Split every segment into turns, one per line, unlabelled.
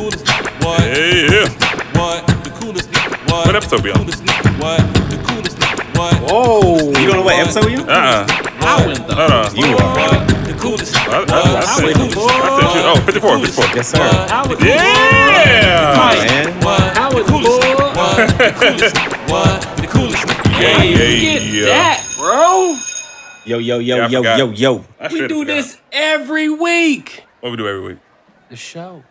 coolest nigga. What?
Hey, yeah.
What? The coolest nigga. What?
What episode we on?
Coolest nigga. What? The coolest nigga. What?
Whoa.
You don't know what episode we on?
Uh-uh.
I went the
Hold on.
You are.
What? The coolest
I, I,
nigga.
I,
What?
said,
The coolest
I said,
nigga.
oh, 54, 54.
Yes, sir.
How would
Yeah!
Man.
What?
How
The
would
coolest
bull?
nigga. What? The coolest. What? The coolest nigga.
Yeah,
Hey,
yeah,
forget
yeah.
that, bro.
Yo, yo, yo,
Yeah, I
yo,
forgot.
yo, yo.
I
We
should've
do
forgot.
this every week.
What we do every week?
The show.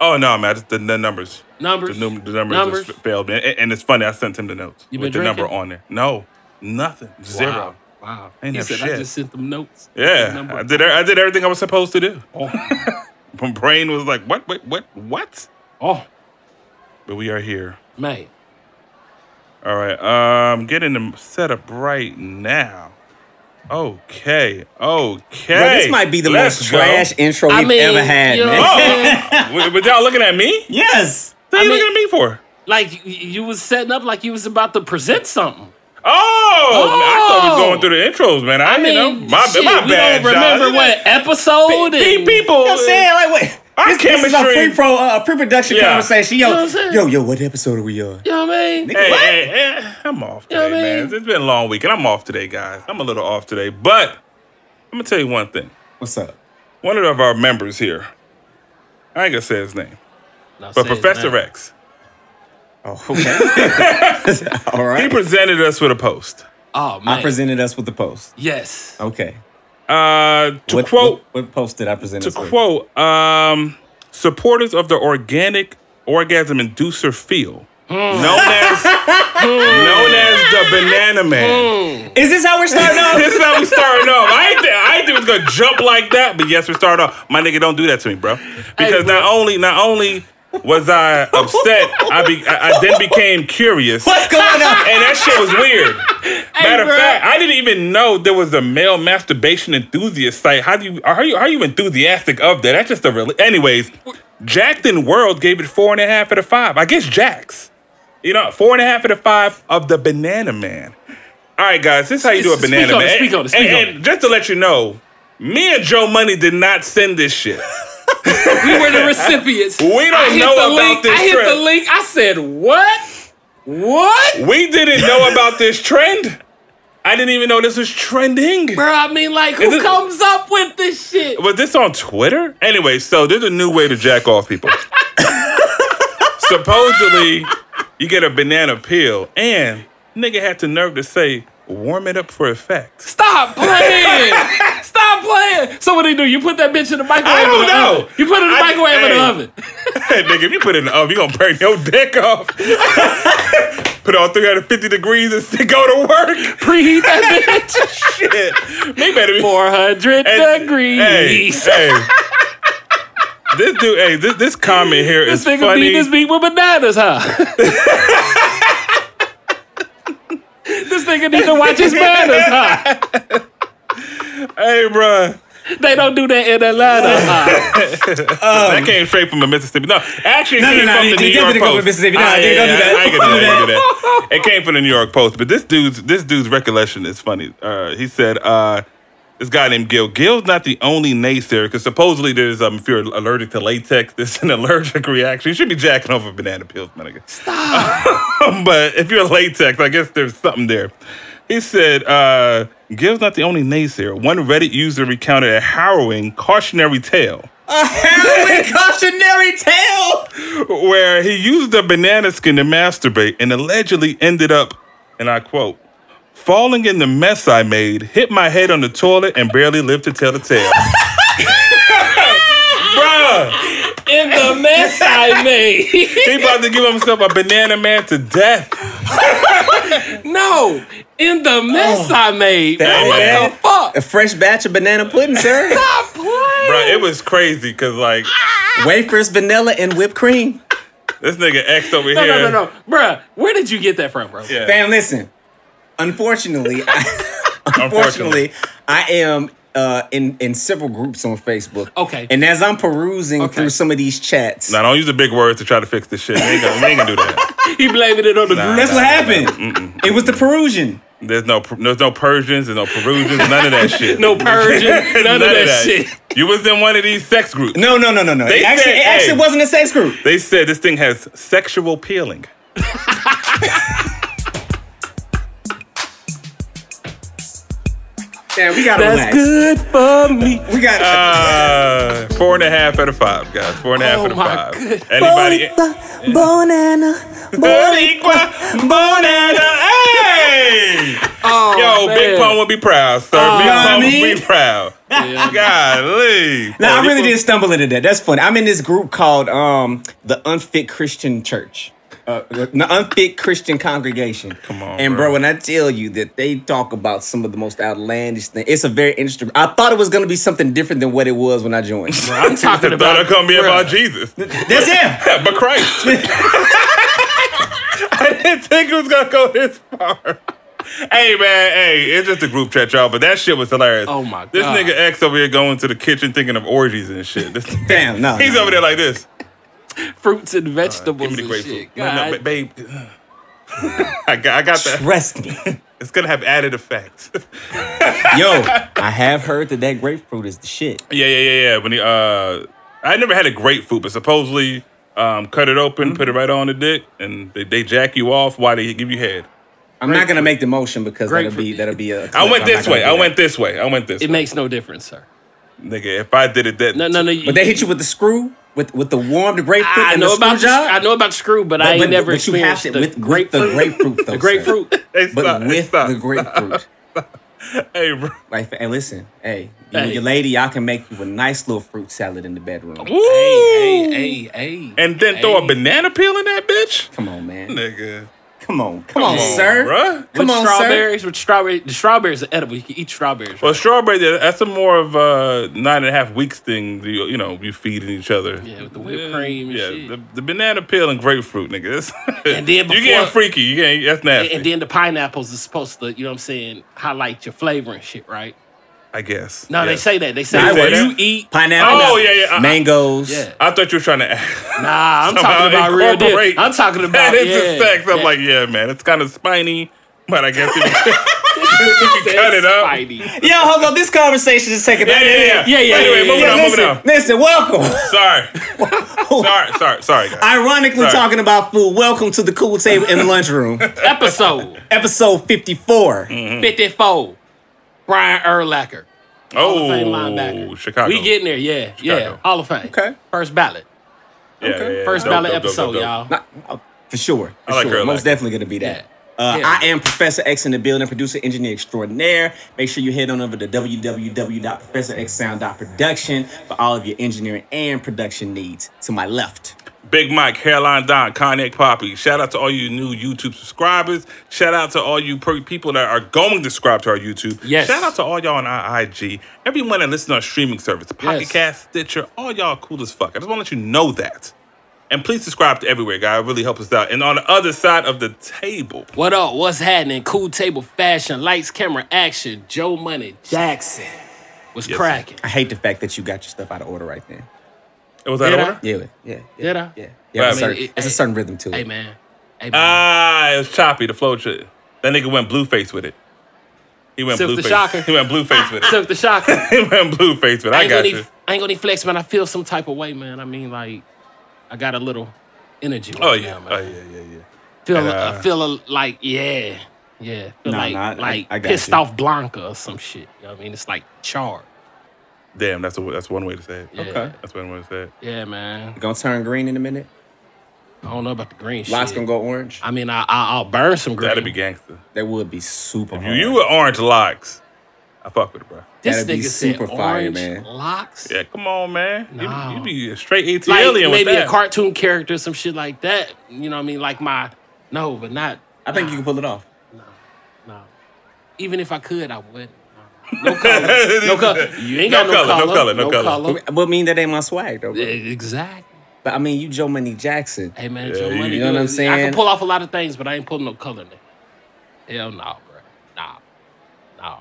Oh, no, man. Just the, the numbers.
Numbers.
The, num- the numbers,
Numbers.
just failed. And, and it's funny. I sent him the notes
You
with the number on there. No, nothing. Zero.
Wow. Wow.
Ain't
he said, I just sent them notes.
Yeah. I did. I did everything I was supposed to do.
Oh.
My brain was like, "What? Wait, what? What?"
oh,
But we are here.
mate.
All right. Um, getting them set up right now. Okay. Okay.
Bro, this might be the
Let's
most
go.
trash intro
I
we've
mean,
ever had,
you know
man.
what I'm oh, saying?
Wait, but y'all looking at me?
yes.
What are you
I mean-
looking at me for?
like you was setting up like you was about to present something.
Oh, I thought we was
Oh.
going through the intros, man. I,
I mean,
you know, my,
shit,
my
we don't remember
y'all.
what episode.
Pe-
and-
people.
You know what I'm saying? Like, wait.
Our
This, this is a pre-pro, uh, pre-production
Yeah.
conversation. Yo,
You know what I'm
yo, yo, what episode are we on?
You know what I mean?
Hey,
What?
hey, hey, I'm off
You know
today,
what
man.
mean?
It's been a long week, and I'm off today, guys. I'm a little off today, but I'm gonna tell you one thing.
What's up?
One of our members here, I ain't gonna say his name,
No,
but Professor
name.
X,
Oh, okay. All
he presented us with a post.
Oh man.
I presented us with the post.
yes.
Okay.
Uh, to
what,
quote,
what, what post did I present
to quote, um, supporters of the organic orgasm inducer feel, known as known as the Banana Man.
Is this how we're starting off?
this is how we starting off. I ain't think I ain't think it was gonna jump like that, but yes, we're starting off. My nigga, don't do that to me, bro. Because
bro.
not only not only was I upset, I be I, I then became curious.
What's going on?
And that shit was weird. Matter of fact, I didn't even know there was a male masturbation enthusiast site. How do you are you are you enthusiastic of that? That's just a real. Anyways, Jackson World gave it four and a half out of five. I guess Jack's. You know, four and a half out of five of the Banana Man. All right, guys, this is how you do a
Speak
Banana
on
Man.
speak on speak
and,
on
and just to let you know, me and Joe Money did not send this shit.
We were the recipients.
We don't know about
link.
this
I hit
trend.
the link. I said, what? What?
We didn't know about this trend. I didn't even know this was trending.
Bro, I mean, like, who
it-
comes up with this shit?
Was this on Twitter? Anyway, so there's a new way to jack off people. Supposedly, you get a banana peel, and nigga had the nerve to say, warm it up for effect.
Stop playing! Stop playing! So what do you do? You put that bitch in the microwave?
I don't know.
oven? You put it in the
I-
microwave or the oven?
Hey, nigga, if you put it in the oven, you gonna burn your dick off. put it on 350 degrees and go to work.
Preheat that bitch.
Shit. Better be
400
Hey,
degrees.
Hey, hey. This dude, hey, this, this comment here is
This nigga
funny.
beat this beat with bananas, huh? This nigga need to watch his manners, huh?
Hey, bro.
They don't do that in Atlanta, huh?
that came straight from the Mississippi. No, actually, it
No, no,
came
no,
from
you-
the New York Post.
Mississippi. No,
Ah,
you
yeah,
don't do
yeah,
that.
I ain't gonna do that. I ain't gonna do that. It came from the New York Post, but this dude's this dude's recollection is funny. Uh, he said, uh, "This guy named Gil. Gil's not the only naysayer because supposedly there's um, if you're allergic to latex, there's an allergic reaction. You should be jacking off of banana peels, nigga. Stop. but if you're latex, I guess there's something there." He said, uh, Gil's not the only naysayer. One Reddit user recounted a harrowing cautionary tale A
Harrowing cautionary tale.
where he used a banana skin to masturbate and allegedly ended up, and I quote, falling in the mess I made, hit my head on the toilet, and barely lived to tell the tale. Bruh,
In the mess I made.
he about to give himself a banana man to death.
no, in the mess oh. I made. Man,
Hey,
what
man.
the fuck?
A fresh batch of banana pudding, sir.
Stop playing.
Bruh, it was crazy because, like,
Wafers, vanilla, and whipped cream.
this nigga X over
No,
here.
no, no, no. Bruh, where did you get that from, bro?
Yeah.
Fam, listen. Unfortunately, I, unfortunately, I am uh, in in several groups on Facebook.
Okay.
And as I'm perusing
Okay.
through some of these chats,
Now, don't use the big words to try to fix this shit. We ain't gonna, we ain't gonna do that.
He blaming it on the
Nah.
group.
that's what happened. It was the Perusian.
There's no there's no Persians, there's no Perusians, none of that shit.
No Persian, none, of that, shit.
You was in one of these sex groups.
No, no, no, no, no.
They
It actually,
said,
it actually
hey.
wasn't a sex group.
They said this thing has sexual peeling.
Damn, we gotta relax.
good for me.
We got.
Uh, four and a half out of five, guys. Four and a half
Oh
out of
my
five.
good-
Anybody?
Bonana,
Boricua, Bonana, hey!
Oh,
Yo,
man.
Big Pun would be proud, sir.
Oh,
Big
know what I
Pun would
mean?
be proud. Golly.
Now I really did stumble into that. That's funny. I'm in this group called um the Unfit Christian Church. Uh, the Unfit Christian Congregation. Come
on,
and
bro.
bro. when I tell you that they talk about some of the most outlandish things, it's a very interesting. I thought it was gonna be something different than what it was when I joined.
I'm talking
I
about.
thought it gonna be
bruh.
about Jesus.
That's it.
but Christ. I didn't think it was gonna go this far. Hey man, hey, it's just a group chat, y'all. But that shit was hilarious.
Oh, my god, This
nigga X over here going to the kitchen thinking of orgies and shit. This,
Damn, no.
he's
no.
over there like this.
fruits and vegetables
Give me the
and
grapefruit.
shit.
No, no,
God.
babe. I got, I got that.
Trust me.
It's gonna have added effects.
Yo, I have heard that that grapefruit is the shit.
yeah, yeah, yeah, yeah. When he, uh, I never had a grapefruit, but supposedly, um, cut it open, put it right on the dick, and they, they jack you off while they give you head.
I'm not gonna make the motion because that'll be that'll be a.
I went
I'm
this way. I went this way. I went this
It
way.
makes no difference, sir.
Nigga, if I did it that
No, no, no.
But they hit you with the screw with with the warm the grapefruit
I
and
know
the
about
screw
the,
job.
I know about the screw, but, I ain't
but,
never
but you have
experienced
to
the
with, with the grapefruit though.
the grapefruit.
But
stop,
with
stop,
the
stop.
grapefruit.
Hey, bro.
Like, and listen, hey, you
Hey.
and your lady, y'all can make you a nice little fruit salad in the bedroom.
Hey, hey, hey, hey.
And then throw a banana peel in that bitch?
Come on, man.
Nigga.
Come on, come, on,
on,
sir.
bruh.
Come
with
on, sir.
strawberries, with strawberry. The strawberries are edible. You can eat strawberries.
Well,
right?
strawberry, that's a more of a nine and a half weeks thing. You, you know, you feeding each other.
Yeah, with the whipped cream and
yeah,
shit.
The, the banana peel and grapefruit, nigga. That's,
And then
you
before-
getting freaky. You getting that's nasty.
and then the pineapples is supposed to, you know what I'm saying, highlight your flavor and shit, right?
I guess.
No, they
Yes.
say that. They say
They say
when you eat.
Pineapple.
Oh, yeah, yeah. I-
Mangoes.
Yeah.
I thought you were trying to ask.
Nah, I'm talking about real deal. I'm talking about
that into
yeah,
sex. I'm
yeah.
like, yeah, man, it's kind of spiny, but I guess if you, if you cut it up.
Spidey.
Yo, hold on. This conversation is taking.
Yeah, yeah, yeah.
Yeah, yeah,
Anyway,
yeah,
moving
yeah.
on,
listen,
moving on.
listen. Welcome.
Sorry. sorry, sorry, sorry, guys.
Ironically,
Sorry.
talking about food. Welcome to the cool table in the lunchroom,
Episode
episode fifty-four.
Mm.
54. Brian Urlacher. Hall of Fame
Oh,
linebacker.
Chicago.
We getting there, yeah, yeah.
Chicago.
Hall of Fame.
Okay.
First ballot.
yeah, yeah, yeah.
First
Dope,
ballot
dope, dope,
episode,
dope, dope.
y'all.
Not- oh, for sure. For
I like
sure.
her
Most definitely going to be that.
Yeah.
Uh,
Yeah.
I am Professor X in the building, producer, engineer extraordinaire. Make sure you head on over to www.professorxsound.production for all of your engineering and production needs. To my left.
Big Mike, Hairline Don, Cognac Poppy. Shout out to all you new YouTube subscribers. Shout out to all you per- people that are going to subscribe to our YouTube.
Yes.
Shout out to all y'all on our IG. Everyone that listens to our streaming service, Pocket
Yes.
Cast, Stitcher, all y'all cool as fuck. I just want to let you know that. And please subscribe to everywhere, guys. It really helps us out. And on the other side of the table,
What up? What's happening? Cool table fashion, lights, camera, action. Joe Money Jackson was
Yes,
cracking.
I hate the fact that you got your stuff out of order right there.
It was that
Did I?
order?
Yeah, yeah, yeah.
Did I?
Yeah,
Right,
yeah. It's, a
man.
certain, it's a certain rhythm to it.
Hey man. Hey man.
Ah, it was choppy. The flow shit. That nigga went Blueface with it. He went
Silk
blue
the
face.
Shocker.
He went Blueface with it.
Took the shocker.
he went Blueface with it.
I
I got
gonna
you.
need, I ain't gonna need flex, man. I feel some type of way, man. I mean, like, I got a little energy. Right
Oh yeah.
now,
Oh
man.
yeah. Yeah. Yeah.
Feel,
And,
I
uh,
feel a, like, yeah, yeah. Feel
Nah,
like,
nah, I-
like
I got
pissed
you.
off Blanca or some shit. You know what I mean? It's like charred.
Damn, that's a, that's one way to say it.
Yeah.
Okay.
That's one way to say it.
Yeah, man.
Gonna turn green in a minute.
I don't know about the green
Lights
shit.
gonna go orange.
I mean, I, I, I'll burn some green.
That'd be gangster.
That would be super
You,
hard.
you were orange locks. I fuck with it, bro.
This
That'd be
nigga said
super fire,
orange
man.
locks.
Yeah, come on, man. You-
No.
You, be a straight AT
Like
alien with
maybe
that.
a cartoon character, or some shit like that. You know what I mean? Like my no, but not
I think you can pull it off.
no. No. Even if I could, I would. No, no color. No color. You ain't
No
got no,
color, no
color.
color, no color.
But, but mean that ain't my swag though. bro.
Exactly.
But I mean, you Joe Money Jackson.
Hey man,
Yeah,
Joe
you-
Money.
You know what I'm saying?
I can pull off a lot of things, but I ain't pulling no color in it. Hell no, bro. Nah, no.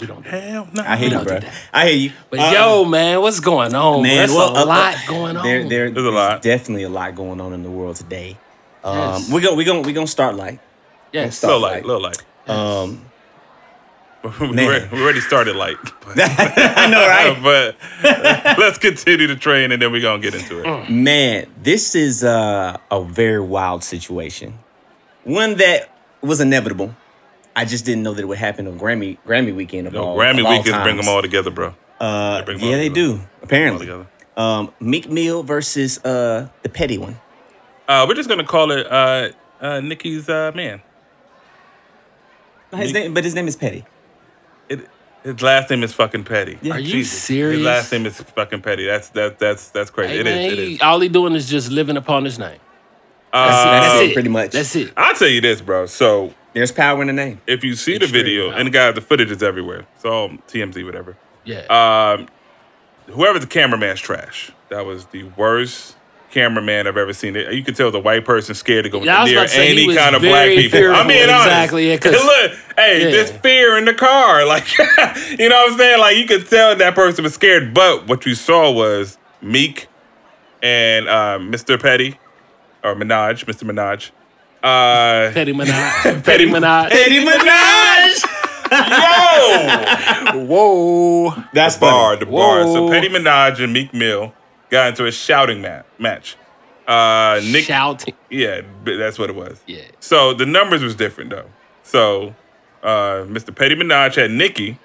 We don't do.
Hell no.
I hear you,
don't do
bro.
that.
I hear you.
But
Uh,
yo, man, what's going on? Man, There's
well,
a
uh,
lot
uh,
going on.
There, there,
There's a lot.
Definitely a lot going on in the world today. Um,
Yes.
we're gonna we're gonna we're gonna start light.
yes.
Little
Stop.
light, little light.
Um,
we,
Man.
already, we already started light.
I know, right?
but let's continue the train and then we're going to get into it.
Man, this is uh, a very wild situation. One that was inevitable. I just didn't know that it would happen on Grammy Grammy weekend of
No,
all
Grammy
of all
weekends bring them all together, bro.
Uh,
They bring 'em
yeah, they
together.
do. Apparently, um, Meek Mill versus uh, the petty one.
Uh, we're just going to call it uh, uh, Nicki's uh, man.
His name, but his name is Petty.
It, his last name is fucking Petty.
Yeah.
Are you
Jesus.
serious?
His last name is fucking Petty. That's that that's that's crazy.
Hey,
it
man,
is. It
he-
is.
all he doing is just living upon his name.
Uh,
That's
That's
it, pretty much.
That's it.
I'll tell you this, bro. So
There's power in the name.
if you see the video,
power.
and guys, the footage is everywhere. It's all TMZ, whatever.
Yeah.
Um, whoever the cameraman's trash. That was the worst cameraman I've ever seen. It. You could tell the white person scared to go
Yeah,
near
say,
any kind of black
very
people. I'm
fearful.
being honest.
Exactly, yeah, 'cause-
look, hey,
Yeah.
there's fear in the car. Like, you know what I'm saying? Like, you could tell that person was scared. But what you saw was Meek and uh, Mr. Petty or Minaj, Mr. Minaj. Uh,
Petty Minaj. Petty Minaj.
Petty Minaj.
yo,
Whoa, that's
bar,
funny.
the bar. So Petty Minaj and Meek Mill got into a shouting ma- match. Uh, Nick,
Shouting.
yeah, that's what it was.
Yeah.
So the numbers was different though. So uh, Mr. Petty Minaj had Nicki.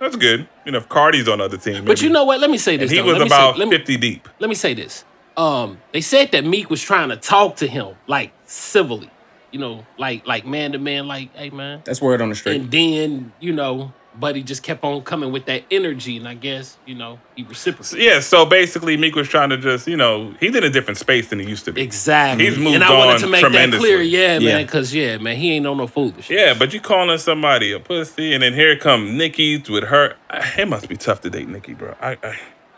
That's good. You know, if Cardi's on the other team.
But you know what? Let me say
and
this.
he
though.
was
let me
about
say, let me,
50 deep.
let me say this. Um, they said that Meek was trying to talk to him like civilly, you know, like like man to man, like, hey man.
That's word on the street.
And then, you know, Buddy just kept on coming with that energy, and I guess, you know, he reciprocated.
Yeah, so basically Meek was trying to just, you know, he's in a different space than he used to be.
Exactly.
He's moved
and I wanted to make that clear, yeah,
Yeah.
man, because yeah, man, he ain't on no foolish.
Yeah, but you calling somebody a pussy, and then here come Nicki with her. It must be tough to date Nicki, bro. I, I,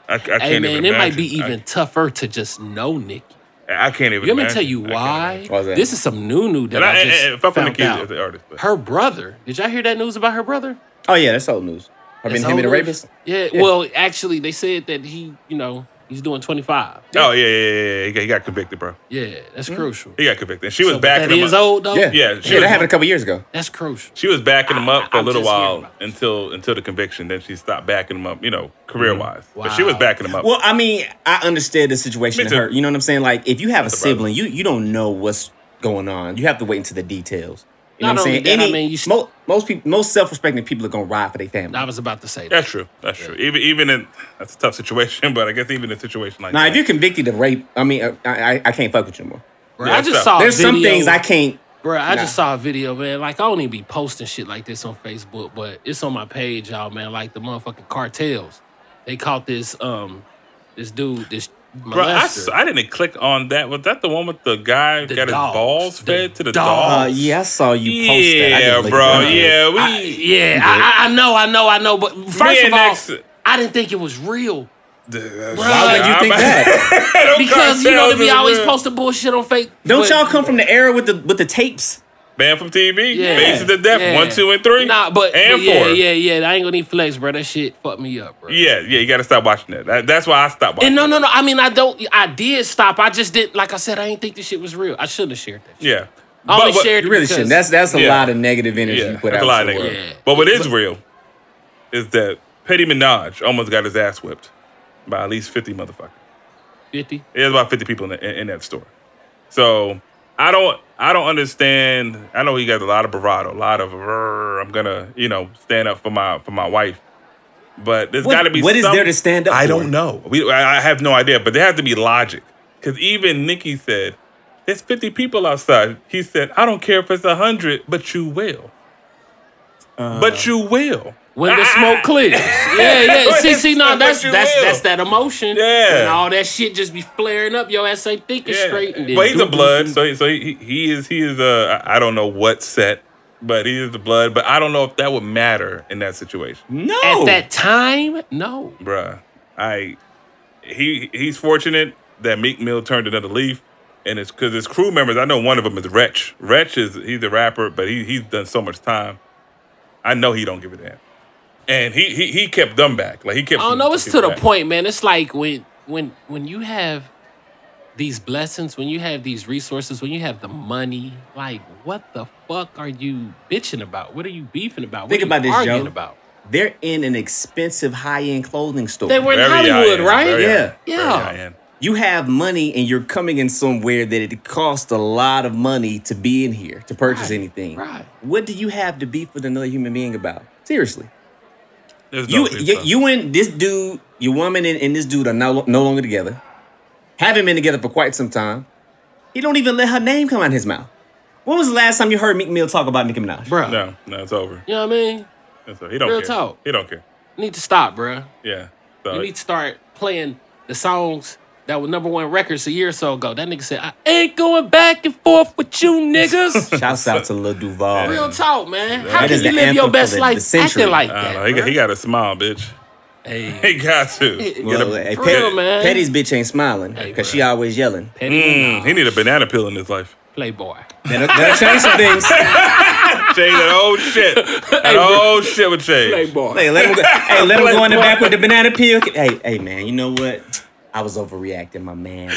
I, I can't
Hey
even
man, it might be
imagine.
even tougher to just know Nicki.
I, I can't even.
You want me tell you why?
Why?
This is some new new that
And I,
I, just
and fuck with
found
Nicki
out.
as artist.
Her brother. Did y'all hear that news about her brother?
Oh yeah, that's old news. I
mean,
him and the
old
rapist.
Yeah, Well, actually, they said that he, you know, he's doing twenty five.
Oh yeah, yeah, yeah, yeah. He got, he got convicted, bro.
Yeah, that's hmm. crucial.
He got convicted. And she was
So, but
backing
that
him
is
up.
old though.
Yeah,
Yeah, she
yeah,
was-
that happened a couple years ago.
that's crucial.
She was backing him up for a
I'm
little
just hearing
while
about
until until the conviction. Then she stopped backing him up, you know, career wise. Mm-hmm. But she
Wow.
was backing him up.
Well, I mean, I understand the situation
Me
to
too.
her. You know what I'm saying? Like, if you have a
That's a brother.
sibling, you you don't know what's going on. You have to wait into the details. You
Not
know what I'm saying?
that, I mean, you st-
mo- most people, most self-respecting people are gonna ride for their family.
I was about to say that.
that's true. That's true. Even even in that's a tough situation, but I guess even in a situation like
now,
that.
if you're convicted of rape, I mean, uh, I, I, I can't fuck with you more.
Bro,
Yeah,
I just
tough.
saw. a
There's some things I can't.
Bro, I
Nah.
just saw a video, man. Like I don't even be posting shit like this on Facebook, but it's on my page, y'all, man. Like the motherfucking cartels. They caught this um this dude, this
Bro, I,
molester.
s- I didn't click on that. Was that the one with the guy
The
got his
dogs.
balls
The
fed to the dog?
Uh, yeah, I saw you post that.
Yeah, bro. Yeah, we.
I- yeah, I, I- I know, I know, I know. But first
Me
of all,
Nex-
I didn't think it was real
Why would you think that?
Because you know
cartels
they be
is
always
real.
the bullshit on fake.
Don't
but-
y'all come from the era with the with the tapes?
Banned from TV.
Yeah,
Faces to death.
yeah.
One, two, and three.
Nah, but,
and
but yeah,
four.
yeah, yeah. I ain't gonna need flex, bro. That shit fucked me up, bro.
Yeah, yeah, you got to stop watching that. that. That's why I stopped watching.
And no, no, no. I mean, I don't. I did stop. I just didn't. Like I said, I didn't think this shit was real. I shouldn't have shared that. Shit.
Yeah,
I only
but,
shared
You really
because-
shouldn't. That's that's a
Yeah.
lot of negative energy
yeah,
you put
that's
out.
a lot of negative.
Yeah.
But what is real is that Petty Minaj almost got his ass whipped by at least fifty motherfuckers.
Fifty.
There's about fifty people in, the, in, in that store. So I don't, I don't understand. I know he got a lot of bravado, a lot of I'm gonna, you know, stand up for my for my wife. But there's got to be
what is
some-
there to stand up for
I
for?
don't know. We, I, I have no idea. But there has to be logic because even Nicki said, "There's 50 people outside." He said, "I don't care if it's hundred, but you will.
Uh,
but you will."
When the smoke clears. Yeah, yeah. See, see, no, that's
but you
that's that's that emotion.
Yeah.
And all that shit just be flaring up. Your ass ain't thinking
Yeah.
straight. And
But he's
do,
a blood, so he, so he, he is he is uh I I don't know what set, but he is the blood. But I don't know if that would matter in that situation,
No.
At that time, no.
bruh. I he he's fortunate that Meek Mill turned another leaf, and it's because his crew members. I know one of them is Wretch. Wretch is he's a rapper, but he he's done so much time. I know he don't give a damn, and he he he kept them back. Like he kept.
I don't know. It's to the
back.
point, man. It's like when when when you have these blessings, when you have these resources, when you have the money, like what the fuck are you bitching about? What are you beefing about?
Think
what are
about
you
this,
arguing
Joe.
about?
They're in an expensive high-end clothing store.
They were in
Very
Hollywood, right?
very
Yeah.
high-end,
Yeah.
high-end.
you have money and you're coming in somewhere that it costs a lot of money to be in here to purchase
Right,
anything.
right.
What do you have to beef with another human being about? Seriously.
There's
You
no
you, you and this dude, your woman and, and this dude are no, no longer together. Haven't been together for quite some time. He don't even let her name come out of his mouth. When was the last time you heard Meek Mill talk about Nicki Minaj?
Bruh.
No, no, it's over.
You know what I mean?
It's over. He don't
Real
care.
talk.
He don't care.
You need to stop, bro.
Yeah. So,
You need to start playing the songs that were number one records a year or so ago. That nigga said, I ain't going back and forth with you niggas.
Shouts out to Lil Duval.
Real talk, man. How
That
can you
the
live your best
the-
life
the
acting like that?
know. He, got- he got to smile, bitch.
Hey,
He got to.
Well,
a-
hey,
For
Petty-
real, man.
Petty's bitch ain't smiling because
bruh.
she always yelling.
Petty
Mm, he need a banana peel in his life.
Playboy.
That'll, that'll change some things.
Change that old shit. That old shit would change.
Playboy.
Hey, let him go, hey, let him go in the back with the banana peel. Hey, hey, man, you know what? I was overreacting, my man.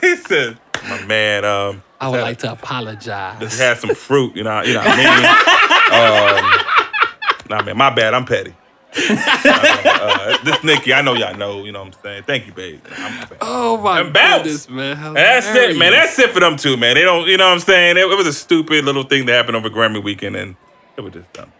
He said, "My man, um,
I would like to apologize.
just had some fruit. You know, you know what I mean? um, nah, man, my bad. I'm petty. uh, uh, this Nicki, I know y'all know. You know what I'm saying? Thank you, babe. I'm.
Oh my
And bounce.
goodness, man. How
That's it, man. That's it for them too, man. They don't, you know what I'm saying? It, it was a stupid little thing that happened over Grammy weekend, and it was just dumb.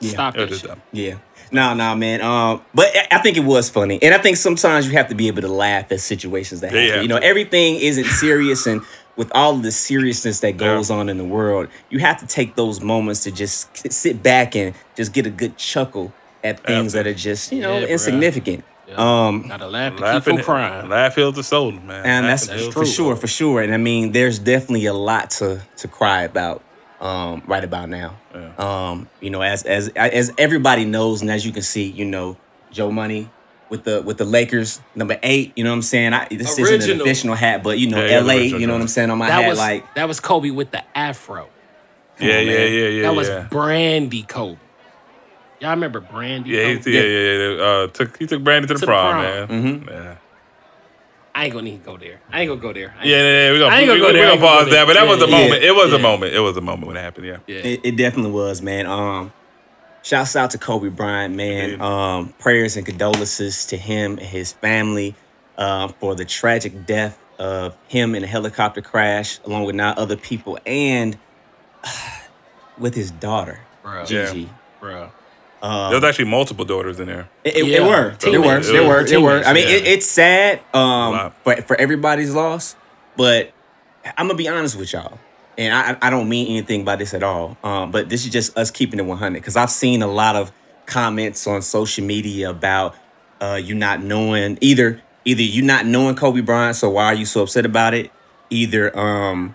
Stop
It was just dumb.
yeah. No, no, man. Um, but I- I think it was funny, and I think sometimes you have to be able to laugh at situations that happen.
you
You know, everything isn't serious, and with all of the seriousness that goes on in the world, you have to take those moments to just sit back and just get a good chuckle at things that are just you know
Yeah,
insignificant.
Yeah.
Um,
Gotta laugh to keep
Laughing,
from crying.
laugh heals the soul, man.
and that's
Laughing heals
for sure, for sure. And I mean, there's definitely a lot to to cry about um, right about now. Um, you know, as as as everybody knows, and as you can see, you know, Joe Money with the with the Lakers number eight. You know what I'm saying? I, this isn't an
Original.
official hat, but you know,
Yeah, yeah,
L.A.
original
You know what I'm saying on my
That
hat,
was
like
that was Kobe with the afro.
Yeah,
on,
yeah,
man.
yeah, yeah.
that was
yeah.
Brandy Kobe. Y'all remember Brandy?
Yeah,
Kobe?
he, yeah, yeah, yeah. Uh, took he took Brandy to the
To the
prom,
prom.
man.
Mm-hmm.
Yeah.
I ain't gonna even go there. I ain't gonna go there. I
Yeah, yeah, yeah. We gonna,
I ain't gonna
we,
go
we
there. I
gonna
ain't
pause
go
that, but that was a
Yeah,
moment. It was a moment. It was a moment when it happened. Yeah.
yeah.
It, it definitely was, man. Um, shouts out to Kobe Bryant, man.
Indeed.
Um, prayers and condolences to him and his family uh, for the tragic death of him in a helicopter crash, along with nine other people, and with his daughter,
Bruh.
Gigi.
Bruh.
There was actually multiple daughters in there.
It, it,
Yeah.
it were, it were,
Teenage.
there were, there were. I mean,
Teenage,
it, it's sad um,
Wow.
for for everybody's loss, but I'm gonna be honest with y'all, and I I don't mean anything by this at all. Um, but this is just us keeping it 100 because I've seen a lot of comments on social media about uh, you not knowing either either you not knowing Kobe Bryant, so why are you so upset about it? Either um,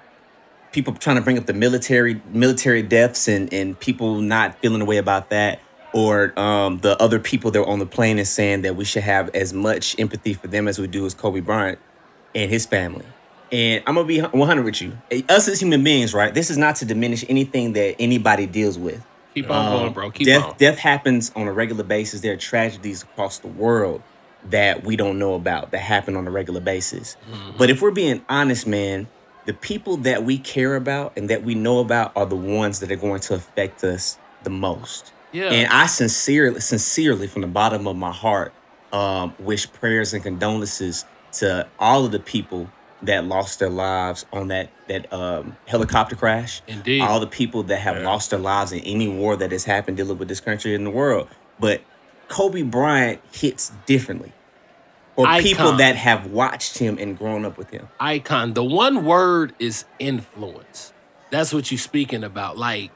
people trying to bring up the military military deaths and and people not feeling the way about that or um, the other people that were on the plane and saying that we should have as much empathy for them as we do as Kobe Bryant and his family. And I'm gonna be 100 with you. Us as human beings, right? This is not to diminish anything that anybody deals with.
Keep on going, bro. Keep
death,
on.
death happens on a regular basis. There are tragedies across the world that we don't know about that happen on a regular basis.
Mm-hmm.
But if we're being honest, man, the people that we care about and that we know about are the ones that are going to affect us the most.
Yeah.
And I sincerely, sincerely, from the bottom of my heart, um, wish prayers and condolences to all of the people that lost their lives on that that um, helicopter crash.
Indeed.
All the people that have
Yeah.
lost their lives in any war that has happened dealing with this country and the world. But Kobe Bryant hits differently. Or people that have watched him and grown up with him.
icon. The one word is influence. That's what you're speaking about. Like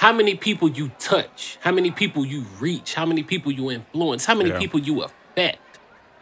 how many people you touch, how many people you reach, how many people you influence, how many
Yeah.
people you affect.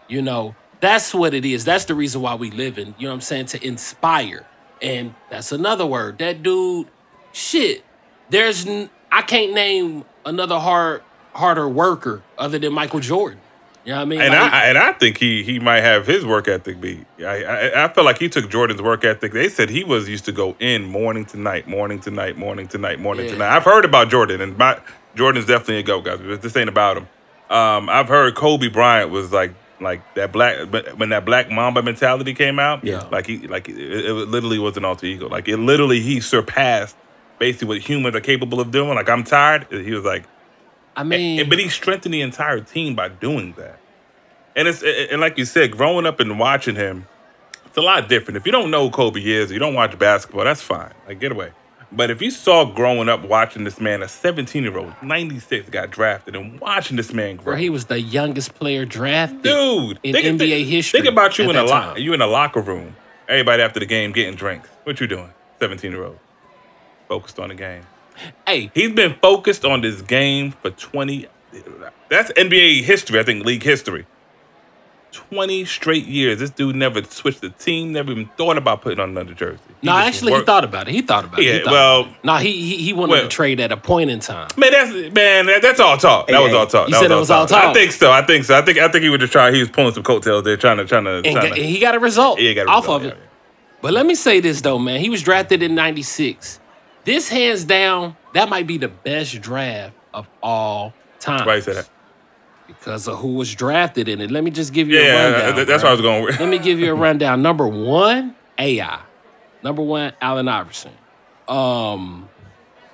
You know, that's what it is. That's the reason why we live in, you know what I'm saying, to inspire. And that's another word. That dude, shit. There's n- I can't name another hard harder worker other than Michael Jordan. You know what I mean?
And
Like,
I and I think he he might have his work ethic be. I, I I feel like he took Jordan's work ethic. They said he was used to go in morning to night, morning to night, morning to night, morning to night. I've heard about Jordan, and my Jordan's definitely a go guys. But this ain't about him. Um, I've heard Kobe Bryant was like Like that black, when that black Mamba mentality came out,
Yeah.
like he, like it, it literally was an alter ego. Like it literally he surpassed basically what humans are capable of doing. Like I'm tired. He was like,
I mean,
and, but he strengthened the entire team by doing that. And it's and like you said, growing up and watching him, it's a lot different. If you don't know who Kobe is, you don't watch basketball, that's fine. Like get away. But if you saw growing up watching this man, a 17 year old, 96 got drafted, and watching this man grow,
bro, he was the youngest player drafted.
dude,
in
think,
NBA
think-
history
Think about you in a locker, you in a locker room. Everybody after the game getting drinks. What you doing? 17 year old, focused on the game.
Hey,
He's been focused on this game for 20. That's NBA history, I think, league history. 20 straight years. This dude never switched the team, never even thought about putting on another jersey. He
no,
just
actually, he thought about it. He thought about it.
Yeah, well-
it. no, he he, he wanted
well-
to trade at a point in time.
Man, that's man, that, that's all talk. That
Hey,
was all talk.
you
that
said it was all
I
talk?
I think so. I think so. I think I think he was just trying. He was pulling some coattails there, trying to trying to.
And,
trying
got-
to
he got a result
yeah, got a
off
result,
of
yeah,
it. But let me say this though, man. He was drafted in '96. This hands down, that might be the best draft of all time.
Why you say that?
because of who was drafted in it. Let me just give you
Yeah,
a rundown.
that- that's
bro.
what I was going with.
Let me give you a rundown. Number one, AI. Number one, Allen Iverson. Um,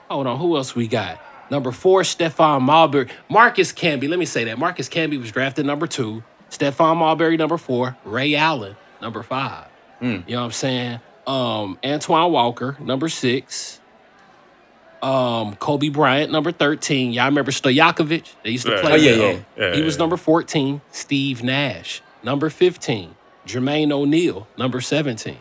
hold on, who else we got? Number four, Stephon Marbury. Marcus Camby. Let me say that. Marcus Camby was drafted number two. Stephon Marbury, number four. Ray Allen, number five. You know what I'm saying? Um, Antoine Walker, number six. Um, Kobe Bryant, number 13. Y'all remember Stojakovic? They used to
Yeah.
play
Oh, yeah, yeah.
Yeah,
he was number 14. Steve Nash, number 15. Jermaine O'Neal, number 17.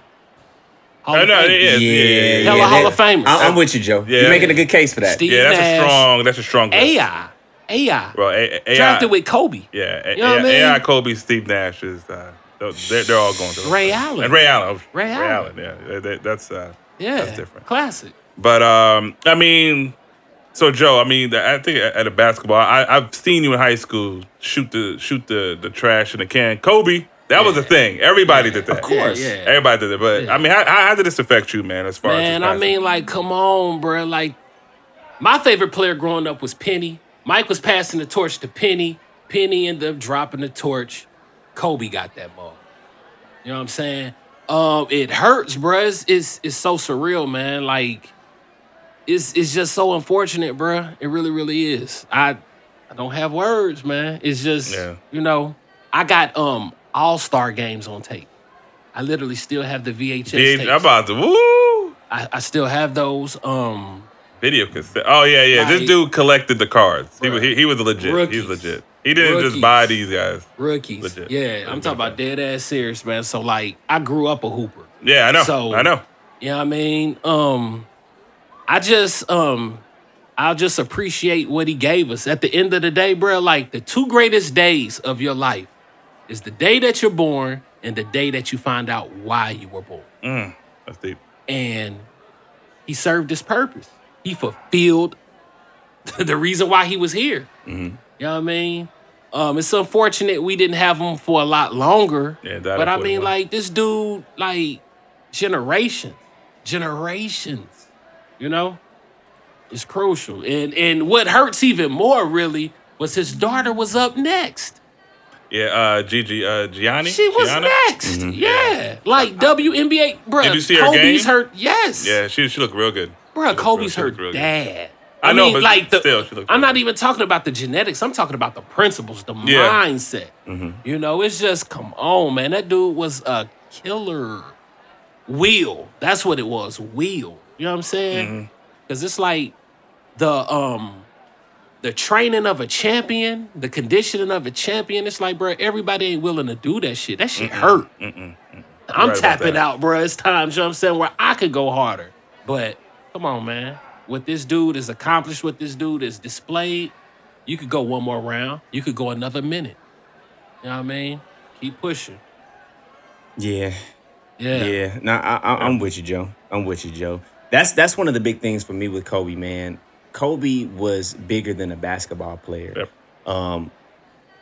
Hall
I
of
know,
Famer.
yeah, yeah, yeah, yeah,
Hella
yeah.
Hall of Famers.
I- I'm with you, Joe.
Yeah.
You're making a good case for that.
Steve
Yeah, that's a strong. That's a strong. list.
AI. AI.
Bro, A- A-
drafted with Kobe.
Yeah, A-
You know what I mean?
AI, Kobe, Steve Nash is. Uh, they're, they're all going to
Ray Allen.
and Ray Allen.
Ray Allen.
Yeah, that- that- that's uh,
Yeah.
that's different.
Classic.
But um, I mean, so Joe, I mean, I think at a basketball, I, I've seen you in high school shoot the shoot the the trash in the can. Kobe, that was a thing. Everybody did that.
Of course.
Yeah, yeah.
Everybody did it. But
Yeah.
I mean, how, how how did this affect you, man? As far as
Man,
as
I mean, like, come on, bro. Like, my favorite player growing up was Penny. Mike was passing the torch to Penny. Penny ended up dropping the torch. Kobe got that ball. You know what I'm saying? Um, it hurts, bruh. It's, it's it's so surreal, man. Like, it's it's just so unfortunate, bruh. It really, really is. I I don't have words, man. It's just
Yeah.
you know, I got um all star games on tape. I literally still have the VHS.
Big,
tapes.
I'm about to woo
I, I still have those. Um,
video cassette. Oh yeah, yeah. This dude collected the cards. He, was- he he was legit. He's legit. He didn't just buy these guys.
rookies.
Legit.
Yeah, I'm talking about dead ass serious, man. So like, I grew up a hooper.
Yeah, I know.
So-
I know.
You know what I mean? Um, I just um, I'll just appreciate what he gave us. At the end of the day, bro, like the two greatest days of your life is the day that you're born and the day that you find out why you were born.
Mm, that's deep.
and he served his purpose. He fulfilled the reason why he was here.
Mm-hmm.
You know what I mean? Um, it's unfortunate we didn't have him for a lot longer.
Yeah, that
but I mean,
what it was.
like this dude, like generations, generations. You know, it's crucial. And and what hurts even more, really, was his daughter was up next.
Yeah, uh, Gigi, uh, Gianni.
She was
Gianna?
next. Yeah. like WNBA, bro.
Did you see her
Kobe's
game?
her. Yes.
Yeah, she she looked real good.
Bro,
She looked
Kobe's
real-
her
she good.
dad.
I know,
mean,
but
like the,
still, she
I'm not
good.
even talking about the genetics. I'm talking about the principles, the
Yeah. Mm-hmm.
mindset. You know, it's just come on, man. That dude was a killer. Wheel. That's what it was. Wheel. You know what I'm saying?
Mm-hmm.
Because it's like the um the training of a champion, the conditioning of a champion. It's like, bro, everybody ain't willing to do that shit. That shit hurt. I'm
Right
tapping out, bro. It's times, you know what I'm saying, where I could go harder. But come on, man. What this dude has accomplished, what this dude has displayed, you could go one more round. You could go another minute. You know what I mean? Keep pushing.
Yeah.
Yeah.
Yeah, no, I, I, I'm with you, Joe. I'm with you, Joe. That's that's one of the big things for me with Kobe, man. Kobe was bigger than a basketball player.
Yep.
Um,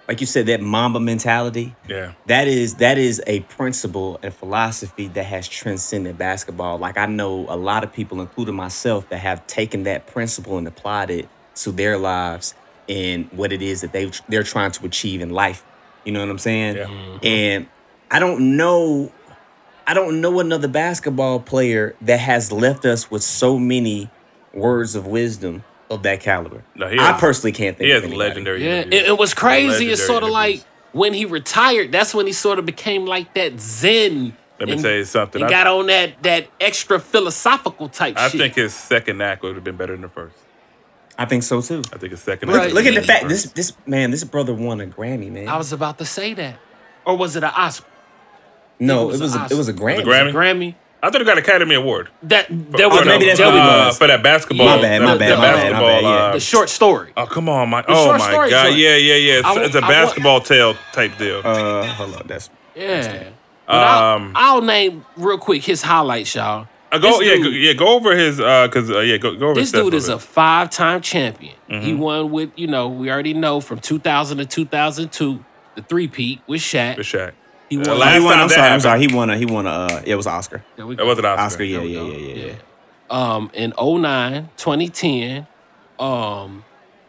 like you said, that Mamba mentality.
Yeah.
That is that is a principle and philosophy that has transcended basketball. Like I know a lot of people, including myself, that have taken that principle and applied it to their lives and what it is that they they're trying to achieve in life. You know what I'm saying?
Yeah.
And I don't know, I don't know another basketball player that has left us with so many words of wisdom of that caliber.
No, he
I personally can't think
He
of
has
anybody.
legendary.
Yeah, it, it was crazy. It's sort of like when he retired. That's when he sort of became like that Zen.
Let me
and-
tell you something.
And
I-
got on that that extra philosophical type
I
shit.
think his second act would have been better than the first.
I think so too.
I think his second.
Right.
act
Look, look at the fact
better.
this this man, this brother won a Grammy, man.
I was about to say that, or was it an Oscar?
No,
it
it
was
was
an
a, it was a Grammy.
The Grammy?
Grammy.
I thought he got an Academy Award.
That
For-
was
for
maybe
the-
that's what it
uh,
was.
for that basketball.
My
bad,
that-
my
that
bad, my bad, my bad, yeah.
uh,
the short story.
Oh come on, my!
The
Oh
short
my
story
god!
joint.
Yeah, yeah, yeah. It's,
I-
it's a
I wa-
basketball tale type deal.
Uh, hold on, that's
Yeah. But I'll,
Um,
I'll name real quick his highlights, y'all.
Uh, go,
this
yeah,
dude-
go, yeah. Go over his, uh, cause uh, yeah, go, go over.
This
his stats
dude is a five-time champion. He
Mm-hmm.
won with, you know, we already know from 2000 to 2002, the three-peat with Shaq.
for Shaq.
He won.
last
he won.
time
I'm
that
sorry. I'm
happened-
sorry. He won a. He won a. Uh, it was Oscar.
There we
That
go.
wasn't Oscar.
Oscar. Yeah,
There we
yeah,
go.
yeah, yeah, yeah.
Um, in 09, 2010, um,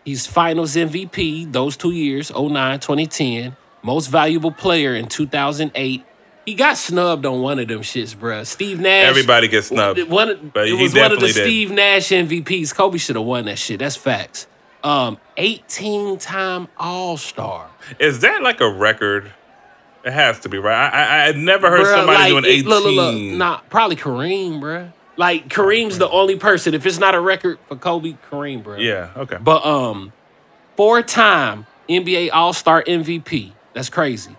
he's Finals MVP those two years, 09, 2010. Most valuable player in 2008. He got snubbed on one of them shits, bruh. Steve Nash.
Everybody gets snubbed.
One, of-
But
it
he
was one of the
definitely did.
Steve Nash MVPs. Kobe should have won that shit. That's facts. Um, 18 time All Star.
Is that like a record? It has to be right. I I, I never heard
Bruh,
somebody
like,
doing eighteen.
Look, look, look. Nah, probably Kareem, bruh. Like Kareem's the only person. If it's not a record for Kobe, Kareem, bruh.
Yeah. Okay.
But um, four time NBA All Star MVP. That's crazy.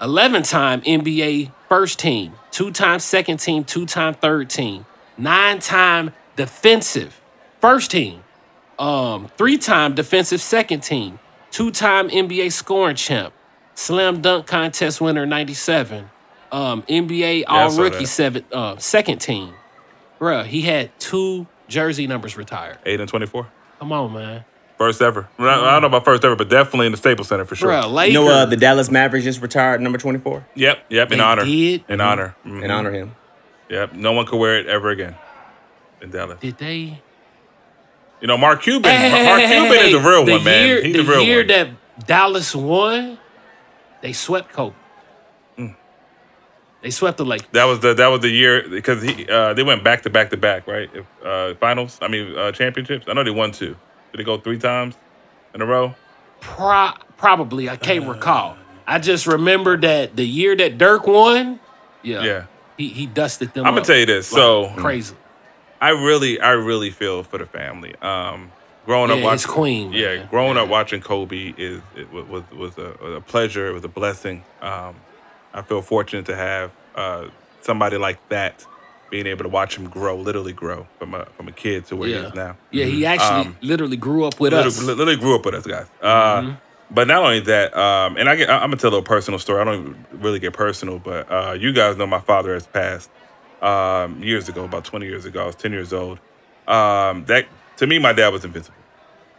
Eleven time NBA first team. Two time second team. Two time third team. Nine time defensive first team. Um, three time defensive second team. Two time NBA scoring champ. Slam dunk contest winner '97. Um, NBA
I
All
saw
Rookie seven uh, second team. Bruh, he had two jersey numbers retired.
Eight and twenty-four.
Come on, man.
First ever. I I don't know about first ever, but definitely in the Staples Center for sure.
Bruh, Lakers.
You know, uh, the Dallas Mavericks just retired number 24
Yep. Yep. In
They
honor.
did?
In honor. Mhm.
and honor him.
Yep. No one could wear it ever again. In Dallas.
Did they?
You know, Mark Cuban. Mark Cuban is the real one, man. He's
the real one.
the real
year
one.
that Dallas won, they swept Kobe.
Mm.
They swept the Lakers.
That was the that was the year because he uh, they went back to back to back, right? If, uh, finals, I mean uh, championships. I know they won two. Did they go three times in a row?
Pro- probably, I can't recall. I just remember that the year that Dirk won, yeah,
Yeah.
he, he dusted them.
I'm gonna tell you this.
like
So
crazy.
I really, I really feel for the family. Um, growing up watching
queen,
yeah, growing up watching Kobe is it was was a, a pleasure. It was a blessing. Um, I feel fortunate to have uh, somebody like that being able to watch him grow, literally grow from a from a kid to where he is now.
yeah, he actually
Um,
literally grew up with
literally,
us.
literally grew up with us guys. Uh, But not only that, um, and I get, I'm gonna tell a little personal story. I don't really get personal, but uh, you guys know my father has passed um, years ago, about 20 years ago. I was 10 years old. Um, that to me, my dad was invincible.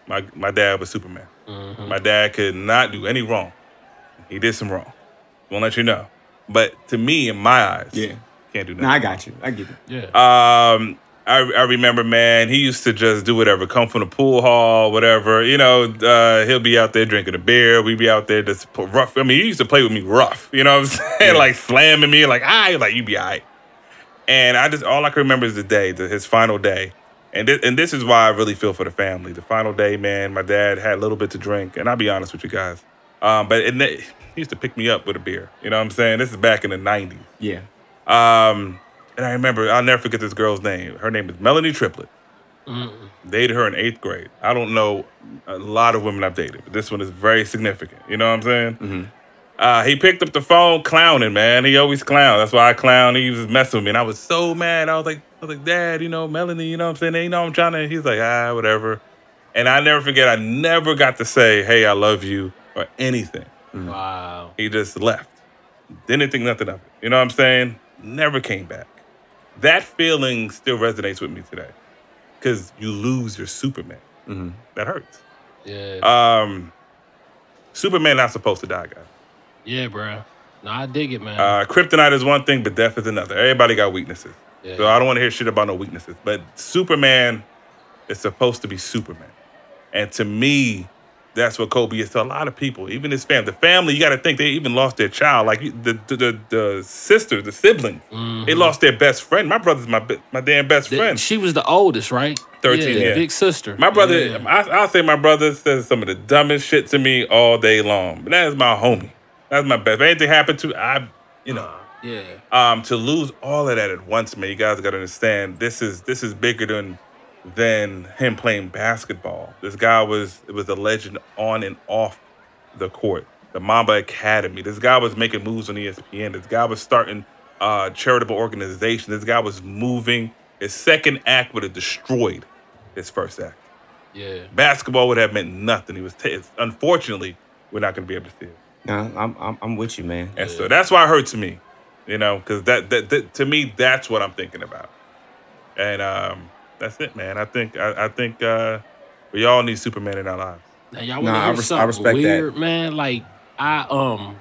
My my dad was Superman. My dad could not do any wrong. He did some wrong. Won't let you know. But to me, in my eyes,
Yeah.
can't do nothing.
No, I got you. I get it.
yeah,
Um, I, I remember, man, he used to just do whatever, come from the pool hall, whatever. You know, uh, he'll be out there drinking a beer. We'd be out there just rough. I mean, he used to play with me rough. You know what I'm saying? Like slamming me, like, ah, like, you be all right. And I just, all I can remember is the day, the, his final day. And, thi- and this is why I really feel for the family. The final day, man, my dad had a little bit to drink. And I'll be honest with you guys. Um, but it, he used to pick me up with a beer. You know what I'm saying? This is back in the 90s.
Yeah.
Um, and I remember, I'll never forget this girl's name. Her name is Melanie Triplett. Dated her in eighth grade. I don't know a lot of women I've dated, but this one is very significant. You know what I'm saying? Uh, he picked up the phone clowning, man. He always clown. That's why I clown. He was messing with me, and I was so mad. I was like, I was like, Dad, you know, Melanie, you know what I'm saying? You know, I'm trying to. He's like, ah, whatever. And I never forget. I never got to say, hey, I love you or anything.
wow.
He just left. Didn't think nothing of it. You know what I'm saying? Never came back. That feeling still resonates with me today. Cause you lose your Superman. That hurts.
Yeah,
Um Superman not supposed to die, guys.
yeah, bro. No, I dig it, man.
Uh kryptonite is one thing, but death is another. Everybody got weaknesses.
Yeah.
So I don't want to hear shit about no weaknesses. But Superman is supposed to be Superman. And to me, that's what Kobe is to a lot of people, even his family. The family, you got to think they even lost their child. Like the the the, the sisters, the siblings, they mm-hmm. lost their best friend. My brother's my my damn best
The-
friend.
she was the oldest, right?
13, yeah.
big sister.
My brother,
Yeah.
I, I'll say my brother says some of the dumbest shit to me all day long. But that is my homie. That's my best. If anything happened to, I, you know,
yeah.
um, to lose all of that at once, man. You guys got to understand. This is this is bigger than than him playing basketball. This guy was it was a legend on and off the court. The Mamba Academy. This guy was making moves on ESPN. This guy was starting uh, charitable organization. This guy was moving. His second act would have destroyed his first act.
Yeah.
Basketball would have meant nothing. He was t- unfortunately we're not going to be able to see it.
No, I'm, I'm I'm with you, man.
And so that's why it hurts me, you know, because that, that that to me that's what I'm thinking about, and um, that's it, man. I think I, I think uh, we all need Superman in our lives.
Now y'all
Nah,
want to
I
hear
res- I
something
respect that.
weird, man? Like I um,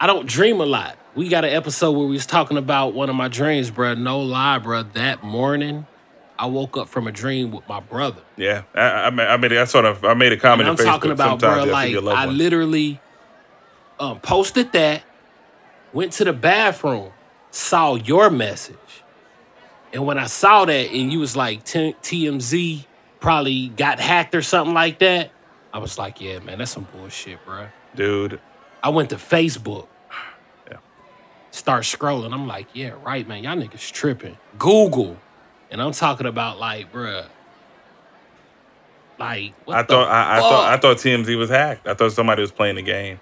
I don't dream a lot. We got an episode where we was talking about one of my dreams, bruh. No lie, bruh. That morning, I woke up from a dream with my brother.
Yeah, I, I, ma- I made I sort of I made a comment.
And I'm
on Facebook.
talking about,
Sometimes
bro.
you have to
Like
see your loved
I
ones.
literally um, posted that, went to the bathroom, saw your message, and when I saw that, and you was like TMZ probably got hacked or something like that, I was like, yeah, man, that's some bullshit, bro.
dude.
I went to Facebook.
Yeah.
Start scrolling. I'm like, yeah, right, man. Y'all niggas tripping. Google. And I'm talking about like, bruh. Like, what
I
the
thought I, I thought I thought TMZ was hacked. I thought somebody was playing the game.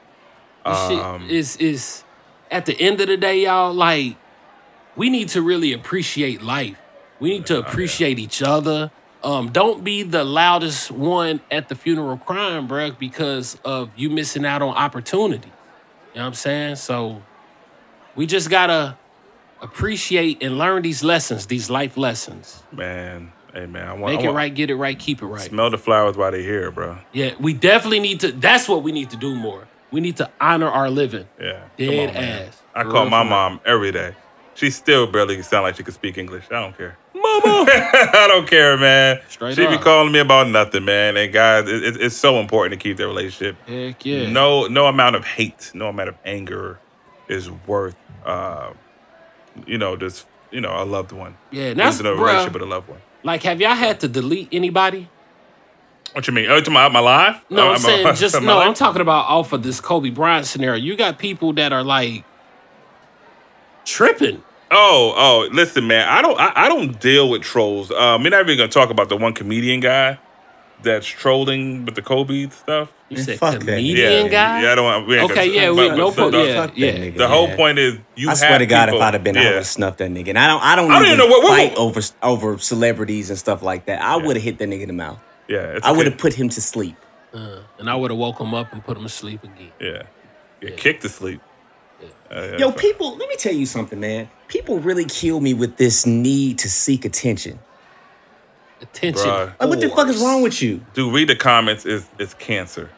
This
Um,
shit is is at the end of the day, y'all. Like, we need to really appreciate life. We need to appreciate each other. Um, don't be the loudest one at the funeral crying, bruh, because of you missing out on opportunity. You know what I'm saying? So we just gotta appreciate and learn these lessons, these life lessons.
Man, hey man, I want
Make
I
it
want,
right, get it right, keep it right.
Smell the flowers while they're here, bro.
Yeah, we definitely need to. That's what we need to do more. We need to honor our living.
Yeah,
Dead
on, man.
ass.
I
For
call my
real.
mom every day. She still barely sound like she could speak English. I don't care. Mama, I don't care, man.
Straight
she be calling me about nothing, man. And guys, it, it- it's so important to keep that relationship.
Heck yeah.
No, no amount of hate, no amount of anger is worth, uh, you know, just you know, a loved one.
Yeah, that's
a
bruh,
relationship with a loved one.
Like, have y'all had to delete anybody?
What you mean? Oh, to my my life?
No,
Oh,
I'm saying just no.
life?
I'm talking about off of this Kobe Bryant scenario. You got people that are like tripping.
Oh, oh, listen, man. I don't, I, I don't deal with trolls. Um, we're not even gonna talk about the one comedian guy that's trolling with the Kobe stuff.
You said
fuck that
comedian
yeah,
guy.
yeah. I don't. want- We ain't
Okay, yeah, we- no
so
pro-
the-
yeah,
Fuck that
yeah.
nigga,
The whole
man.
point is, you.
I swear to God,
people-
if I'd have been, I would have snuffed that nigga. And I don't, I don't,
I don't
even,
even know what- what-
fight over over celebrities and stuff like that. I would have hit that nigga in the mouth.
Yeah, it's
I would have put him to sleep.
Uh, and I would have woke him up and put him to sleep again.
Yeah, get kicked to sleep. Uh, yeah,
Yo, people, let me tell you something, man. People really kill me with this need to seek attention.
Attention.
Bruh.
Like, what the fuck is wrong with you?
Dude, read the comments. Is it's cancer.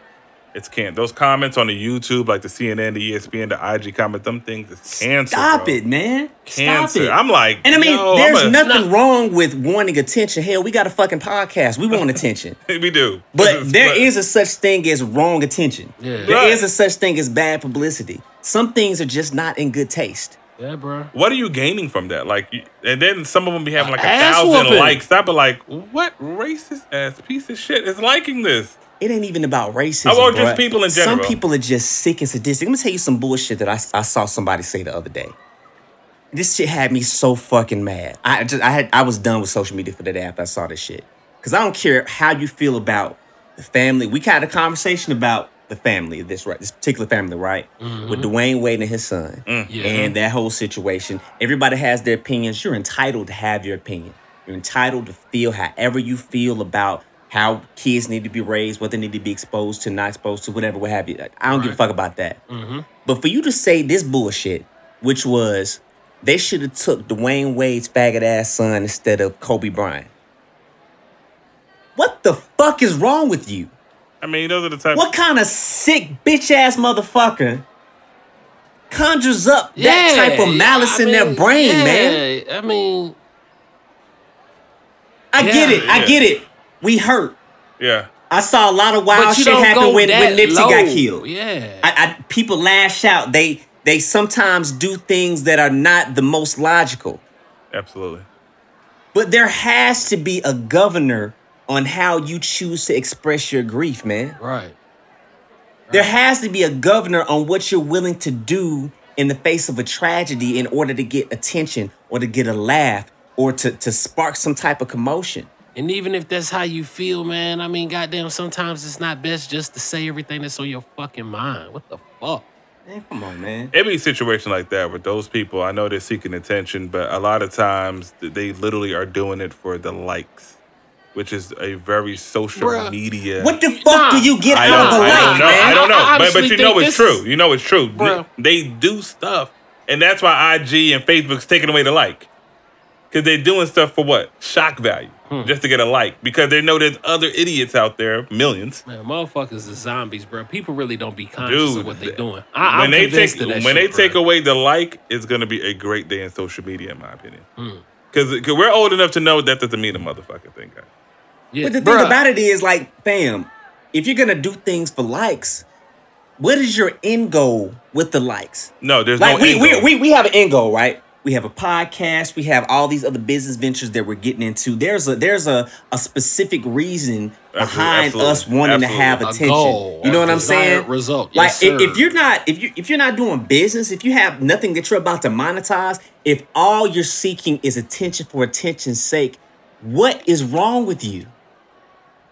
It's can Those comments on the YouTube, like the CNN, the ESPN, the IG comment, them things is cancer.
Stop
bro.
it, man.
Cancer.
Stop it.
I'm like,
and I mean,
yo,
there's
a-
nothing wrong with wanting attention. Hell, we got a fucking podcast. We want attention.
we do,
But there is a such thing as wrong attention.
Yeah.
There is
Right.
a such thing as bad publicity. Some things are just not in good taste.
Yeah, bro.
What are you gaining from that? Like, and then some of them be having like a thousand
whooping.
likes. I'd be like, what racist ass piece of shit is liking this?
It ain't even about racism.
Oh, well, just people in general.
Some people are just sick and sadistic. Let me tell you some bullshit that I, I saw somebody say the other day. This shit had me so fucking mad. I just I had I was done with social media for the day after I saw this shit. Cause I don't care how you feel about the family. We had a conversation about the family, this right, this particular family, right? With Dwyane Wade and his son,
Mm.
Yeah.
and that whole situation. Everybody has their opinions. You're entitled to have your opinion. You're entitled to feel however you feel about how kids need to be raised, what they need to be exposed to, not exposed to, whatever, what have you. I don't give a fuck about that. Mm-hmm. But for you to say this bullshit, which was they should have took Dwyane Wade's faggot ass son instead of Kobe Bryant. What the fuck is wrong with you?
I mean, those are the type.
What kind of sick bitch ass motherfucker conjures up that type of malice
I
in their brain,
yeah,
man?
I mean,
I get
Yeah.
it. I get it. We hurt.
Yeah,
I saw a lot of wild shit happen when, when Nipsey
low.
got killed.
Yeah.
I, I people lash out. They they sometimes do things that are not the most logical.
Absolutely.
But there has to be a governor on how you choose to express your grief, man.
right.
There has to be a governor on what you're willing to do in the face of a tragedy in order to get attention or to get a laugh or to, to spark some type of commotion.
And even if that's how you feel, man, I mean, goddamn, sometimes it's not best just to say everything that's on your fucking mind. What the fuck?
Man, come on, man.
It be a situation like that with those people. I know they're seeking attention, but a lot of times they literally are doing it for the likes, which is a very social
Bruh.
media.
What the fuck
Nah,
do you get
I
out
don't,
of a
I
like,
don't know.
man?
I don't know.
I
but, but you know it's true.
is-
you know it's true.
Bruh.
They do stuff. And that's why IG and Facebook's taking away the like. Because they're doing stuff for what? Shock value.
Hmm.
Just to get a like. Because they know there's other idiots out there, millions.
Man, motherfuckers is zombies, bro. People really don't be conscious
Dude,
of what they're doing. I,
when
I'm
they take
of that
when they
shit,
take away the like, it's gonna be a great day in social media, in my opinion.
Hmm.
Because we're old enough to know that doesn't mean a motherfucking thing, guys.
Yeah,
But the thing
bruh.
about it is, like, fam, if you're gonna do things for likes, what is your end goal with the likes?
No, there's
Like
no
we,
end
we we we have an end goal, right? We have a podcast. We have all these other business ventures that we're getting into. There's a there's a, a specific reason behind
absolutely,
us wanting
absolutely.
to have attention.
goal,
you know what I'm saying?
result.
Like
Yes,
if, if you're not if you if you're not doing business, if you have nothing that you're about to monetize, if all you're seeking is attention for attention's sake, what is wrong with you?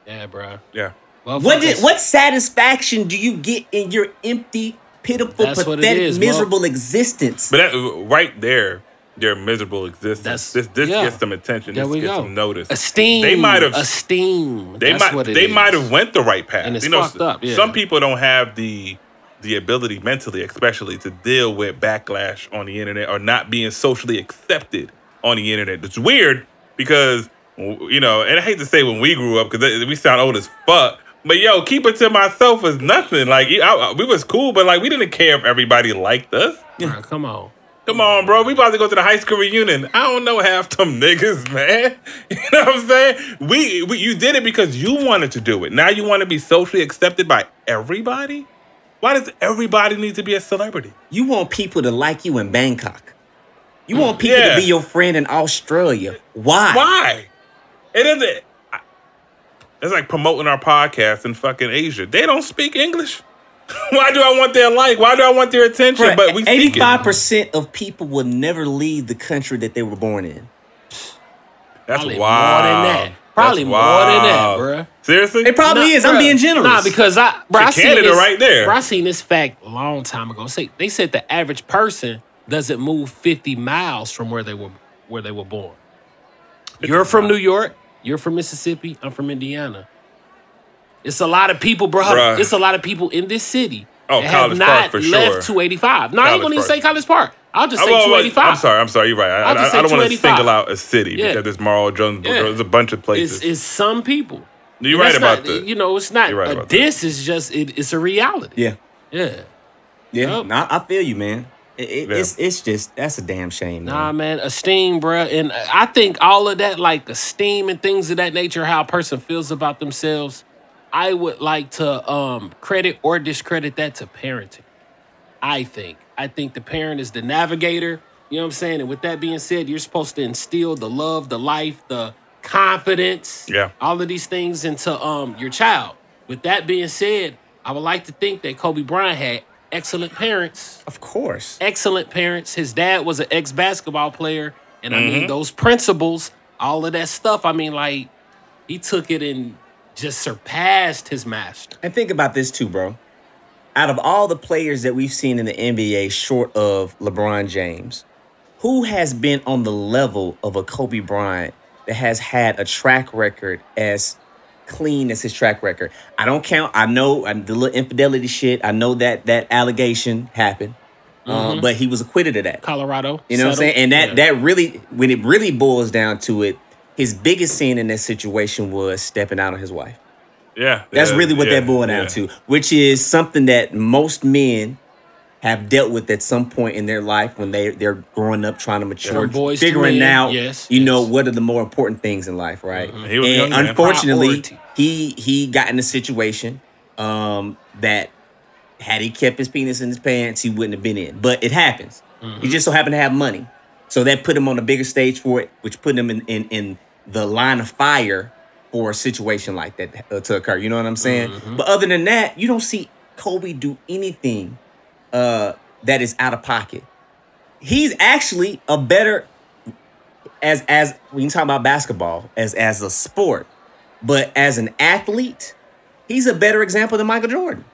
yeah, bro.
yeah.
What did what satisfaction do you get in your empty, pitiful,
That's
pathetic,
is,
miserable existence?
But that, right there, their miserable existence.
That's-
this this
yeah.
gets some attention.
There
this
we
gets
go.
some notice.
Esteem.
They might have.
esteem.
They
That's
might.
what it
They
is.
might have went the right path.
And it's
you know,
fucked up, yeah.
some people don't have the the ability mentally, especially, to deal with backlash on the internet or not being socially accepted on the internet. It's weird because you know, and I hate to say when we grew up because we sound old as fuck. But yo, keep it to myself was nothing. Like I, I- we was cool, but like we didn't care if everybody liked us.
Bruh, come on.
Come on, bro. We about to go to the high school reunion. I don't know half them niggas, man. You know what I'm saying? We, we you did it because you wanted to do it. Now you want to be socially accepted by everybody? Why does everybody need to be a celebrity?
You want people to like you in Bangkok. You want people
Yeah.
to be your friend in Australia. Why?
Why? It isn't. I- It's like promoting our podcast in fucking Asia. They don't speak English. Why do I want their like? Why do I want their attention?
Bruh,
but we
85% of people will never leave the country that they were born in.
That's
Probably
wild.
more than that. Probably more than that,
wild.
bruh.
Seriously?
It probably
Nah,
is. I'm being generous.
Nah, because I, bro, I
To
seen
Canada
this,
right there.
Bro, I seen this fact a long time ago. Say they said the average person doesn't move 50 miles from where they were where they were born. You're from New York. You're from Mississippi. I'm from Indiana. It's a lot of people, bro.
Bruh.
It's a lot of people in this city
Oh,
that
College
have
Park
not
for
left
sure.
285. No, I ain't
College
gonna even
Park.
say College Park. I'll just say
well, well,
285.
I'm sorry. I'm sorry. You're right. I,
I'll just
I,
say
I don't want to single out a city
Yeah.
because there's Marl Jones.
Yeah.
There's a bunch of places.
It's, it's some people.
You're
And
right about that.
You know, it's not
You're right
a
about that.
diss. It's just it, it's a reality.
yeah.
Yeah.
Yeah.
Yup.
Nah, I feel you, man. It, it-
Yeah.
It's it's just that's a damn shame, man.
Nah, man, esteem, bro, And I think all of that, like esteem and things of that nature, how a person feels about themselves, I would like to um credit or discredit that to parenting. I think. I think the parent is the navigator. You know what I'm saying? And with that being said, you're supposed to instill the love, the life, the confidence,
Yeah.
all of these things into um your child. With that being said, I would like to think that Kobe Bryant had excellent parents
Of course.
excellent parents. His dad was an ex basketball player. And I mean, mm-hmm. those principles, all of that stuff, I mean, like, he took it and just surpassed his master.
And think about this too, bro. Out of all the players that we've seen in the NBA, short of LeBron James, who has been on the level of a Kobe Bryant that has had a track record as clean as his track record? I don't count. I know uh, the little infidelity shit. I know that that allegation happened, uh, but he was acquitted of that.
Colorado.
You know what I'm saying? And that
Yeah.
that really, when it really boils down to it, his biggest sin in that situation was stepping out on his wife.
yeah.
That's
yeah,
really what
yeah,
that boiled down
yeah.
to, which is something that most men have dealt with at some point in their life when they they're growing up, trying to mature,
From boys to
figuring
men,
out,
yes,
you know, what are the more important things in life, right?
He was a young
and
man.
unfortunately,
Priority.
he he got in a situation um, that had he kept his penis in his pants, he wouldn't have been in. But it happens.
Mm-hmm.
He just so happened to have money, so that put him on a bigger stage for it, which put him in in, in the line of fire for a situation like that uh, to occur. You know what I'm saying?
Mm-hmm.
But other than that, you don't see Kobe do anything uh, that is out of pocket. He's actually a better as as when you talk about basketball as as a sport, but as an athlete, he's a better example than Michael Jordan.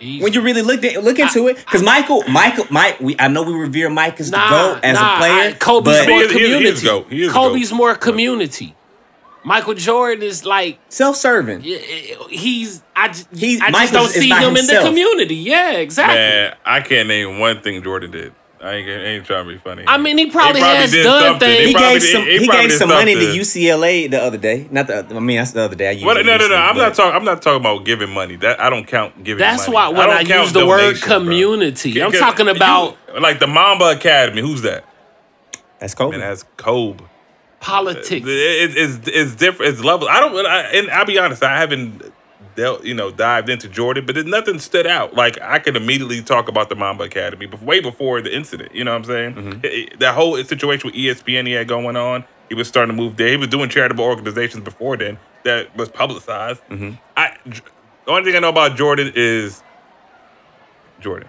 He's-
When you really look at, look into it, because Michael, Michael, Mike, we I know we revere Mike as the
Nah,
goat as
nah,
a player,
I- Kobe's
but
more
He is- he is- he is
community.
GOAT. He is
Kobe's
GOAT.
more community. Michael Jordan is like
self-serving.
he's I, j-
He's-
I just
Michael's
don't see
by
him in the community. Yeah, exactly.
Man, I can't name one thing Jordan did. I ain't, I ain't trying to be funny.
I mean, he probably has
did
done
something.
things.
He
probably
gave
did-
some. He,
probably
gave some money to. UCLA the other day. Not the. I mean, that's the other day. I used
What, no, no, no. I'm not talking. I'm not talking about giving money. That I don't count giving.
That's
money.
why when
don't
I use the word
donations, bro.
community, I'm
Because
talking
you-
about
like the Mamba Academy. Who's that?
That's Kobe.
And that's Kobe.
Politics.
It, it- it's it's different. It's level. I don't. I, and I'll be honest. I haven't dealt, you know, dived into Jordan, but it, nothing stood out. Like I could immediately talk about the Mamba Academy, but way before the incident. You know what I'm saying?
Mm-hmm.
It- that whole situation with ESPN he had going on. He was starting to move there. He was doing charitable organizations before then that was publicized.
Mm-hmm.
I the only thing I know about Jordan is Jordan.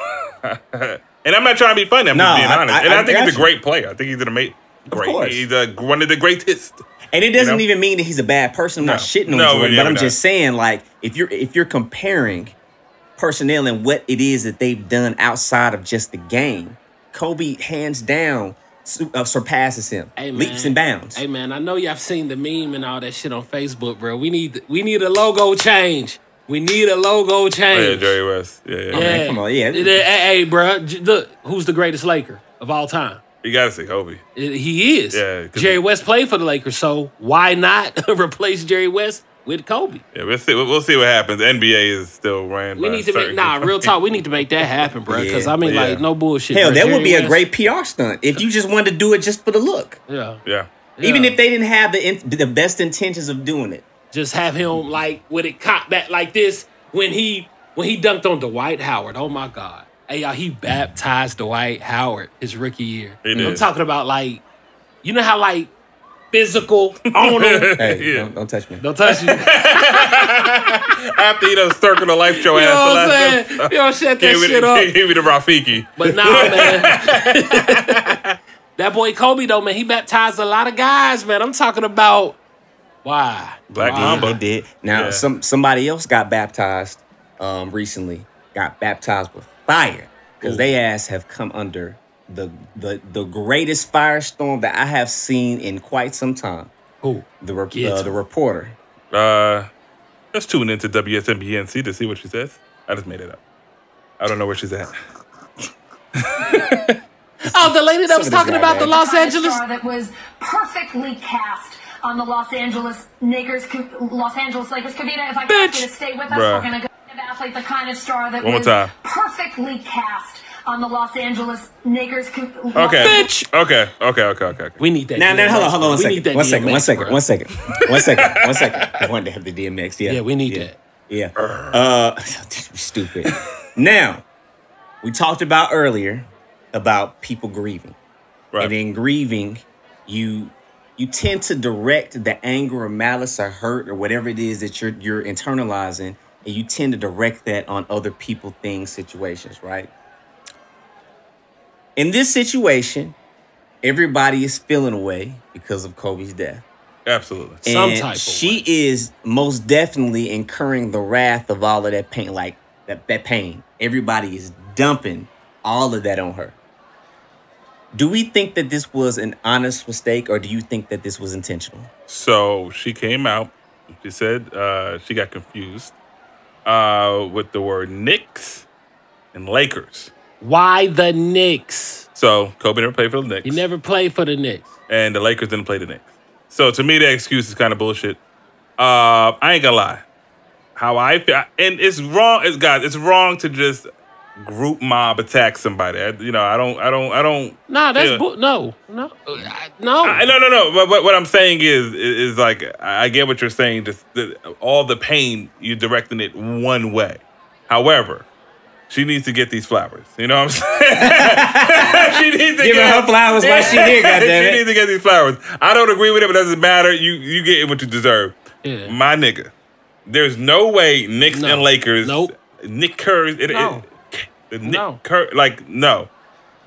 and I'm not trying to be funny. I'm
No,
just being honest.
I-
and I,
I
think he's a great player. I think he's an amazing. Great.
course.
He's a, one of the greatest.
And it doesn't
know?
even mean that he's a bad person. I'm not shitting on
No,
Jordan,
yeah,
but I'm
we're
just saying, like, if you're if you're comparing personnel and what it is that they've done outside of just the game, Kobe hands down su- uh, surpasses him,
Hey,
leaps and bounds.
Hey man, I know y'all seen the meme and all that shit on Facebook, bro. We need we need a logo change. We need a logo
Oh, yeah,
change.
Jerry West. Yeah, yeah.
yeah.
come on, yeah.
Hey, hey, bro, look, who's the greatest Laker of all time?
You gotta say Kobe.
He is.
Yeah.
Jerry West played for the Lakers, so why not replace Jerry West with Kobe?
Yeah, we'll see. We'll, we'll see what happens. The NBA is still ran.
We
by
need to make nah, real talk. We need to make that happen, bro. Because
Yeah,
I mean,
yeah.
like, no bullshit.
Hell,
bro.
that would
Jerry
be a great PR stunt if you just wanted to do it just for the look.
Yeah.
Yeah.
Even
Yeah.
if they didn't have the in, the best intentions of doing it.
just have him like with it cocked back like this when he when he dunked on Dwight Howard. Oh my God. Hey y'all, he baptized Dwight Howard his rookie year.
He
I'm talking about like, you know how like physical on him.
Hey,
Yeah.
don't, don't touch me.
Don't touch you. You
After you done circled the life show
know
ass the
what I'm
last
saying?
episode,
You don't shut that
Give me,
shit
the,
up.
give me the Rafiki.
But nah, man. that boy Kobe though, man, he baptized a lot of guys, man. I'm talking about why.
Black
Why?
Mamba.
They did. Now,
Yeah.
some somebody else got baptized um, recently. Got baptized with fire because they ass have come under the the the greatest firestorm that I have seen in quite some time.
Who?
The re- uh, the reporter.
Uh, let's tune into WSMBNC to see what she says. I just made it up. I don't know where she's at.
Oh, the lady that was
Some
talking
guy,
about the. Los Angeles.
star that was perfectly cast on the Los Angeles Lakers. Los Angeles Lakers. Kavita, if I can ask you to stay with us,
Bruh.
we're gonna go to the athlete, the kind of star that
One more
was
time.
perfectly cast on the Los Angeles Lakers.
Okay.
Bitch.
Okay. Okay. Okay. Okay. okay.
We need that.
Now, now, hold on, hold on, one
we
second.
need that
One second,
DMX,
one second,
bro.
one second, one second, one second. I wanted to have the DMX. Yeah,
Yeah, we need
yeah.
that.
Yeah. Uh, stupid. now, we talked about earlier about people grieving.
Right.
And in grieving, you you tend to direct the anger or malice or hurt or whatever it is that you're you're internalizing, and you tend to direct that on other people, things, situations, right? In this situation, everybody is feeling away because of Kobe's death.
Absolutely.
Some type of
she
way.
is most definitely incurring the wrath of all of that pain, like that, that pain. Everybody is dumping all of that on her. Do we think that this was an honest mistake or do you think that this was intentional?
So she came out. She said uh, she got confused uh, with the word Knicks and Lakers.
Why the Knicks?
So Kobe never played for the Knicks,
He never played for the Knicks.
and the Lakers didn't play the Knicks. So to me, that excuse is kind of bullshit. Uh, I ain't gonna lie. How I feel, and it's wrong. It's guys, it's wrong to just group mob attack somebody. I, you know, I don't, I don't, I don't.
Nah, that's
Yeah.
bu- no, no, I- no.
I, no, no, no. But what, what I'm saying is, is, is like I I get what you're saying. Just the, all the pain you're directing it one way. However, she needs to get these flowers. You know what I'm saying? she needs to
Giving
get
her flowers while she here,
she needs to get these flowers. I don't agree with it, but it doesn't matter. You you get what you deserve.
Yeah.
My nigga, there's no way Knicks
No.
and Lakers.
Nope.
Nick Curry. It, it-
No.
Nick. Kerr. Like no.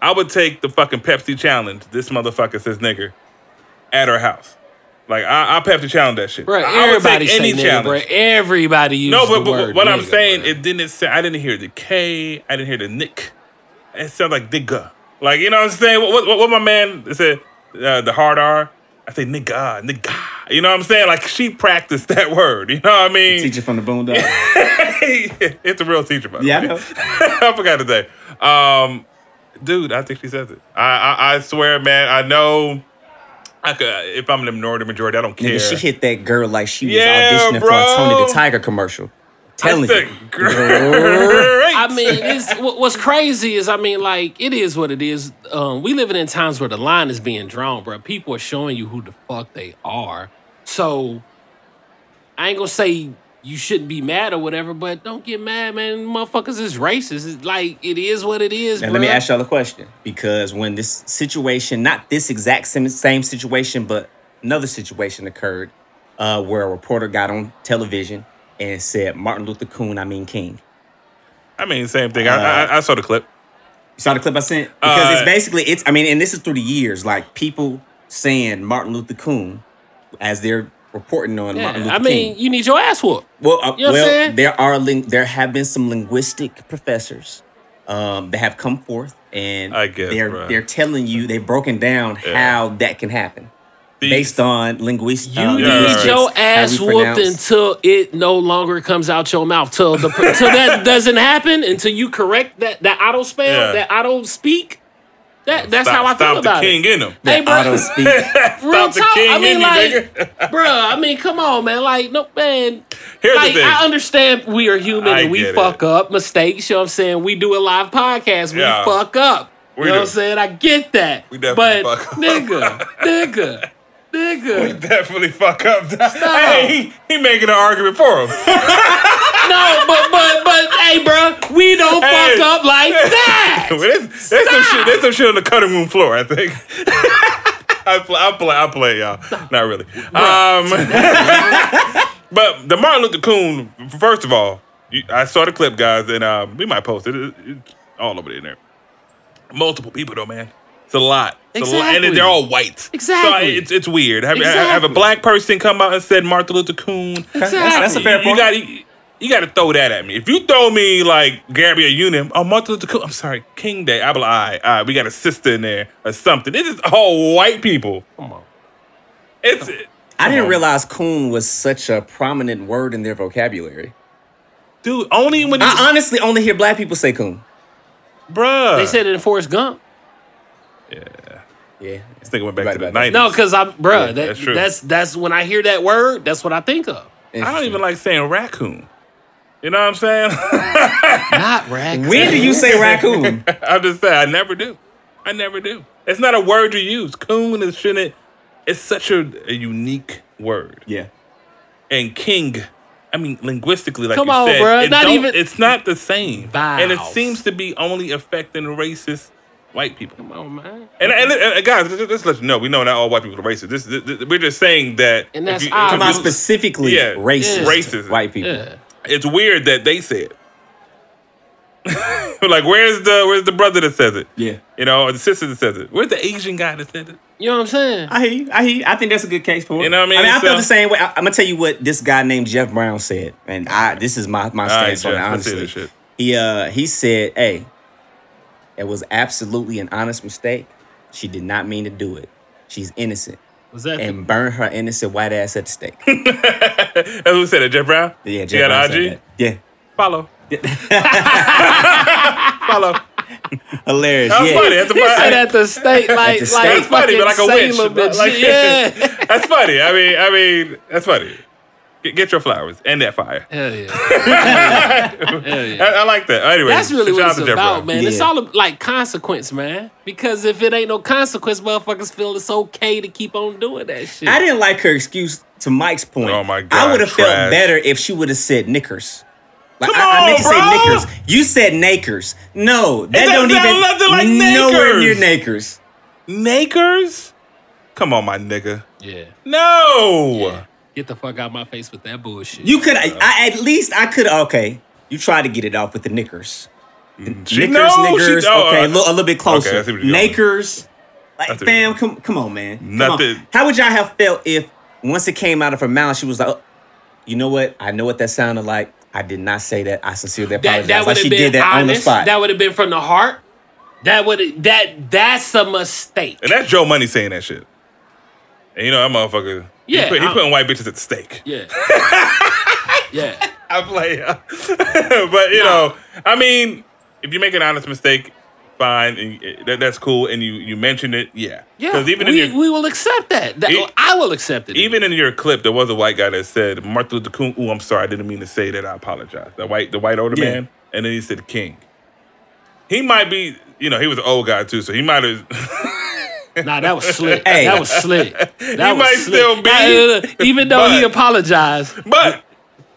I would take the fucking Pepsi challenge. This motherfucker says nigger at her house. Like I, I Pepsi challenge that shit.
Bro,
I, I would
everybody say
any
nigga, bro. Everybody uses
No, but, but
word
what I'm saying,
bro.
it didn't say. I didn't hear the K. I didn't hear the Nick. It sounded like nigga. Like you know what I'm saying? What what, what my man said? Uh, the hard R. I say nigga, nigga. You know what I'm saying? Like she practiced that word. You know what I mean?
Teacher from the Boondocks.
it's a real teacher, by the
Yeah, I
way.
know.
I forgot to say. Um, dude, I think she says it. I, I I swear, man. I know. I could, if I'm the minority majority, I don't care.
Nigga, she hit that girl like she was
Yeah,
auditioning for a. Tony the Tiger commercial. Telling you.
a great.
I mean, it's what's crazy is I mean, like it is what it is. Um, we living in times where the line is being drawn, bro. People are showing you who the fuck they are. So I ain't gonna say you shouldn't be mad or whatever, but don't get mad, man. Motherfuckers is racist. It's like it is what it is.
Now,
bruh.
let me ask y'all a question. Because when this situation, not this exact same, same situation, but another situation occurred uh, where a reporter got on television and said, Martin Luther King, I mean King.
I mean, same thing. I, I, I saw the clip.
You saw the clip I sent? Because
Uh,
it's basically, it's, I mean, and this is through the years, like people saying Martin Luther King as they're reporting on
Yeah,
Martin Luther King.
I mean,
King.
you need your ass whooped.
Well, uh,
You know what I'm
well,
saying?
there are ling- there have been some linguistic professors um, that have come forth, and
I guess,
they're
bruh.
they're telling you they've broken down how that can happen
The-
based on linguist.
You
uh,
need
Yeah,
linguistics,
your ass
we
whooped until it no longer comes out your mouth. Till the till that doesn't happen. Until you correct that that auto spell,
Yeah.
that auto speak. That that's
stop,
how I feel
stop
about
the
it.
king in him.
Hey, bro,
auto speak.
real
Stop the
talk.
king
I mean,
in you,
like,
nigga.
bruh. I mean, come on, man. Like, no, man.
Here's
like,
the thing.
I understand we are human
I
and we fuck
it.
up mistakes. You know what I'm saying? We do a live podcast. We
Yeah.
fuck up.
We
you know
do.
what I'm saying? I get that.
We definitely
but
fuck up.
nigga, nigga, nigga.
Definitely fuck up. Hey, he, he making an argument for him.
No, but but but hey, bro, we don't
Hey.
fuck up like that.
Well, there's, there's some shit. There's some shit on the cutting room floor. I think. I play. I play. I play, y'all. Not really. Um, but the Martin Luther King. First of all, you, I saw the clip, guys, and um, we might post it. It- It's all over there. Multiple people, though, man. It's a lot. It's a lot, and
Exactly.
they're all white.
Exactly.
So it's it's weird. Have, have a black person come out and said Martin Luther King.
That's, that's a fair point.
You
point.
got you, you got to throw that at me. If you throw me like Gabrielle Union, oh Martin Luther King, I'm sorry, King Day. I'm like, all right, all right, we got a sister in there or something. This is all white people.
Come on.
It's
I didn't
on.
realize coon was such a prominent word in their vocabulary.
dude. Only when
I honestly only hear black people say coon.
bruh.
They said it in Forrest Gump.
Yeah.
This nigga went back
Right
to the
about that.
nineties.
No, because I'm, bruh,
Yeah,
that,
that's true.
that's that's when I hear that word, that's what I think of.
I don't even like saying raccoon. You know what I'm saying?
Not raccoon.
When do you say raccoon?
I'm just saying, I never do. I never do. It's not a word you use. Coon is shouldn't. It's such a, a unique word.
yeah.
and king. I mean, linguistically, like
Come
you
on,
said,
bruh,
it
not even-
It's not the same, and it seems to be only affecting racist white people.
Come on, man.
And, and, and guys, just, just let you know, we know not all white people are racist. This, this, this- we're just saying that.
And
if
that's
you-
obvious.
Come on,
if you-
specifically
Yeah,
racist,
yeah.
Racist.
white people.
Yeah.
It's weird that they say it. like, where's the where's the brother that says it?
Yeah.
You know, or the sister that says it. Where's the Asian guy that said it?
You know what I'm saying?
I hear you. I hear you. I think that's a good case for it.
You know what I mean?
I mean, I feel
So-
the same way. I, am gonna tell you what this guy named Jeff Brown said, and I this is my my
right,
stance on it.
Jeff, let's hear
Honestly, he uh he said, "Hey, it was absolutely an honest mistake. She did not mean to do it. She's innocent,
Was that
and burn her innocent white ass at the stake."
That's who said it, Jeff Brown?
Yeah,
You
Jeff
got
Brown
an IG?
Yeah,
Follow. Follow.
hilarious.
That's
yeah.
funny. That's a
he
funny.
said at the state like
the
like.
That's funny, but like a
fucking
witch.
Sailor bitch.
Like-
yeah.
that's funny. I mean, I mean, that's funny. Get, get your flowers and that fire.
Hell yeah. Hell yeah.
I, I like that. Anyway,
That's really what
out
it's about,
Brown.
man. It's all like consequence, man. Because if it ain't no consequence, motherfuckers feel it's okay to keep on doing that shit.
I didn't like her excuse to Mike's point.
Oh my god.
I would have felt better if she would have said knickers. Like
Come
I, I meant to
on,
say
bro.
knickers. You said nakers. No, that
doesn't
don't
sound
even
nothing like
nowhere near nakers.
Nakers? Come on, my nigga.
yeah.
No.
yeah. Get the fuck out of my face with that bullshit.
You could, I, I- at least I could. Okay, you tried to get it off with the knickers.
She
Knickers,
knows.
niggers.
She, oh,
okay,
uh,
a little, a little bit closer.
Okay, I see what you're going.
Nakers. Like,
I
fam, come, come on, man. Come on.
Nothing-
How would y'all have felt if once it came out of her mouth, she was like, oh, "You know what? I know what that sounded like. I did not say that. I sincerely apologize."
that that
like
would
she
have been
did that
honest.
on the spot.
That would have been from the heart. That would that that's a mistake.
And that's Joe Money saying that shit. And you know, that motherfucker.
Yeah,
He, put, he putting white bitches at the stake.
Yeah. yeah.
I play. but, you know, I mean, if you make an honest mistake, fine. And eh, that, that's cool. And you, you mentioned it, yeah.
Yeah.
Because even
we,
your
we will accept that. That-
E- oh,
I will accept it.
even in your clip, there was a white guy that said, Martin Luther King, ooh, I'm sorry, I didn't mean to say that. I apologize. The white, the white older
Yeah.
man. And then he said King. He might be, you know, he was an old guy too, so he might have.
Nah, that was slick.
Hey.
That was slick. That
He
was
might
slick.
still be,
Nah, even though he apologized.
but,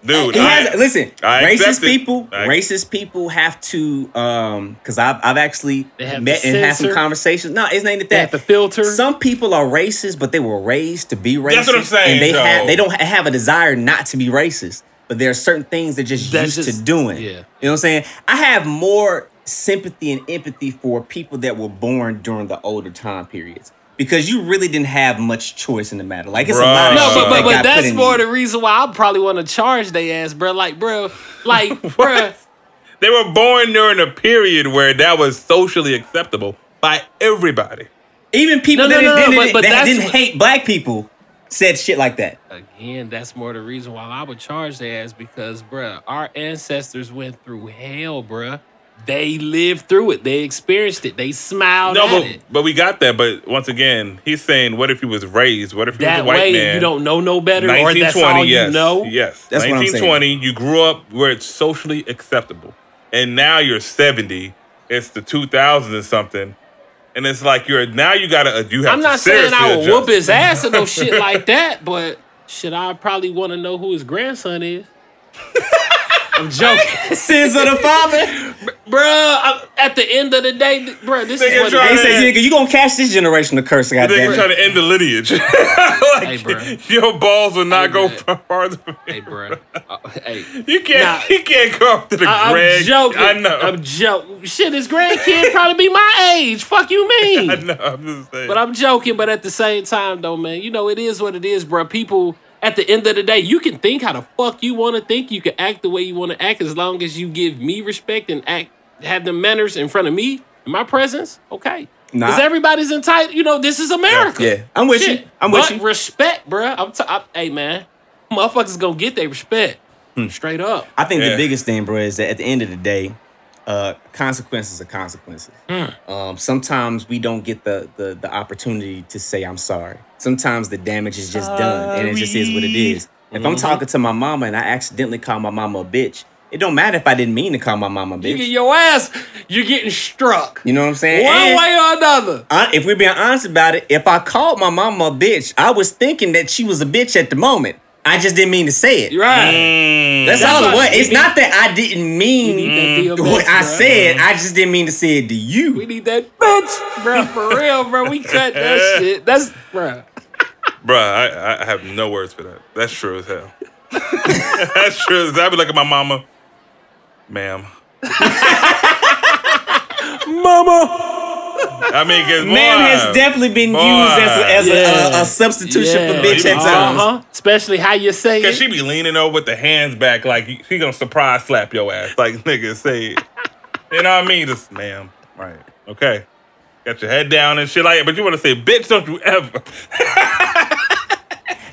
dude,
He
I-
has, listen,
I
racist people,
I-
racist people have to, um, because I've I've actually met and had some conversations. No, it's not even
They
that.
have to filter.
Some people are racist, but they were raised to be racist.
That's what I'm saying,
And they
Joe.
have they don't have a desire not to be racist, but there are certain things they're just
That's
used to doing.
yeah.
You know what I'm saying? I have more sympathy and empathy for people that were born during the older time periods. Because you really didn't have much choice in the matter. Like it's a lot of
Bruh.
No,
shit
but but,
that
but
got
that's more
you.
the reason why I probably want to charge they ass, bro. Like, bro, like, bro.
They were born during a period where that was socially acceptable by everybody.
Even people
No, no,
that,
no, no,
didn't,
but- but
that didn't
what-
hate black people said shit like that.
Again, that's more the reason why I would charge their ass because, bruh, our ancestors went through hell, bruh. They lived through it. They experienced it. They smiled
No,
at
but,
it.
but we got that. But once again, he's saying, what if he was raised? What if he was
That
a white
way,
man?
you don't know no better, or that's
1920,
all
yes.
you know.
Yes.
That's what I'm saying.
1920, you grew up where it's socially acceptable. And now you're 70, it's the 2000s and something. And it's like you're now you gotta uh, you have
I'm
to
not saying I
seriously
would whoop his ass or no shit like that, but should I probably want to know who his grandson is. I'm joking,
Sins of the father.
bruh. I'm- At the end of the day, th- bruh, this
Nigga
is what
They say. "Nigga, you gonna catch this generation of curse,
They
goddamn
trying to end the lineage. like,
Hey, bro.
Your balls will not
Hey,
go
man.
far farther.
Hey, bruh. Uh, hey.
You can't.
Nah.
you can't go up to the
I,
Greg.
am joking.
I know.
I'm joking. Shit, his grandkid probably be my age. Fuck you mean?
I know. I'm just saying.
But I'm joking. But at the same time, though, man, you know it is what it is, bro. People, at the end of the day, you can think how the fuck you want to think. You can act the way you want to act, as long as you give me respect and act, have the manners in front of me in my presence. Okay.
Nah.
Because everybody's entitled. You know, this is America.
Yeah, I'm with you. I'm with
but
you.
respect, bro. I'm, t- I, hey, man, motherfuckers gonna get their respect
Hmm.
straight up.
I think
Yeah.
the biggest thing, bro, is that at the end of the day, uh, consequences are consequences.
Hmm.
Um, sometimes we don't get the, the the opportunity to say I'm sorry. Sometimes the damage is just done, and it just is what it is. If
Mm-hmm.
I'm talking to my mama and I accidentally call my mama a bitch, it don't matter if I didn't mean to call my mama a
You get
bitch.
your ass, you're getting struck.
You know what I'm saying?
One
And-
way or another.
I- if we're being honest about it, if I called my mama a bitch, I was thinking that she was a bitch at the moment. I just didn't mean to say it.
You're right.
Mm,
That's,
That's
all it was. It's
need-
not that I didn't mean
We need DMX,
what I
bro.
said. I just didn't mean to say it to you.
We need that bitch, bro. For real, bro. We cut that shit. That's, bro.
Bro, I, I have no words for that. That's true as hell. That's true. as I'd be like my mama, ma'am. mama. I mean, cause
Man has definitely been
Boy.
used as a, as
Yeah.
a, a substitution for
Yeah.
bitch at
Uh-huh.
times.
Uh-huh. Especially how you say it.
Cause
it.
she be leaning over with the hands back like she gonna surprise slap your ass. Like nigga say it. You know what I mean? Just ma'am. Right. Okay. Got your head down and shit like that. But you wanna say, bitch, don't you ever.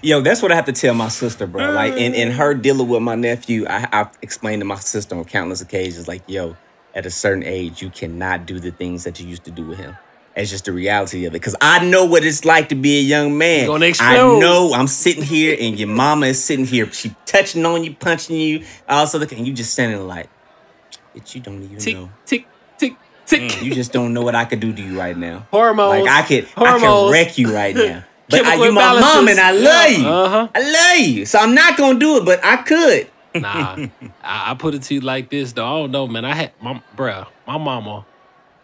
Yo, that's what I have to tell my sister, bro. Like, in, in her dealing with my nephew, I, I've explained to my sister on countless occasions, like, yo, at a certain age, you cannot do the things that you used to do with him. as just the reality of it. Because I know what it's like to be a young man. I know I'm sitting here and your mama is sitting here. She touching on you, punching you, also looking, and you just standing like, bitch, you don't even
Tick,
know.
tick, tick, tick.
You just don't know what I could do to you right now.
Hormones.
Like I could, I
Hormones.
could wreck you right now. But I, you my mom and I love you.
Uh-huh.
I love you. So I'm not gonna do it, but I could.
Nah, I, I put it to you like this though. I don't know, man. I had my bruh, my mama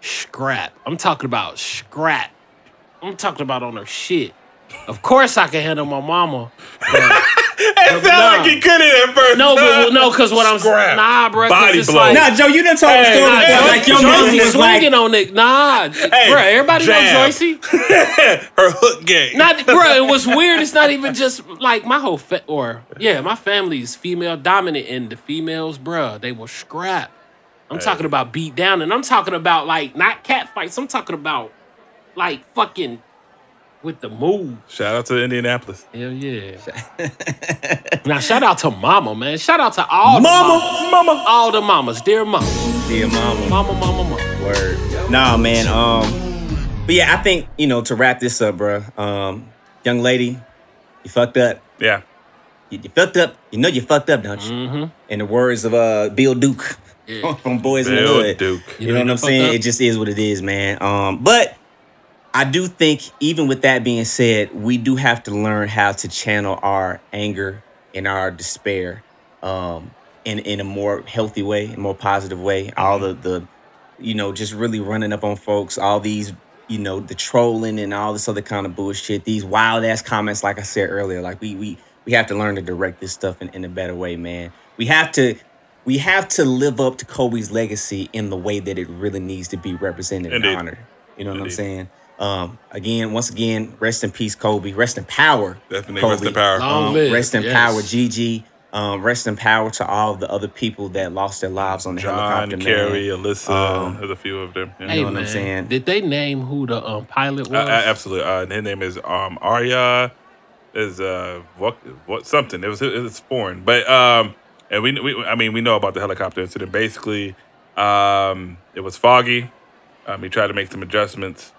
scrap. I'm talking about scrap. I'm talking about on her shit. Of course I can handle my mama. but-
It sounded like he couldn't at first.
no, but no, because what I'm
Scrap.
nah, bruh. 'cause
Body
it's
blow.
Like,
Nah, Joe, you done told the
Hey,
story
nah,
before.
Joe-
Like your
Joe
mom
Joycey
was like,
swinging on it. Nah, bruh. Everybody
jab.
know Joycey.
Her hook game.
Not, bruh. It was weird. It's not even just like my whole fa- or yeah, my family's female dominant, and the females, bruh, they will scrap. I'm talking about beat down, and I'm talking about like not cat fights. I'm talking about like fucking with the move.
Shout out to Indianapolis.
Hell yeah. now shout out to mama, man. Shout out to all
Mama,
the mamas.
mama.
all the mamas, dear mama,
dear mama.
mama, mama, mama.
Word. Nah, man. Um, but yeah, I think you know to wrap this up, bro. Um, young lady, you fucked up.
Yeah.
You, you fucked up. You know you fucked up, don't you?
Mm-hmm.
In the words of uh Bill Duke from Boys in the
Bill
Hood.
Duke.
You,
You
know
know
what I'm saying?
up?
It just is what it is, man. Um, but I do think, even with that being said, we do have to learn how to channel our anger and our despair um, in in a more healthy way, a more positive way. All the the, you know, just really running up on folks, all these, you know, the trolling and all this other kind of bullshit. These wild ass comments, like I said earlier, like we we we have to learn to direct this stuff in, in a better way, man. We have to. We have to live up to Kobe's legacy in the way that it really needs to be represented
Indeed.
and honored. You know what I'm saying? Um, again, once again, rest in peace, Kobe. Rest in power.
Definitely
Kobe.
rest in power.
Long
Um,
live,
rest in
yes.
power, Gigi. Um, rest in power to all of the other people that lost their lives on the
John,
helicopter. man.
Keri, Alyssa,
Um,
there's a few of them. Yeah.
Hey
what I'm
man,
saying?
did they name who the um, pilot was?
Uh, uh, absolutely. Uh, his name is um Arya. Is uh what what something? It was it was foreign, but um and we, we I mean we know about the helicopter incident. Basically, um it was foggy. Um, he tried to make some adjustments.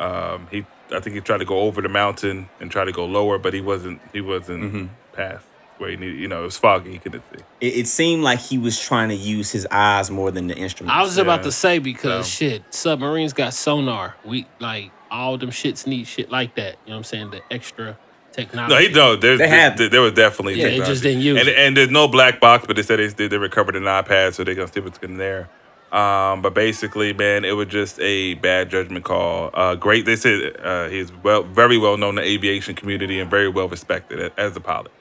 Um, he I think he tried to go over the mountain and try to go lower, but he wasn't he wasn't
Mm-hmm.
past where he needed. You know, it was foggy. He couldn't see.
It, it seemed like he was trying to use his eyes more than the instrument.
I was about to say because
So-
shit, submarines got sonar. We like all them shits need shit like that. You know what I'm saying? The extra technology.
No, he no. There's,
They have-
there, there was definitely
Yeah, they just
technology.
didn't use
and,
it.
and there's no black box, but they said they they recovered an iPad, so they're gonna see what's in there. Um, but basically, man, it was just a bad judgment call. Uh, great. They said uh, he's well, very well known in the aviation community and very well respected as a pilot.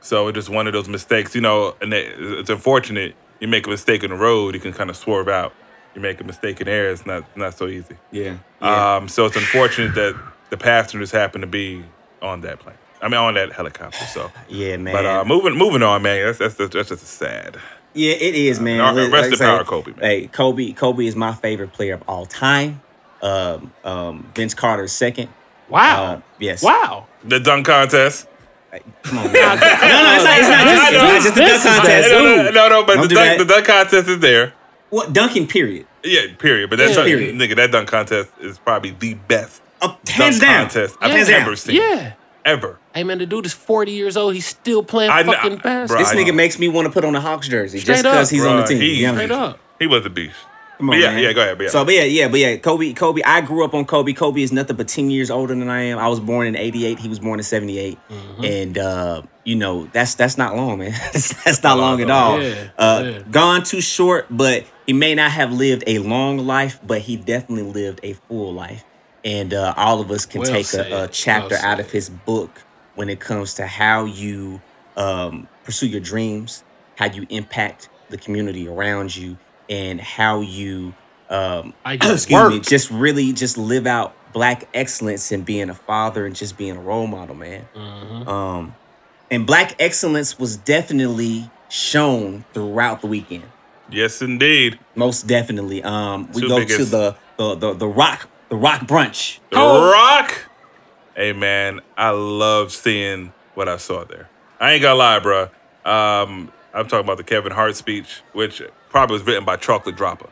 So it's just one of those mistakes, you know. And it's unfortunate. You make a mistake in the road, you can kind of swerve out. You make a mistake in air, it's not not so easy.
yeah. yeah.
Um, so it's unfortunate that the passengers happen to be on that plane. I mean, on that helicopter. So,
yeah, man.
but uh, moving moving on, man. That's that's that's, that's just sad.
Yeah, it is, man.
Uh, rest
like
in
say,
power, Kobe, man.
Hey, Kobe. Kobe is my favorite player of all time. Um, um, Vince Carter second.
wow.
Uh, yes.
Wow.
The dunk contest.
Come on, man. no, no, it's not, it's not just, it's not just the dunk contest.
No, no, no, no, but
Don't
the dunk, the dunk contest is there.
What dunking? Period.
Yeah, period. But that
Yeah.
Period.
nigga, that dunk contest is probably the best
Uh, hands
dunk
down.
contest I've
Hands
ever
down.
seen.
Yeah.
Ever.
Hey man, the dude is 40 years old. He's still playing
I
fucking basketball.
This
I
nigga
know.
makes me want to put on a Hawks jersey
Straight
just because
up,
he's on the team.
he-
to be
Straight up.
He was a beast.
Come on,
But yeah,
man.
yeah, go ahead. But yeah.
So, but yeah, yeah, but yeah, Kobe, Kobe. I grew up on Kobe. Kobe is nothing but ten years older than I am. I was born in '88. He was born in '78,
Mm-hmm.
and uh, you know that's that's not long, man. that's, that's not long at all.
Yeah,
uh,
yeah.
Gone too short, but he may not have lived a long life, but he definitely lived a full life. And uh, all of us can
Well
take a, a chapter
Well
out of his book when it comes to how you um, pursue your dreams, how you impact the community around you, and how you um,
How you
excuse me, just really just live out black excellence and being a father and just being a role model, man.
Mm-hmm.
Um, and black excellence was definitely shown throughout the weekend.
yes, indeed.
Most definitely. Um, we
Two
go to the, the the the Roc the Roc brunch.
The Roc. Hey man, I love seeing what I saw there. I ain't gonna lie, bro. Um, I'm talking about the Kevin Hart speech, which probably was written by Chocolate Droppa.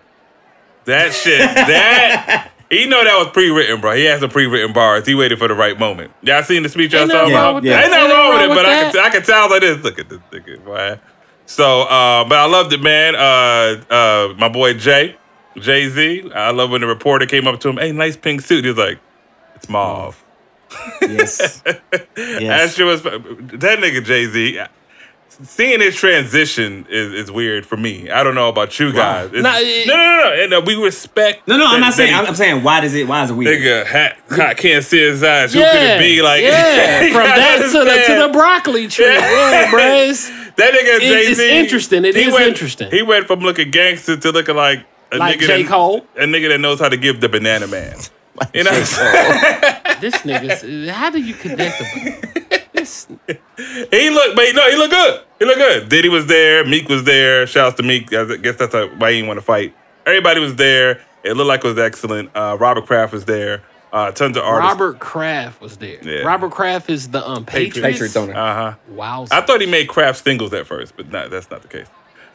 That shit, that He know that was pre-written, bro. He has some pre-written bars. He waited for the right moment. Y'all seen the speech I
Ain't
saw
nothing
about?
wrong with
Ain't nothing wrong with it,
wrong
but I can I can tell like this. Look at this nigga, boy. So, uh, but I loved it, man. Uh, uh, my boy Jay, Jay Z. I love when the reporter came up to him. Hey, nice pink suit. He was like, "It's mauve."
Yes.
That
yes.
shit was that nigga Jay Z. Seeing his transition is, is weird for me. I don't know about you guys. It's-
Nah, it-
no, no, no, no. And uh, we respect.
No, no, I'm not saying. I'm,
he-
I'm saying why does it? Why is it weird?
Nigga, hat, hat can't see his eyes. Who
yeah,
could it be? Like,
yeah, from that to the to the broccoli tree. Yeah, bro. It's,
That nigga Jay
it's
Z.
interesting. It
he
is
went,
interesting.
He went from looking gangster to looking like a
Like
nigga
J.
that,
Cole?
a nigga that knows how to give the banana man. You know,
this nigga, How do you connect them? This
he looked, but he, no, he looked good. He looked good. Diddy was there. Meek was there. Shouts to Meek. I guess that's why he didn't want to fight. Everybody was there. It looked like it was excellent. Uh, Robert Kraft was there. Uh, tons of artists.
Robert Kraft was there.
Yeah.
Robert Kraft is the um Patriots.
Patriots owner.
Uh huh.
Wow.
I thought he made Kraft singles at first, but not, that's not the case.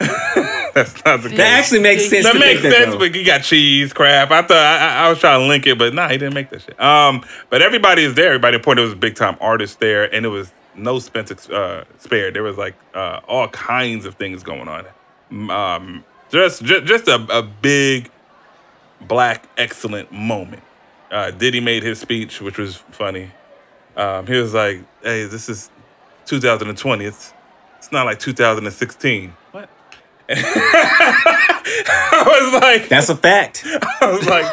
that's not the case.
That actually makes sense.
That makes sense,
though.
but he got cheese, crap. I thought I, I- I was trying to link it, but nah, he didn't make that shit. Um, but everybody is there. Everybody pointed. It was a big time artist there, and it was no expense uh, spared. There was like uh, all kinds of things going on. Um, just just, just a, a big black excellent moment. Uh, Diddy made his speech, which was funny. Um, he was like, "Hey, this is 2020. It's it's not like 2016." What? I was like,
That's a fact.
I was like,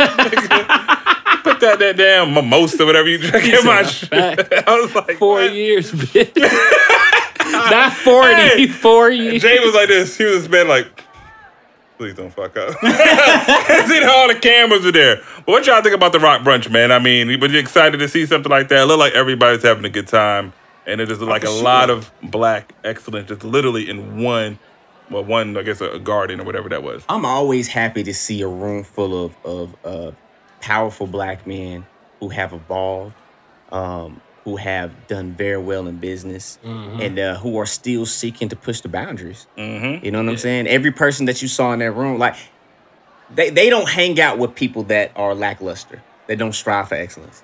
put that that damn mimosa, whatever you drink in my. I was like,
four
what?
years, bitch. Not forty.
Hey,
four years.
Jay was like this. He was been like, please don't fuck up. see how all the cameras are there. But what y'all think about the Roc brunch, man? I mean, were you excited to see something like that? It looked like everybody's having a good time. And it is like a
for
lot of black excellence, just literally in one, well, one, I guess, a, a garden or whatever that was.
I'm always happy to see a room full of of uh, powerful black men who have evolved, um, who have done very well in business, and uh, who are still seeking to push the boundaries.
Mm-hmm.
You know what I'm saying? Every person that you saw in that room, like they they don't hang out with people that are lackluster, that don't strive for excellence.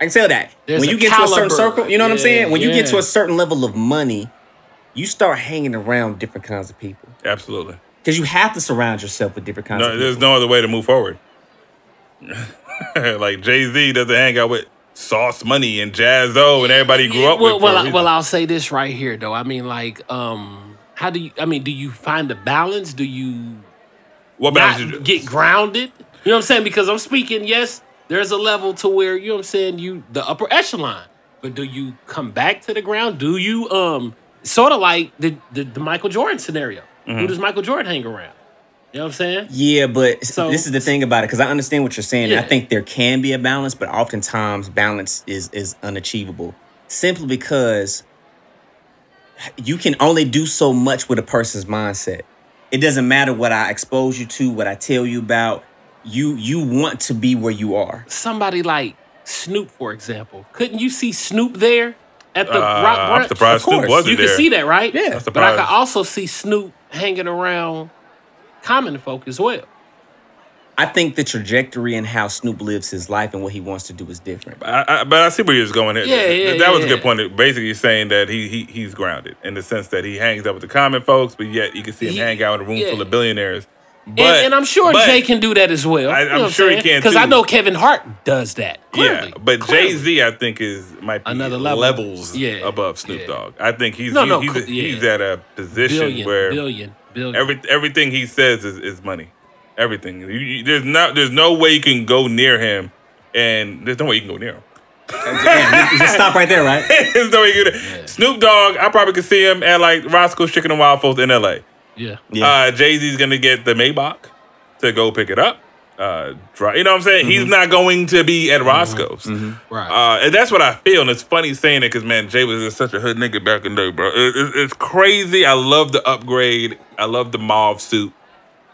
I can tell that
There's
when you get to a certain circle, you know what I'm saying? When you get to a certain level of money, you start hanging around different kinds of people
Absolutely.
because you have to surround yourself with different kinds
No,
of
there's no other way to move forward. like Jay Z doesn't hang out with Sauce Money and Jaz-O and everybody grew up
well,
with.
well,
a
I, well, I'll say this right here, though. I mean, like, um, how do you? I mean, do you find a balance? Do you
what
not
balance you
get grounded? You know what I'm saying? Because I'm speaking. Yes, there's a level to where you know what I'm saying. You the upper echelon, but do you come back to the ground? Do you um sort of like the the, the Michael Jordan scenario?
Mm-hmm.
Who does Michael Jordan hang around? You know what I'm saying?
Yeah, but
So-
this is the thing about it because I understand what you're saying. and I think there can be a balance, but oftentimes balance is is unachievable simply because you can only do so much with a person's mindset. It doesn't matter what I expose you to, what I tell you about. You you want to be where you are.
Somebody like Snoop, for example, couldn't you see Snoop there at the
Uh,
Roc
I'm surprised
Of.
Snoop wasn't
You
there.
can see that, right?
Yeah.
I'm
But I could also see Snoop hanging around common folk as well.
I think the trajectory and how Snoop lives his life and what he wants to do is different.
I, I, but I see where he was going. There.
Yeah, yeah,
that was a good point. Basically, saying that he, he he's grounded in the sense that he hangs out with the common folks, but yet you can see him
He-
hang out in a room
yeah.
full of billionaires. But,
and, and I'm sure
but-
Jay can do that as well.
I- I'm sure he can,
Because I know Kevin Hart does that.
Yeah, but Jay Z, I think, is might be
Another level.
levels
Yeah,
above Snoop
yeah.
Dogg. I think he's
No,
he-
no,
he's,
cl- yeah.
he's at a position
billion,
where
billion, billion.
every everything he says is, is money. Everything. You- you- there's not there's no way you can go near him, and there's no way you can go near him.
You just stop right there, right?
there's no way you can. Snoop Dogg, I probably could see him at like Roscoe's Chicken and Waffles in L.A.
yeah.
Yeah.
Uh, Jay Z's gonna get the Maybach to go pick it up. Uh, dry, you know what I'm saying?
Mm-hmm.
He's not going to be at Roscoe's.
Right.
Uh, and that's what I feel. And it's funny saying it because, man, Jay was just such a hood nigga back in the day, bro. It- it- it's crazy. I love the upgrade. I love the mauve suit.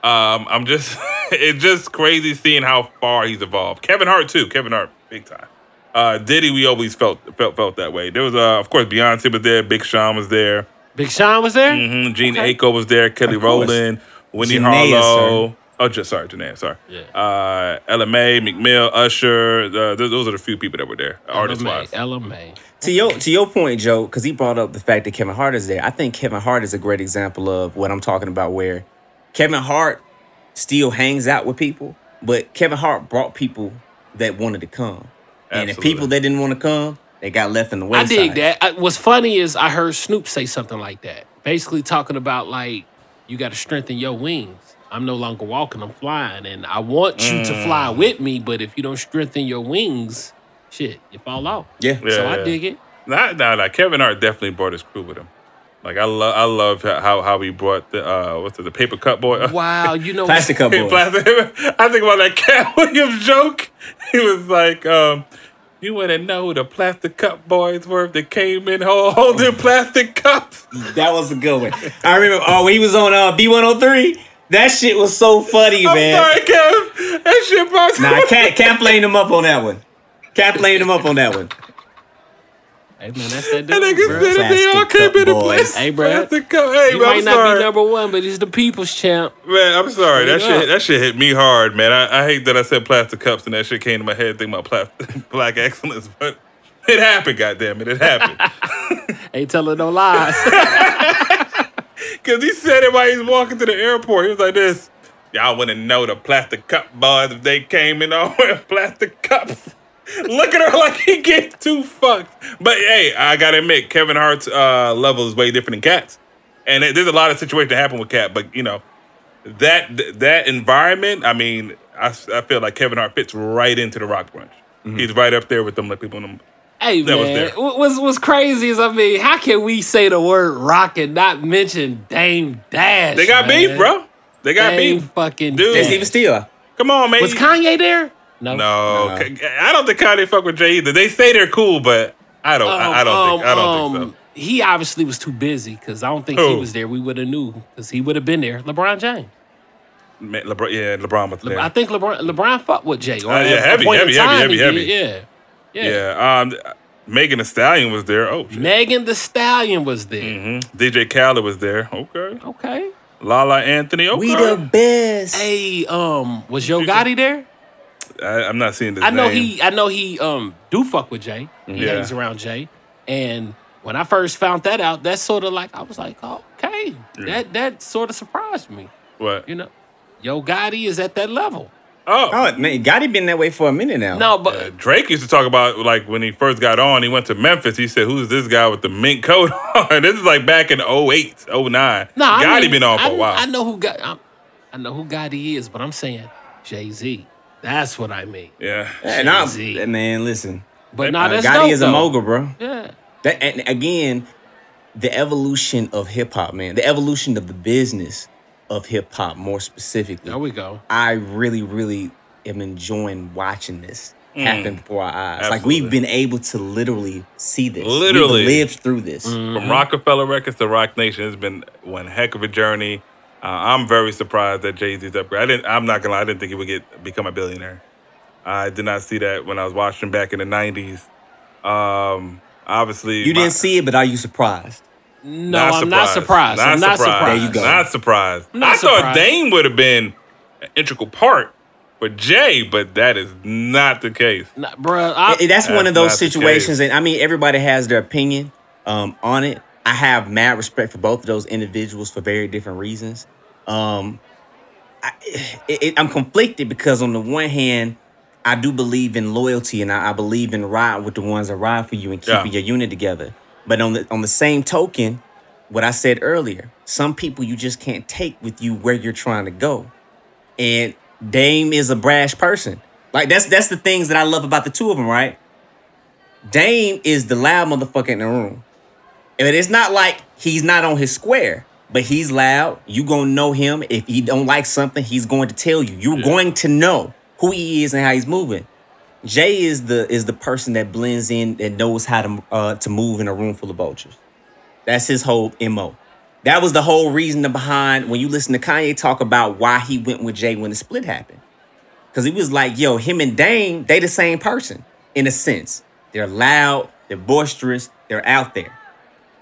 Um, I'm just, it's just crazy seeing how far he's evolved. Kevin Hart, too. Kevin Hart, big time. Uh, Diddy, we always felt felt felt that way. There was, uh, of course, Beyonce was there. Big Sean was there.
Big Sean was there.
hmm Jhene
Okay.
Aiko was there. Kelly Rowland, Wendy
Janaea,
Harlow. Oh, just sorry, Janae. Sorry.
Yeah.
Uh, Ella Mai, McMill, Usher. Uh, th- those are the few people that were there, artist wise.
Ella Mai.
To your to your point, Joe, because he brought up the fact that Kevin Hart is there. I think Kevin Hart is a great example of what I'm talking about, where Kevin Hart still hangs out with people, but Kevin Hart brought people that wanted to come, and the people that didn't want to come, they got left in the
I
wayside.
dig that. I, what's funny is I heard Snoop say something like that, basically talking about like you got to strengthen your wings. I'm no longer walking, I'm flying, and I want you to fly
Mm.
with me. But if you don't strengthen your wings, shit, you fall off.
Yeah.
Yeah,
so I dig it.
Nah, nah, nah. Kevin Hart definitely brought his crew with him. Like I love, I love how how he brought the uh, what's it, the paper cut boy.
Wow, you know,
Plastic Cup Boy.
Plastic- I think about that Katt Williams joke. He was like, um, "You want to know who the plastic cup boys were? if They came in hol- holding plastic cups."
That was a good one. I remember. Oh, he was on uh, B103. That shit was so funny,
I'm
man.
sorry, Kev. That shit brought.
Nah, Katt playing him up on that one. Katt playing him up on that one.
Hey man, that's that dude.
That nigga
bro.
said if they all
Plastic
came in the place.
Hey, bro.
Plastic cup. Hey,
He
man,
might
I'm
not
sorry.
be number one, but he's the people's champ.
Man, I'm sorry. That shit, that shit hit me hard, man. I, I hate that I said plastic cups and that shit came to my head thinking about plastic, black excellence, but it happened. Goddamn it, it happened.
Ain't telling no lies.
Cause he said it while he was walking to the airport. He was like this. Y'all wouldn't know the plastic cup boys if they came in all wearing plastic cups. Look at her like he gets too fucked. But hey, I gotta admit, Kevin Hart's uh, level is way different than Katt's, and there's a lot of situations that happen with Katt. But you know, that that environment. I mean, I, I feel like Kevin Hart fits right into the Roc Bunch. He's right up there with them like people in them.
Hey
That was
man,
there.
what what's what's crazy is I mean, how can we say the word rock and not mention Dame Dash?
They got
man?
beef, bro. They got
Dame
beef.
fucking
Dude.
There's
Dash.
even still.
Come on, man.
Was Kanye there? No.
No, I don't think Kanye fuck with Jay either. They say they're cool, but I don't. I, I don't think. I don't think
Um, He obviously was too busy because I don't think
Who?
he was there. We would have knew because he would have been there. LeBron James.
Man, LeBron, yeah, LeBron was
Le-
there.
I think LeBron LeBron fucked with Jay. Or
Uh, yeah,
at
heavy, heavy, heavy,
time
heavy, heavy.
did. Yeah. Yeah.
yeah. Um, Megan Thee Stallion was there. Oh shit.
Megan Thee Stallion was there.
Mhm. DJ Khaled was there. Okay.
Okay.
La La Anthony. Okay.
We the best.
Hey, um, was Yo Gotti there?
I, I'm not seeing this.
I know
name.
he I know he um do fuck with Jay. He
Yeah.
hangs around Jay. And when I first found that out, that's sort of like I was like, okay, that that sort of surprised me.
What?
You know, Yo Gotti is at that level.
Oh.
Oh man, Gotti been that way for a minute now.
No, but
Uh, Drake used to talk about like when he first got on, he went to Memphis. He said, "Who's this guy with the mink coat on?" this is like back in 08, 09.
no, I
Gotti
mean,
been on for
I,
a while.
I know who got I know who Gotti is, but I'm saying Jay Z. That's what I mean.
yeah.
and I'm,
Jay-Z.
man, listen.
But
Uh,
nah, that's
Gotti
dope,
is a
though.
mogul, bro.
Yeah.
That and again, the evolution of hip hop, man. The evolution of the business of hip hop, more specifically.
There we go.
I really, really am enjoying watching this happen before our eyes. Like we've been able to literally see this.
Literally.
We've lived through this.
From Roc-A-Fella Records to Roc Nation, it's been one heck of a journey. Uh, I'm very surprised that Jay Z's upgrade. I didn't. I'm not gonna lie. I didn't think he would get become a billionaire. I did not see that when I was watching back in the '90s. Um, obviously,
You
my-
didn't see it, but are you surprised?
No, I'm not surprised. I'm not surprised.
There you go.
Not surprised.
I'm not
I thought. Dame would have been an integral part for Jay, but that is not the case.
Nah, bruh, I,
Eh, that's one of those situations, and I mean, everybody has their opinion um, on it. I have mad respect for both of those individuals for very different reasons. Um, I, it, it- I'm conflicted because on the one hand, I do believe in loyalty, and I, I believe in riding with the ones that ride for you and keeping
Yeah.
your unit together. But on the on the same token, what I said earlier, some people you just can't take with you where you're trying to go and Dame is a brash person. Like that's that's the things that I love about the two of them, right? Dame is the loud motherfucker in the room. And it's not like he's not on his square, but he's loud. You gonna know him. If he don't like something, he's going to tell you. You're going to know who he is and how he's moving. Jay is the is the person that blends in and knows how to uh, to move in a room full of vultures. That's his whole mo. That was the whole reason behind when you listen to Kanye talk about why he went with Jay when the split happened. Because he was like, yo, him and Dame, they the same person in a sense. They're loud, they're boisterous, they're out there.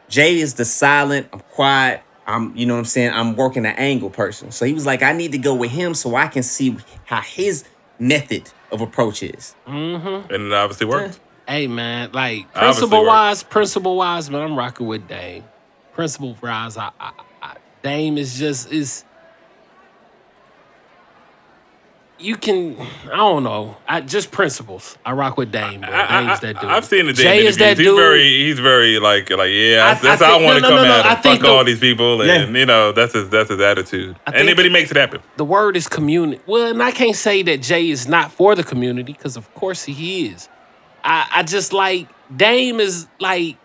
Jay is the silent, I'm quiet, I'm, you know what I'm saying? I'm working an angle person. So he was like, I need to go with him so I can see how his method of approach is. Mm-hmm.
And it obviously worked.
Hey man, like principle wise, principle wise, man, I'm rocking with Dame. Principle wise, I, I, I Dame is just is. You can, I don't know, I just principles. I rock with Dame. Bro.
I,
Dame's that dude.
I, have seen the
Jay
Dame
is
interviews.
that
He's very, he's very like, like yeah,
I-
that's,
I
how I want to
no, no,
come
no, I
him.
think
Fuck all these people, and
Yeah.
you know that's his that's his attitude. Anybody makes it happen.
the word is community. Well, and I can't say that Jay is not for the community because of course he is. I, I just like Dame is like,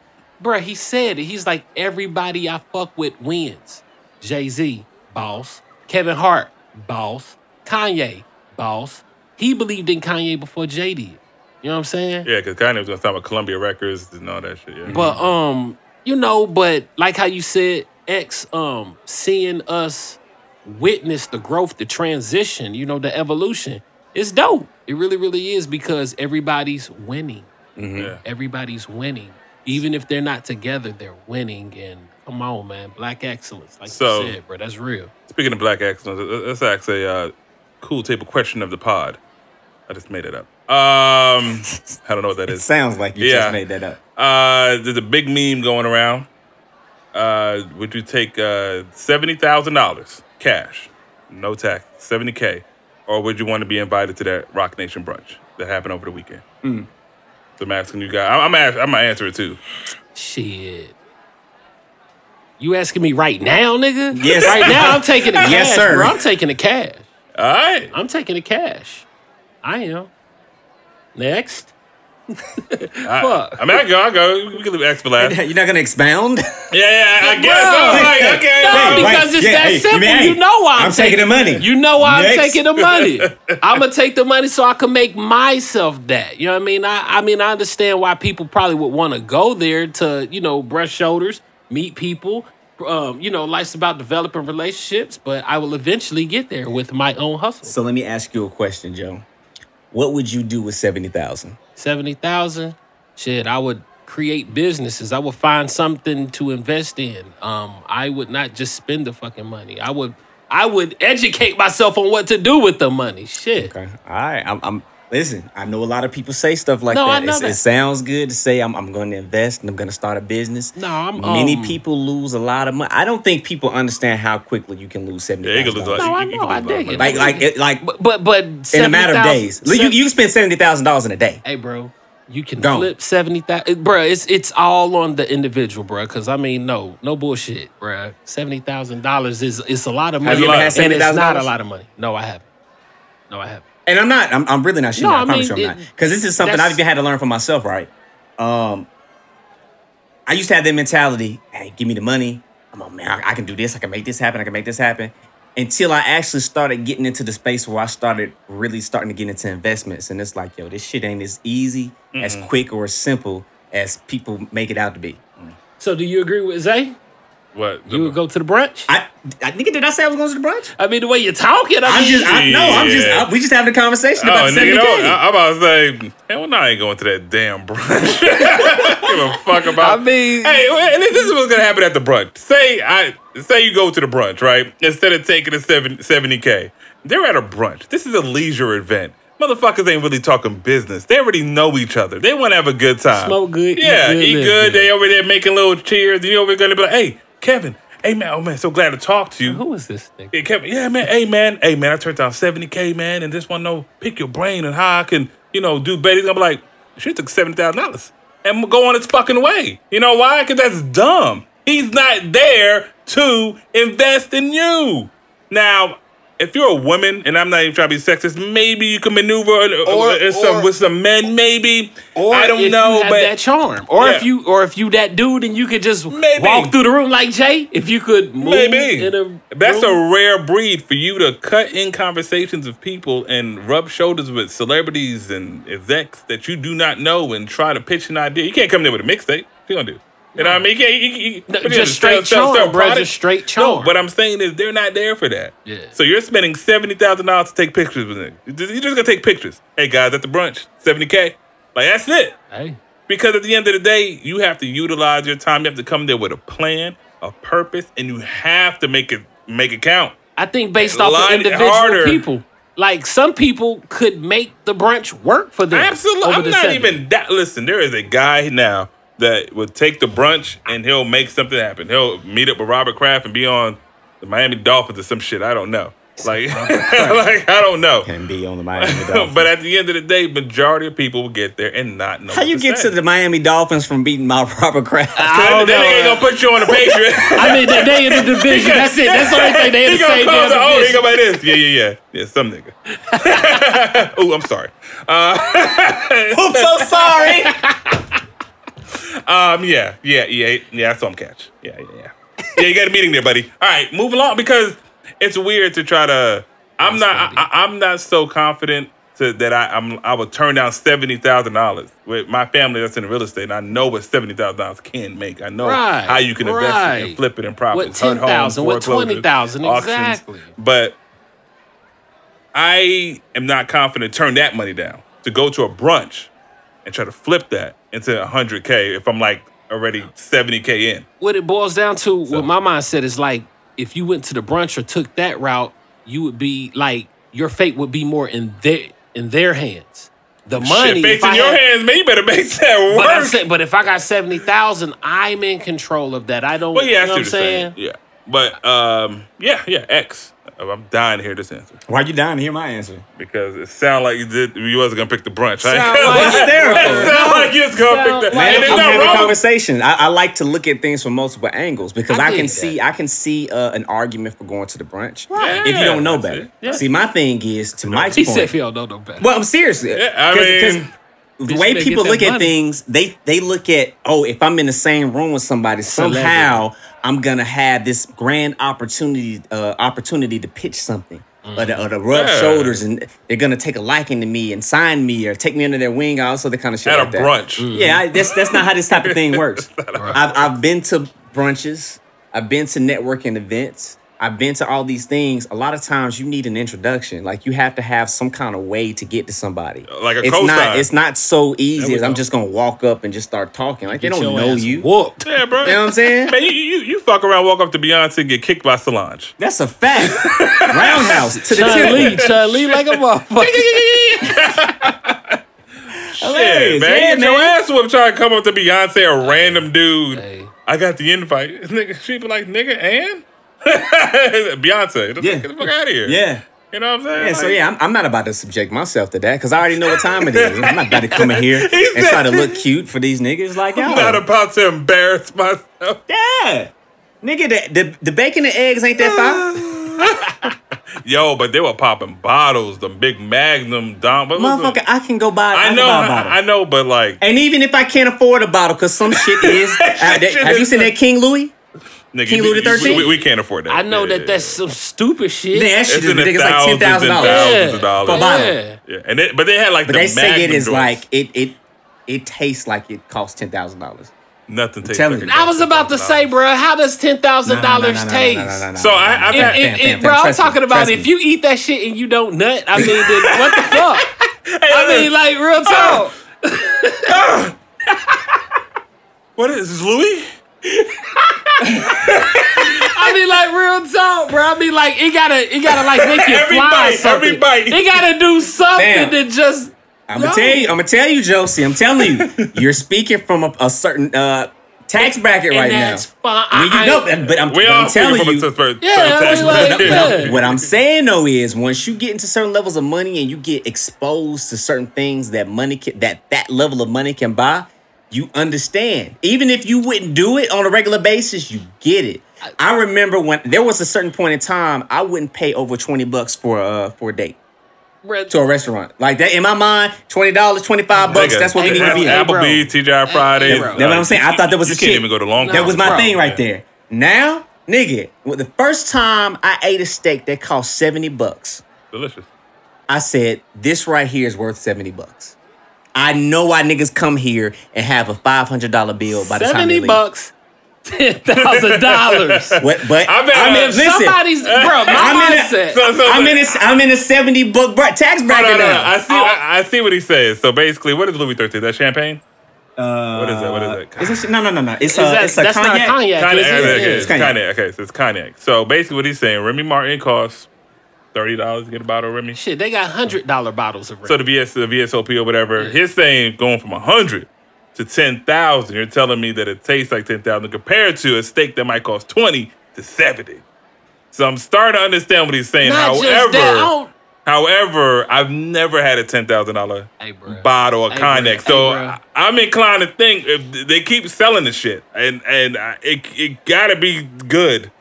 bruh, he said it. He's like everybody I fuck with wins. Jay Z, boss. Kevin Hart, boss. Kanye, boss. He believed in Kanye before Jay did. You know what I'm saying?
Yeah, because Kanye was gonna sign with Columbia Records and all that shit. Yeah.
But um, you know, but like how you said, X, um, seeing us witness the growth, the transition, you know, the evolution, it's dope. It really, really is because everybody's winning.
yeah.
Everybody's winning. Even if they're not together, they're winning. And come on, man, black excellence, like
So-
you said, bro, that's real.
Speaking of black excellence, let's ask a uh, cool table question of the pod. I just made it up. Um, I don't know what that is.
It
is.
sounds like you
Yeah.
just made that up.
Uh, there's a big meme going around. Uh, would you take uh, seventy thousand dollars cash, no tax, seventy k, or would you want to be invited to that Roc Nation brunch that happened over the weekend?
Hmm.
So I'm asking you guys. I'm I'm, ask, I'm gonna answer it too.
Shit. You asking me right now, nigga?
Yes.
Right now, I'm taking the cash,
Yes, sir.
bro. I'm taking the cash.
All right.
I'm taking the cash. I am. Next. Fuck.
I mean, I go, I go. We can leave X for last.
You're not gonna expound?
yeah, I guess.
Bro.
I was like, okay.
No,
well,
right.
because it's
Yeah,
that
hey,
simple.
man,
you know why I'm,
I'm taking the money.
You know why I'm taking the money. I'm gonna take the money so I can make myself that. You know what I mean? I, I mean, I understand why people probably would want to go there to, you know, brush shoulders, meet people. Um, you know, life's about developing relationships, but I will eventually get there with my own hustle.
So let me ask you a question, Joe. What would you do with seventy thousand?
Seventy thousand, shit. I would create businesses. I would find something to invest in. Um, I would not just spend the fucking money. I would, I would educate myself on what to do with the money. Shit.
Okay. All right. I'm, I'm listen. I know a lot of people say stuff like
No, I
that.
know
It's-
that.
It sounds good to say I'm, I'm going to invest and I'm going to start a business.
No, I'm,
Many
um,
people lose a lot of money. I don't think people understand how quickly you can lose seventy
Yeah, you
thousand
can lose
No,
lot.
I
You- you
know, I
lose a
dig it.
Like like it, like
But but but
in a matter of
70,000
days. You you spend seventy thousand dollars in a day.
Hey, bro, you can
Gone.
flip seventy thousand, bro. It's it's all on the individual, bro. Because I mean, no, no bullshit, bro. Seventy thousand dollars is it's a lot of money,
you ever had
and it's not a lot of money. No, I haven't. No, I haven't.
And I'm not. I'm, I'm really not shitting.
No,
I,
I
promise
mean,
you, I'm
it-
not. Because this is something I've even had to learn for myself. Right. Um. I used to have that mentality. Hey, give me the money. I'm on man. I, I can do this. I can make this happen. I can make this happen. Until I actually started getting into the space where I started really starting to get into investments, and it's like, yo, this shit ain't as easy, as quick, or as simple as people make it out to be.
So, do you agree with Zay?
What?
You would go to the brunch?
I, I nigga, did I say I was going to the brunch?
I mean, the way you're talking, I
I'm just, I, no, I'm just, I, we just having a conversation
Oh,
about the
nigga,
70K.
no, I, I'm about to say, hell no, I ain't going to that damn brunch. Give a fuck about.
I mean-
hey, and this is what's gonna happen at the brunch. Say I say you go to the brunch, right? Instead of taking a 70 k, they're at a brunch. This is a leisure event. Motherfuckers ain't really talking business. They already know each other. They want to have a good time.
Smoke good, eat
yeah,
good,
eat good.
good.
They over there making little cheers. And you over gonna be like, hey, Kevin. Hey man, oh man, so glad to talk to you.
who is this nigga?
Yeah, Kevin, yeah, man. Hey, man. Hey, man, I turned down 70K, man, and this one, no, pick your brain and how I can, you know, do better. Be like, she took $70,000 and go on its fucking way. You know why? Because that's dumb. He's not there to invest in you. Now, if you're a woman, and I'm not even trying to be sexist, maybe you can maneuver
Or-
uh, some,
or-
with some men, maybe.
Or
I don't know, but
that charm, or if you, or if you that dude, and you could just
Maybe.
walk through the room like Jay. If you could move
Maybe.
in a
That's
room.
a rare breed for you to cut in conversations of people and rub shoulders with celebrities and execs that you do not know and try to pitch an idea. You can't come there with a mixtape. What you gonna do? You know what I mean? You can't, you, you,
No, just straight charm, bro, just straight
No, what I'm saying is they're not there for that.
Yeah.
So you're spending seventy thousand dollars to take pictures with them. You're just gonna take pictures. Hey guys, at the brunch, seventy k. Like that's it.
Hey,
Because at the end of the day, you have to utilize your time. You have to come there with a plan. a purpose, and you have to make it make it count.
I think based
A
off of individual
harder.
people. Like some people could make the brunch work for them.
Absolutely. I'm
the
not
seven.
even that. Listen, there is a guy now that would take the brunch and he'll make something happen. He'll meet up with Robert Kraft and be on the Miami Dolphins or some shit. I don't know. Like, like I don't know.
Can be on the Miami Dolphins.
but at the end of the day, majority of people will get there and not know.
How
what
you get
say.
to the Miami Dolphins from beating my Robert Kraft?
I don't
they
know.
ain't gonna put you on the Patriot.
I mean, they, they in the division. That's it. That's the only thing. They in
he
the
gonna
same
call the,
damn
oh, he
division.
go by this. Yeah, yeah, yeah. Yeah, some nigga. oh, I'm sorry.
Uh, I'm so sorry.
Um, yeah, yeah, yeah, yeah. That's some catch. Yeah, yeah, yeah. Yeah, you got a meeting there, buddy. All right, move along because it's weird to try to. I'm not. I, I- I'm not so confident to, that I, I'm. I would turn down seventy thousand dollars with my family that's in real estate. And I know what seventy thousand dollars can make. I know
Right,
how you can invest it and flip it in profit.
What,
homes,
10,000, what, 20,000,
auctions.
exactly.
But I am not confident to turn that money down to go to a brunch and try to flip that into 100k if I'm like already 70k in.
what it boils down to, what my mindset is like, if you went to the brunch or took that route, you would be like your fate would be more in their in their hands. The money,
Shit, in
I
your
had-
hands, man. You better make that
But, I'm
work.
saying, but if I got seventy thousand, I'm in control of that. I don't.
Well, yeah,
you know what I'm saying?
saying. Yeah, but um, yeah, yeah, X. I'm dying to hear this answer
Why are you dying to hear my answer?
because it sounded like you did. You wasn't gonna pick the brunch. I ain't
Sound
gonna
like-
lie.
hysterical.
It sound like you was gonna
Sound
pick that.
like-
and
Man,
it's
I'm
not
having
wrong.
conversation. I, I like to look at things from multiple angles because
I
I, can
dig
see
that.
I can see uh, an argument for going to the brunch
Right.
if you don't know better.
that's
See, my thing is to Mike's
He
point.
said, "If y'all don't know no better."
Well, I'm serious.
Yeah, I mean-
Cause
the
way people
get that
look at things, they they look at oh, if I'm in the same room with somebody, somehow I'm gonna have this grand opportunity uh, opportunity to pitch something. Or to, or to rub
Yeah.
shoulders, and they're gonna take a liking to me and sign me, or take me under their wing, all sort of kind of shit.
At a
that.
brunch.
Yeah, I, that's that's not how this type of thing works. I've I've been to brunches, I've been to networking events, I've been to all these things. A lot of times you need an introduction. Like you have to have some kind of way to get to somebody.
Like a
it's
cosign.
not it's not so easy
we
as I'm just gonna walk up and just start talking. Like they don't know you.
Whooped.
Yeah, bro.
You know what I'm saying?
Man, you, you, you fuck around, walk up to Beyonce and get kicked by Solange.
That's a fact. Roundhouse to the
Chun
tip.
Lee, Chun like a motherfucker.
Yeah,
Hilarious.
man.
Yeah,
Get your
man.
ass whooped trying to come up to Beyonce, a random dude.
Hey.
I got the invite. Nigga, she be like, nigga, and? Beyonce. Get the,
Yeah.
fuck, get the fuck out of here.
Yeah.
You know what I'm saying?
Yeah, so yeah, I'm, I'm not about to subject myself to that because I already know what time it is. I'm not about to come in here and try to look cute for these niggas. Like,
I'm not about to embarrass myself.
yeah, nigga, the, the the bacon and eggs ain't that far.
Yo, but they were popping bottles, the big Magnum, Dom. was
Motherfucker? I can go buy.
I
can
know,
buy.
I, I know, but like,
and even if I can't afford a bottle, because some shit is. uh, that- have you seen that King Louis?
Nigga,
King
you-
Louis the 13th?
We, we can't afford that.
I know
Yeah,
that
yeah,
that's some stupid shit.
Man, that
yeah.
shit
It's
is
in the
ridiculous. Like ten
thousands
thousand
and
dollars.
thousands of
Yeah.
For a bottle.
Yeah.
Yeah, and it, but they had like
But
the
they say it
Magnum
like it it it tastes like it costs ten thousand dollars.
nothing tastes
telling
like it
I was about to say, bro, how does ten thousand dollars taste?
So I- I've
If-
had-
if-
Fam,
if-
fam,
bro,
fam,
I'm
trust me,
talking about if you eat that shit and you don't nut. I mean, then what the fuck? I
listen.
mean, like real talk.
What is this, Louis?
I mean, like real talk, bro. I mean, like it gotta, it gotta like make you
Every
fly.
bite,
something.
every bite.
It gotta do something
Fam.
that just.
I'm gonna tell you. I'm gonna tell you, Josie. I'm telling you. You're speaking from a, a certain uh, tax bracket
And
right now.
fine.
I mean, you know, but but I'm,
We
but I'm telling you.
from
Yeah,
tax
like, yeah.
What I'm saying though is, once you get into certain levels of money and you get exposed to certain things that money can, that that level of money can buy, you understand. Even if you wouldn't do it on a regular basis, you get it. I remember when there was a certain point in time I wouldn't pay over twenty bucks for uh for a date
Bro,
to a restaurant like that. In my mind, twenty dollars, twenty five bucks. That's what we need to be. at.
Applebee's, TGI Fridays.
bro.
That's what I'm saying. I thought that was
you
a
can't
shit.
even go to long.
That was my
bro.
thing right
Yeah.
there. Now, nigga, well, the first time I ate a steak that cost 70 bucks,
Delicious.
I said, this right here is worth 70 bucks. I know why niggas come here and have a $500 bill by the time they
seventy
leave.
bucks, ten thousand dollars.
What, but
I
I'm in,
If
listen,
somebody's bro, my
I'm in a-
mindset.
So, so,
I'm in a, I'm in a 70 book bra- tax
No,
bracket
no, no,
now.
I see. I, I see what he says. So basically, what is Louis Thirteen? That champagne?
Uh,
What is that? What is that?
Is it, no, no, no, no. It's a,
that-
it's a
that's not
cognac.
cognac.
Cognac,
is it?
okay, okay,
It's
it's
cognac.
cognac. Okay, so it's cognac. So basically, what he's saying, Remy Martin costs thirty dollars to get a bottle of Remy.
Shit, they got hundred dollar bottles of Remy.
So the VS, the VSOP or whatever, he's saying going from a hundred to ten thousand. You're telling me that it tastes like ten thousand compared to a steak that might cost twenty to seventy. So I'm starting to understand what he's saying.
Not just
however,
that. I don't-
however, I've never had a ten thousand dollar bottle of
Hey,
cognac. So
Hey.
I- I'm inclined to think if they keep selling the shit, and and I- it it gotta be good,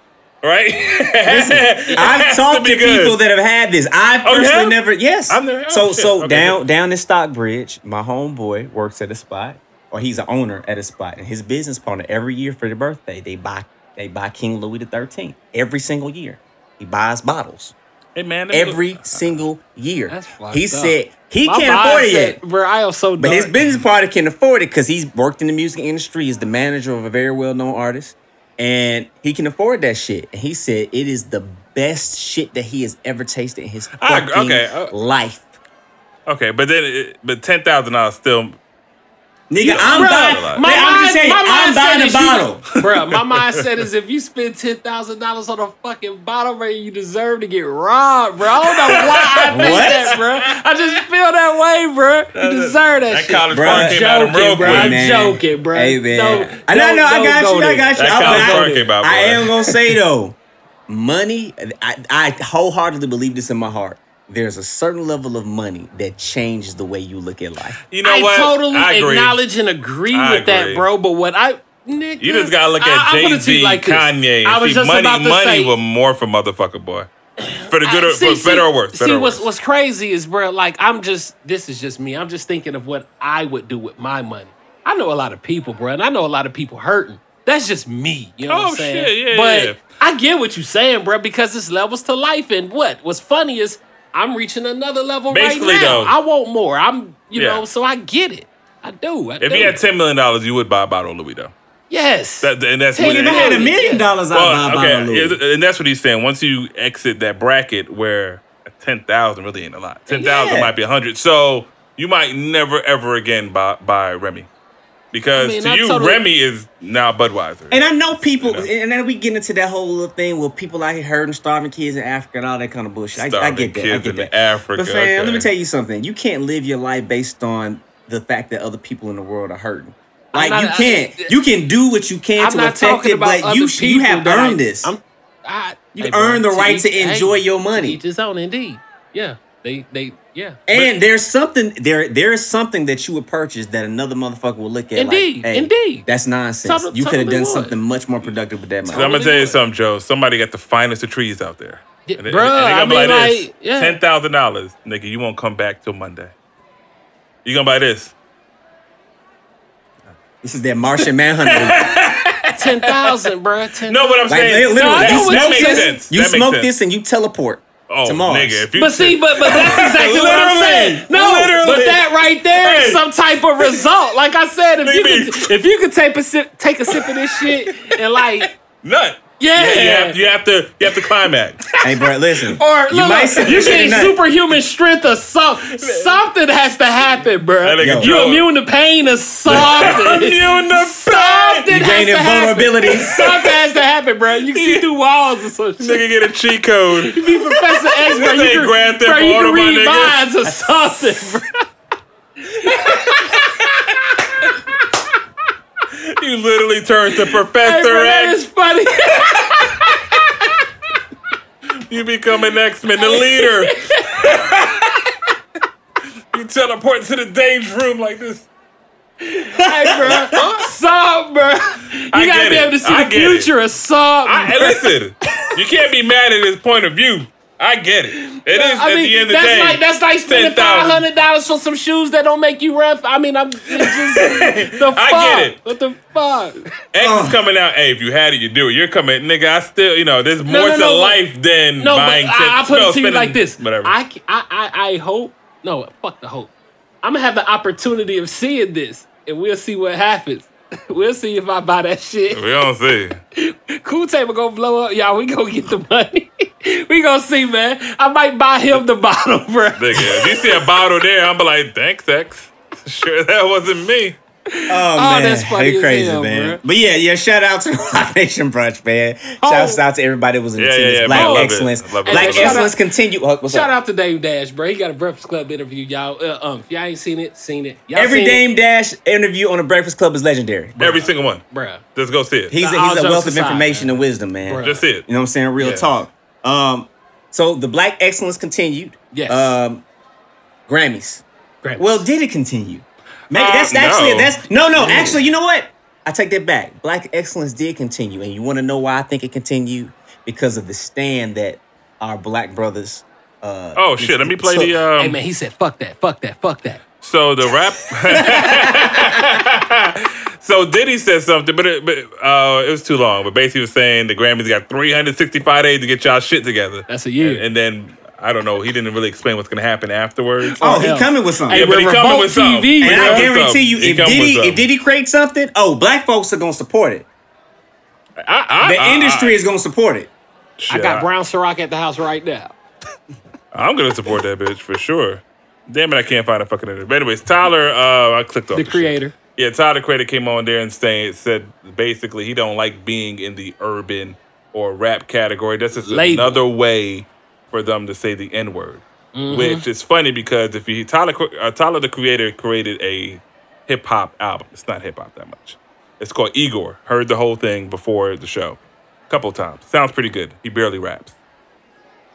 right? It
I've talked
be
to
good.
people that have had this. I
Oh,
personally
have?
never. Yes.
I've never- oh,
so
shit.
so
Okay,
down
good.
down in Stockbridge, my homeboy works at a spot, or he's an owner at a spot, and his business partner every year for their birthday they buy they buy King Louis the Thirteenth every single year. He buys bottles
Hey man,
every
look-
single year.
That's fucked
he
up.
said he
My
can't afford it
mindset-
yet.
Bro, I am so
But his business partner can afford it because he's worked in the music industry. He's the manager of a very well known artist, and he can afford that shit. And he said it is the best shit that he has ever tasted in his
I
fucking
Okay, uh,
life.
Okay, but then, it, but ten thousand dollars still.
Nigga, I'm
Bruh,
buying.
my
Man, I'm
mind-
saying,
my
I'm
mindset
buying a
is you-
bottle.
Bro, my mindset is if you spend ten thousand dollars on a fucking bottle, bro, you deserve to get robbed, bro. I don't know why I think
What?
that, bro. I just feel that way, bro. You deserve that,
That
shit.
college
Bruh,
park came out
joking,
real
bro.
quick.
I'm
man.
joking, bro.
Hey man,
Don't-
I know,
don't-
no, I
don't
got
go
you, I got you.
That
I,
college park about,
I am gonna say though, money. I, I wholeheartedly believe this in my heart. There's a certain level of money that changes the way you look at life.
You know what
I
what?
totally
I agree.
acknowledge and agree
I
with that, bro. But what I nigga,
You just gotta look at Jay Z,
like this.
Kanye,
I was
see
just
money.
about to
money
say,
will more for motherfucker boy. For the good,
I-
or,
see-
for better
see-
or worse.
See,
or
what's
worse.
what's crazy is, bro. Like, I'm just this is just me. I'm just thinking of what I would do with my money. I know a lot of people, bro, and I know a lot of people hurting. That's just me. You know what
Oh,
I'm saying?
shit, yeah,
but
yeah.
I get what you're saying, bro, because it's levels to life. And what what's funny is I'm reaching another level
Basically,
right now.
though-
I want more. I'm, you
Yeah.
know, so I get it. I do. I
if
do.
you had ten million dollars, you would buy a bottle of Louis though.
yes.
That, and that's
Ten
what
If I had a million
dollars,
Well, okay, yeah, and that's what he's saying. Once you exit that bracket where ten thousand really ain't a lot, ten thousand
Yeah.
might be a hundred. So you might never ever again buy, buy Remy, because
I mean,
to
I
you
totally-
Remy is now Budweiser.
And I know people,
You know?
and then we get into that whole little thing where people out here hurting, starving kids in Africa and all that kind of bullshit. I, I
Starving
get that. I
kids
get
in
that.
Africa,
But fam, let me tell you something. You can't live your life based on the fact that other people in the world are hurting. Like
not-
you can't.
I-
you can do what you can
I'm
to
not
affect it,
about
but you
people
you have earned this.
I'm, I,
You
hey,
earn the right
each-
to enjoy your money.
Each his own, indeed. Yeah, they, they, yeah.
and there's something there. There is something that you would purchase that another motherfucker will look at.
Indeed,
like, hey,
indeed.
That's nonsense.
Totally-
you could have
totally
done
would.
something much more productive with that money.
So I'm gonna tell you
would.
something, Joe. Somebody got the finest of trees out there.
Yeah,
And they-
bruh,
and
I
be
mean,
this.
like, yeah.
ten thousand dollars, nigga. You won't come back till Monday. You gonna buy this?
This is that Martian Manhunter.
ten thousand, bro. Ten.
No, what I'm
Like,
saying.
literally,
No, I
that,
know what
that
you
makes
said.
sense.
You smoke
sense.
this and you teleport
Oh,
to Mars.
nigga, if you
But see, but but that's exactly what I'm saying. No,
Literally.
but that right there is some type of result. Like I said, if you could, if you could take a sip, take a sip of this shit and like,
nut.
Yeah,
You have, you have to you have to climax.
Hey, bro, listen.
Or
you
look,
might
look,
say
you
this shit
get
a nut.
superhuman strength or something. Something has to happen, bro.
That
You
Joe-
immune to pain or something.
Immune to
something
You
has
gaining
to
vulnerability.
Something has to happen, bro. You can see through walls or some shit.
Nigga get a cheat code.
You be Professor X, bro.
This
You
ain't
can,
Grand
bro,
Theft
you
Auto,
can
my
read minds or something, bro.
You literally turned to Professor
that
X.
is funny.
You become an X-Men, the leader. you teleport to the danger room like this.
hey, bro. Something, bro. You
I
gotta be able to see
I
the
it.
future or something.
Hey, listen, you can't be mad at his point of view. I get it. It is
I
at
mean,
the end of the
that's
day.
like that's like spending
10,000.
five hundred dollars for some shoes that don't make you run. I mean, I'm it's just the fuck.
I get it.
What the fuck?
X is uh. coming out. Hey, if you had it, you do it. You're coming, nigga. I still, you know, there's more
no,
to
no, but-
life than
No,
buying.
but I, I put
No,
it to you like this.
Whatever.
I, I, I, I hope. No, fuck the hope. I'm gonna have the opportunity of seeing this, and we'll see what happens. we'll see if I buy that shit.
we don't see.
Cool table gonna blow up, y'all. We gonna get the money. We gonna see, man. I might buy him the bottle, bro.
Nigga, if you see a bottle there, I'm be like, thanks, X. Sure, that wasn't me.
Oh, man,
that's funny
They
as
crazy,
hell,
man.
bruh.
But yeah, yeah. Shout out to Roc Nation Brunch, man. Shouts
Oh.
out to everybody that was in
Yeah, yeah,
attendance.
yeah,
Black
love
excellence.
I love.
Black
And shout
excellence
out-
continue. Oh, what's
Shout
up?
out to Dame Dash, bro. He got a Breakfast Club interview, y'all. Uh, um, if y'all ain't seen it, seen it. Y'all
Every
seen it?
Dash interview on the Breakfast Club is legendary.
Every single one.
bruh.
Just go see it.
He's a, he's a
jokes
wealth of information
man.
and wisdom, man.
Bruh.
Just it.
You know what I'm saying? Real
Yeah.
talk. Um, so the Black excellence continued.
Yes.
Um, Grammys.
Grammys.
Well, did it continue? Maybe
Uh,
that's actually
no.
that's no no. Actually, you know what? I take that back. Black excellence did continue, and you want to know why I think it continued? Because of the stand that our black brothers. Uh,
Oh shit! Let me play
so-
the. Um,
hey man, he said, "Fuck that, fuck that, fuck that."
So the rap. so Diddy said something, but it, but uh, it was too long. But basically, was saying the Grammys got 365 days to get y'all shit together.
That's a year.
And, and then I don't know. He didn't really explain what's gonna happen afterwards.
Oh, he
hell.
coming with something.
Hey,
Yeah, but he coming with something.
TV,
and
Yeah,
I guarantee you,
He
if
coming with
Diddy if
something.
Diddy creates something, oh, black folks are gonna support it.
I, I,
The
I-
industry
I,
is gonna support it.
I got Brown Ciroc at the house right now.
I'm gonna support that bitch for sure. Damn it, I can't find a fucking interview. But anyways, Tyler, uh, I clicked off
The
shit. Yeah, Tyler the Creator came on there and saying said basically he don't like being in the urban or rap category. That's just
Label.
another way for them to say the N word,
Mm-hmm.
which is funny because if you Tyler uh, Tyler the Creator created a hip hop album, it's not hip hop that much. It's called Igor. Heard the whole thing before the show, a couple times. Sounds pretty good. He barely raps,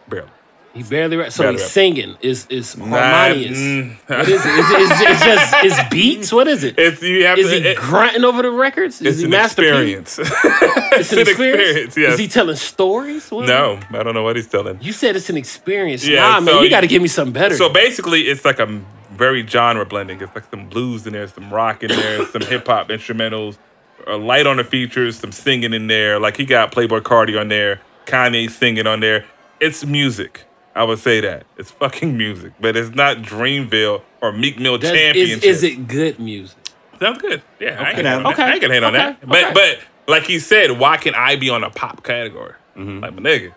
barely.
He barely rap. So
Barely
he's
rap.
singing. Is is
Nah,
harmonious?
mm.
What is it? Is it, is just is beats? What is it?
It's you have
Is
to.
he
it-
grunting over the records? Is
it's
he
an experience.
It's an
an
experience.
experience, yes.
Is he telling stories? What?
no, I don't know what he's telling.
You said it's an experience.
Yeah,
nah, man,
so
you
you-
got to give me something better.
So basically, it's like a very genre blending. It's like some blues in there, some rock in there, some hip hop instrumentals, a light on the features, some singing in there. Like he got Playboi Carti on there, Kanye singing on there. It's music. I would say that it's fucking music, but it's not Dreamville or Meek Mill
Does-
Championship.
is, is it good music?
Sounds good. Yeah, I ain't
Okay.
gonna hate on that. I ain't gonna hate on
Okay.
that. But
Okay.
but like he said, why can I be on a pop category?
Mm-hmm.
Like my nigga,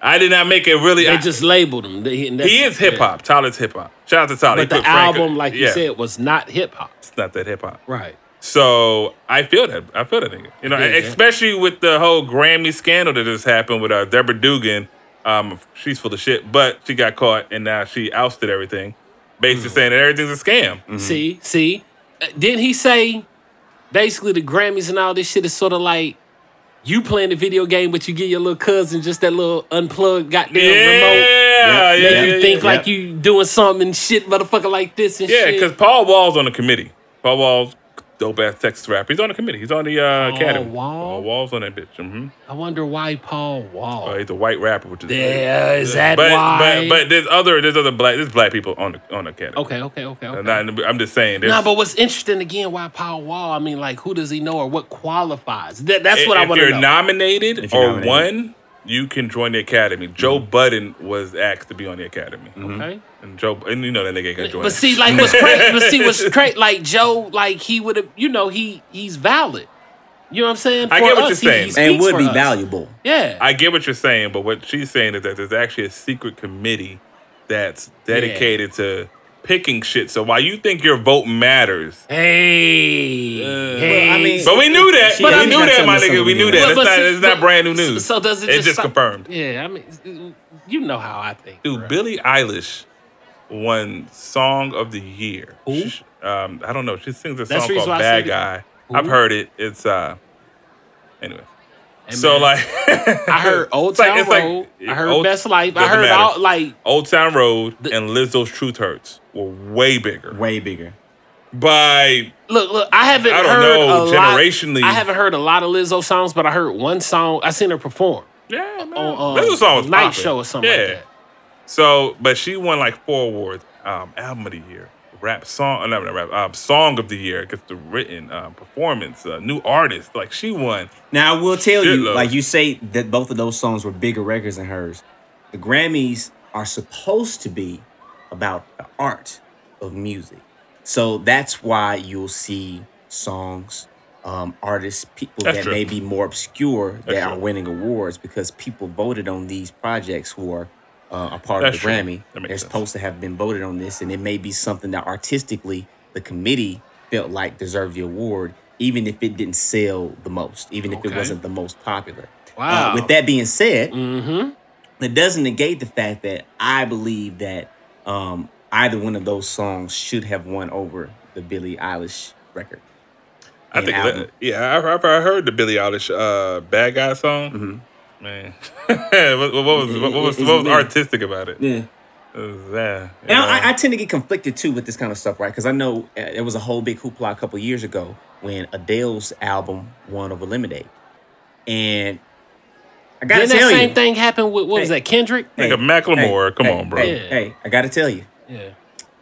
I did not make it really.
They
I-
just labeled him. They-
he is hip hop. Tyler's hip hop. Shout out to Tyler. He
But the
put Frank-
album, like you said, was not hip hop.
it's not that hip hop.
Right.
So I feel that. I feel that nigga. You know,
Yeah, yeah.
especially with the whole Grammy scandal that just happened with uh, Deborah Dugan. Um, she's full of shit, but she got caught and now she ousted everything, basically saying that everything's a scam.
See, see, Uh, didn't he say basically the Grammys and all this shit is sort of like you playing the video game, but you get your little cousin just that little unplugged goddamn
Yeah,
remote.
yeah,
Make
yeah,
you
yeah,
think
yeah.
like you doing something and shit, motherfucker, like this and
Yeah,
shit.
because Paul Wall's on the committee. Paul Wall's dope ass Texas rapper. He's on the committee. He's on the uh,
Paul
academy.
Wall?
Paul Wall's on that bitch. hmm
I wonder why Paul Wall.
Uh, he's a white rapper, which is
Yeah, is that
but,
why?
But but there's other there's other black there's black people on the on the academy.
okay, okay, okay, okay.
Not- I'm just saying. there's-
Nah, but what's interesting again? Why Paul Wall? I mean, like, who does he know or what qualifies? That, that's what I want to know.
nominated
If you're nominated
or
nominated.
won, you can join the academy. Joe mm-hmm. Budden was asked to be on the academy, mm-hmm.
okay.
and Joe and you know that nigga ain't gonna join.
But see, like, what's crazy? but see, what's crazy? Like Joe, like he would have, you know, he he's valid. You know what I'm saying?
I
For
get what
us,
you're saying.
he
and
speaks
would
for
be
us.
valuable.
Yeah.
I get what you're saying, but what she's saying is that there's actually a secret committee that's dedicated to picking shit. So why you think your vote matters,
hey, hey.
Well, I mean-
but we knew that.
She-
But
yeah,
we
you
knew that, my nigga. We knew that.
But-
It's
but
not.
see-
It's not brand new news.
So does it
It's
just
just confirmed.
Yeah, I mean, you know how I think.
Dude,
bro.
Billie Eilish won Song of the Year.
Who?
Sh- Um, I don't know. She sings a
That's
song
the reason
called Bad. Guy.
Who?
I've heard it. It's uh anyway.
Hey,
so like
I heard Old
It's like-
Town
like-
Road. I heard
Old-
Best Life. I heard
matter.
all like
Old Town Road
The-
and Lizzo's Truth Hurts were way bigger.
Way bigger.
By
Look, look, I haven't
I don't
heard
know,
a lot-
generationally-
I haven't heard a lot of Lizzo songs, but I heard one song. I seen her perform
yeah, man.
on uh,
Lizzo's song was
Night
popping.
Show or something
yeah.
like that.
So, but she won like four awards. Um, album of the year, rap song, uh, not not rap, um, song of the year, because the written um, performance, uh, new artist. Like she won.
Now I will tell you,
Shitload.
like you say that both of those songs were bigger records than hers. The Grammys are supposed to be about the art of music. So that's why you'll see songs, um, artists, people
That's
that
true.
may be more obscure that
That's
are
true.
winning awards because people voted on these projects who are uh, a part
That's
of the
true.
Grammy. They're
sense.
supposed to have been voted on this, and it may be something that artistically the committee felt like deserved the award, even if it didn't sell the most, even if it wasn't the most popular.
Wow.
Uh, with that being said,
Mm-hmm.
it doesn't negate the fact that I believe that um, either one of those songs should have won over the Billie Eilish record.
I think, that, yeah, I've, I've I heard the Billie Eilish uh, "Bad Guy" song.
Mm-hmm.
Man, what, what was what, what was what was artistic about it?
Yeah.
Yeah,
And I, I tend to get conflicted too with this kind of stuff, right? Because I know uh, there was a whole big hoopla a couple years ago when Adele's album won over Lemonade, and I gotta
Then that
tell that
same
you,
thing happened with what was that Kendrick?
Nigga, Macklemore, come on, bro.
Hey,
Yeah.
hey, I gotta tell you,
Yeah.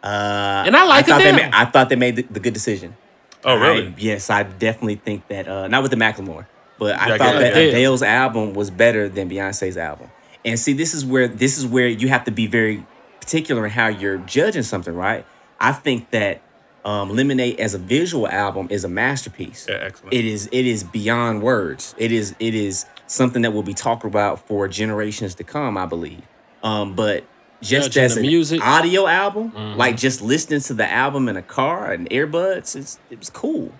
uh,
And I like
thought they
Adele.
made, I thought they made the, the good decision.
oh, really?
I- yes, I definitely think that. Uh, not with the Macklemore, but I
Yeah, I
thought
get
that
it.
Adele's album was better than Beyonce's album. And see, this is where this is where you have to be very particular in how you're judging something, right? I think that um, Lemonade as a visual album is a masterpiece.
Yeah, excellent.
It is. It is beyond words. It is. It is something that will be talked about for generations to come. I believe. Um, but just
Judging
as
the
an
music.
audio album,
Mm-hmm.
like just listening to the album in a car and earbuds, it's it was cool.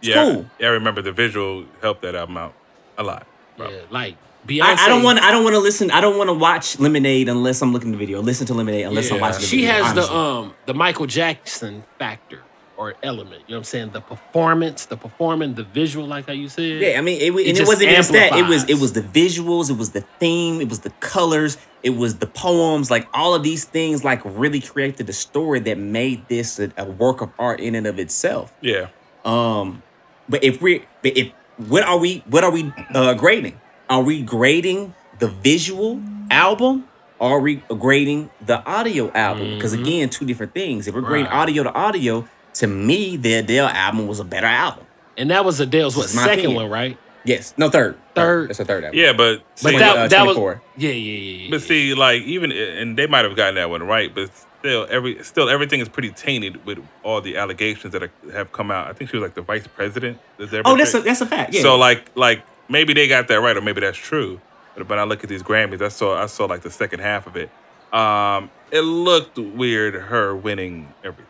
It's
yeah,
cool.
yeah. I remember the visual helped that album out a lot. Bro.
Yeah, like Beyonce.
I, I don't want. I don't want to listen. I don't want to watch Lemonade unless I'm looking at the video. Listen to Lemonade unless I'm watching the
She
video.
has the um the Michael Jackson factor or element. You know what I'm saying? The performance, the performing, the visual, like how you said.
Yeah, I mean, it,
It
it wasn't just that. It was it was the visuals, it was the theme, it was the colors, it was the poems. Like all of these things, like really created a story that made this a, a work of art in and of itself.
Yeah,
Um, but if we, but if what are we, what are we uh, grading? Are we grading the visual album? Are we grading the audio album? Because again, two different things. If we're grading
Mm-hmm. Right.
audio to audio, to me, the Adele album was a better album.
And that was Adele's what
my
second
opinion.
one, right?
Yes, no third,
Third.
That's a third album.
yeah, but
But
see,
that
uh,
that was
24.
yeah, yeah, yeah, yeah.
But see, like even and they might have gotten that one right, but still, every still everything is pretty tainted with all the allegations that are, have come out. I think she was like the vice president. Is there
Oh, that's a that's a fact. Yeah.
So like like maybe they got that right, or maybe that's true. But when I look at these Grammys, I saw I saw like the second half of it. Um, it looked weird her winning everything.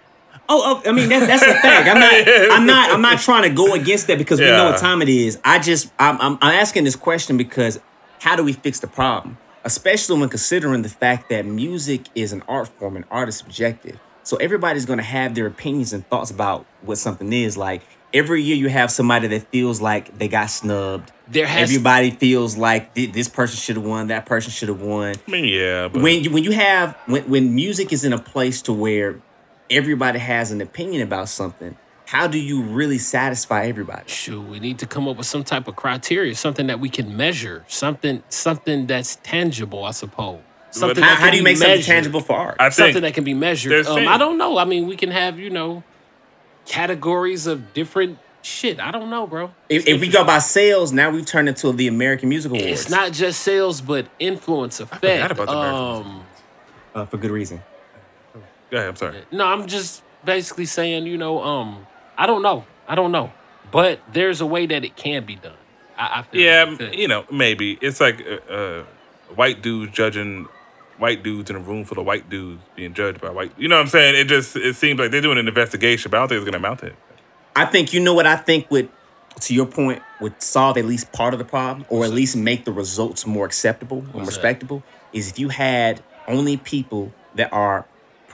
Oh, oh, I mean that, that's a fact. I'm not I'm not I'm not trying to go against that because we know what time it is. I just I'm, I'm I'm asking this question because how do we fix the problem? Especially when considering the fact that music is an art form and art is subjective. So everybody's gonna have their opinions and thoughts about what something is. Like every year you have somebody that feels like they got snubbed.
There has-
everybody feels like thi- this person should have won, that person should have won.
I mean, yeah, but
when you when you have when when music is in a place to where everybody has an opinion about something, how do you really satisfy everybody?
Shoot, we need to come up with some type of criteria, something that we can measure, something something that's tangible, I suppose. Something
How,
that
how
can
do you
be
make something tangible for art?
I think
something that can be measured. Um, I don't know. I mean, we can have you know categories of different shit. I don't know, bro.
if, if we go by sales, now we've turned into the American Music Awards.
It's not just sales, but influence effect.
about the American
um,
uh, for good reason.
Go ahead, I'm sorry.
no, I'm just basically saying, you know, um, I don't know. I don't know, but there's a way that it can be done. I, I feel
Yeah,
I feel-
you know, maybe it's like uh, uh, white dudes judging white dudes in a room full of white dudes being judged by white. You know what I'm saying? It just it seems like they're doing an investigation, but I don't think it's going to amount to it.
I think you know what I think would, to your point, would solve at least part of the problem, or at least make the results more acceptable and
that?
respectable. Is if you had only people that are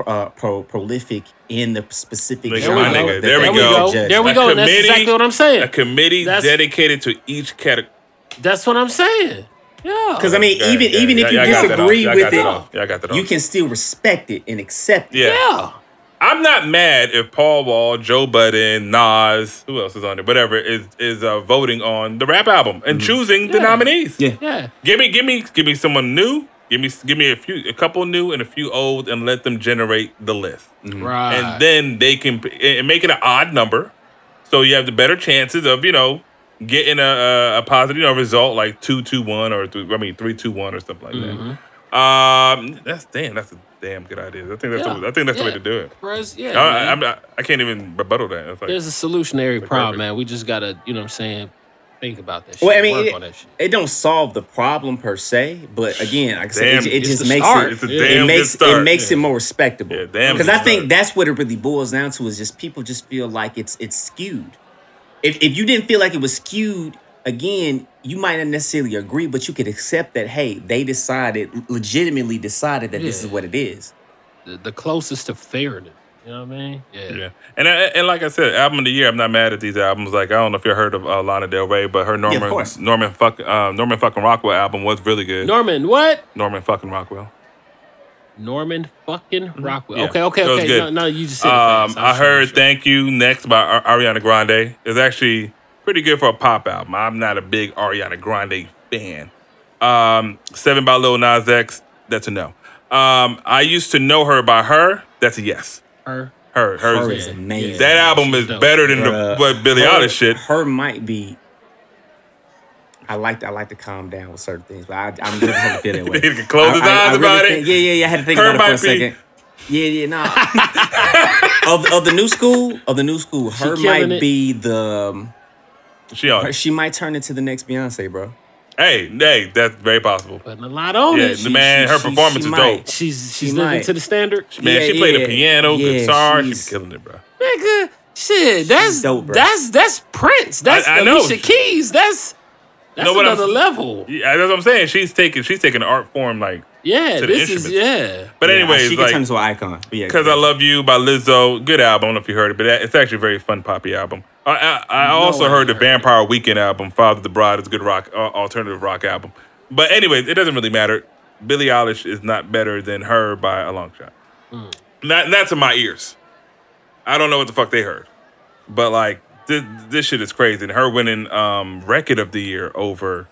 uh, pro- prolific in the specific
Nigga,
genre
my nigga,
that
there we go.
would.
There we go. That's exactly what I'm saying.
A committee
That's-
dedicated to each category.
That's what I'm saying. Yeah.
Because I mean,
Yeah,
even
yeah,
even
yeah,
if you
yeah, got
disagree
off. Yeah, I
with it,
off. Yeah, I got that
you can still respect it and accept it.
Yeah.
yeah.
I'm not mad if Paul Wall, Joe Budden, Nas, who else is on there, whatever, is is uh, voting on the rap album and choosing the nominees.
Yeah.
Yeah.
Give me, give me, give me someone new. Give me, give me a few, a couple new and a few old, and let them generate the list.
Right.
and then they can and make it an odd number, so you have the better chances of you know getting a, a, a positive you know, result like two two one or th- I mean three two one or something like
Mm-hmm.
that. Um, that's damn, that's a damn good idea. I think that's
Yeah.
the, I think that's the way to do it.
Whereas, yeah,
I,
man.
I'm I can't even rebuttal that. Like,
there's a solutionary problem,
perfect.
man. We just gotta, you know what I'm saying, Think about that. Shit.
Well, I mean,
Work
it,
on that shit.
it don't solve the problem per se, but again, like I said,
Damn,
it, it just makes
start.
it.
It's a damn
it
good
makes
start.
it makes it more respectable.
Yeah, damn
Because
good
I think
start.
that's what it really boils down to is just people just feel like it's it's skewed. If if you didn't feel like it was skewed, again, you might not necessarily agree, but you could accept that. Hey, they decided, legitimately decided that this is what it is.
The, the closest to fairness. You know what I mean? Yeah.
Yeah, and uh, and like I said, album of the year. I'm not mad at these albums. Like I don't know if you heard of uh, Lana Del Rey, but her Norman
course.
Norman fuck uh, Norman fucking Rockwell album was really good.
Norman, what?
Norman fucking Rockwell.
Norman fucking Rockwell.
Mm-hmm. Yeah.
Okay, okay,
It was
okay.
good.
No, no, you just said it
Um,
fast.
I
was
heard
sure.
"Thank You" next by Ar- Ariana Grande. It's actually pretty good for a pop album. I'm not a big Ariana Grande fan. Um, Seven by Lil Nas X. That's a no. Um, I used to know her by her. That's a yes.
Her.
Her, her,
Her is amazing.
That album is
dope.
better than the
Bruh,
what Billie
her-
Eilish shit.
Her might be. I like I like to calm down with certain things, but I, I'm never gonna feel that way.
He can close his
I- I-
eyes
I really
about it.
Yeah, yeah, yeah. I had to think
Her
about it for
might
a
be-
second. Yeah, yeah, nah. of, of the new school, of the new school, her
killing
might
it.
be the. um,
She on.
her- she might turn into the next Beyonce, bro.
Hey, hey, that's very possible.
Putting a lot on
Yeah,
it.
the man, her
she-
performance
she
is
might.
dope.
She's she's
She
living to the standard.
Man,
Yeah,
she played the piano,
Yeah,
guitar. She's
she's-
killing it, bro.
Nigga, shit, that's
dope, bro.
that's that's Prince. That's
I- I know.
Alicia Keys. That's that's
know what I'm-
another level.
Yeah, that's what I'm saying. She's taking she's taking an art form like.
Yeah,
to the
this is yeah.
But
Yeah,
anyways,
she can
like
turn into an icon. But yeah,
Because I Love You by Lizzo. Good album. I don't know if you heard it, but it's actually a very fun poppy album. I, I, I also
I
heard the
heard it.
Vampire Weekend album, Father the Bride. It's a good rock, uh, alternative rock album. But anyways, it doesn't really matter. Billie Eilish is not better than her by a long shot.
Hmm.
Not, not to my ears. I don't know what the fuck they heard. But like, this, this shit is crazy. And her winning um, Record of the Year over,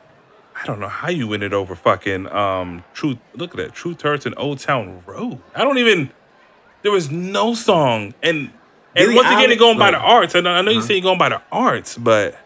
I don't know how you win it over fucking um, Truth. Look at that. Truth Hurts and Old Town Road. I don't even. There was no song, and and
Billie
once again, you're going by the.
Uh-huh.
arts. And I know you say you're going by the arts, but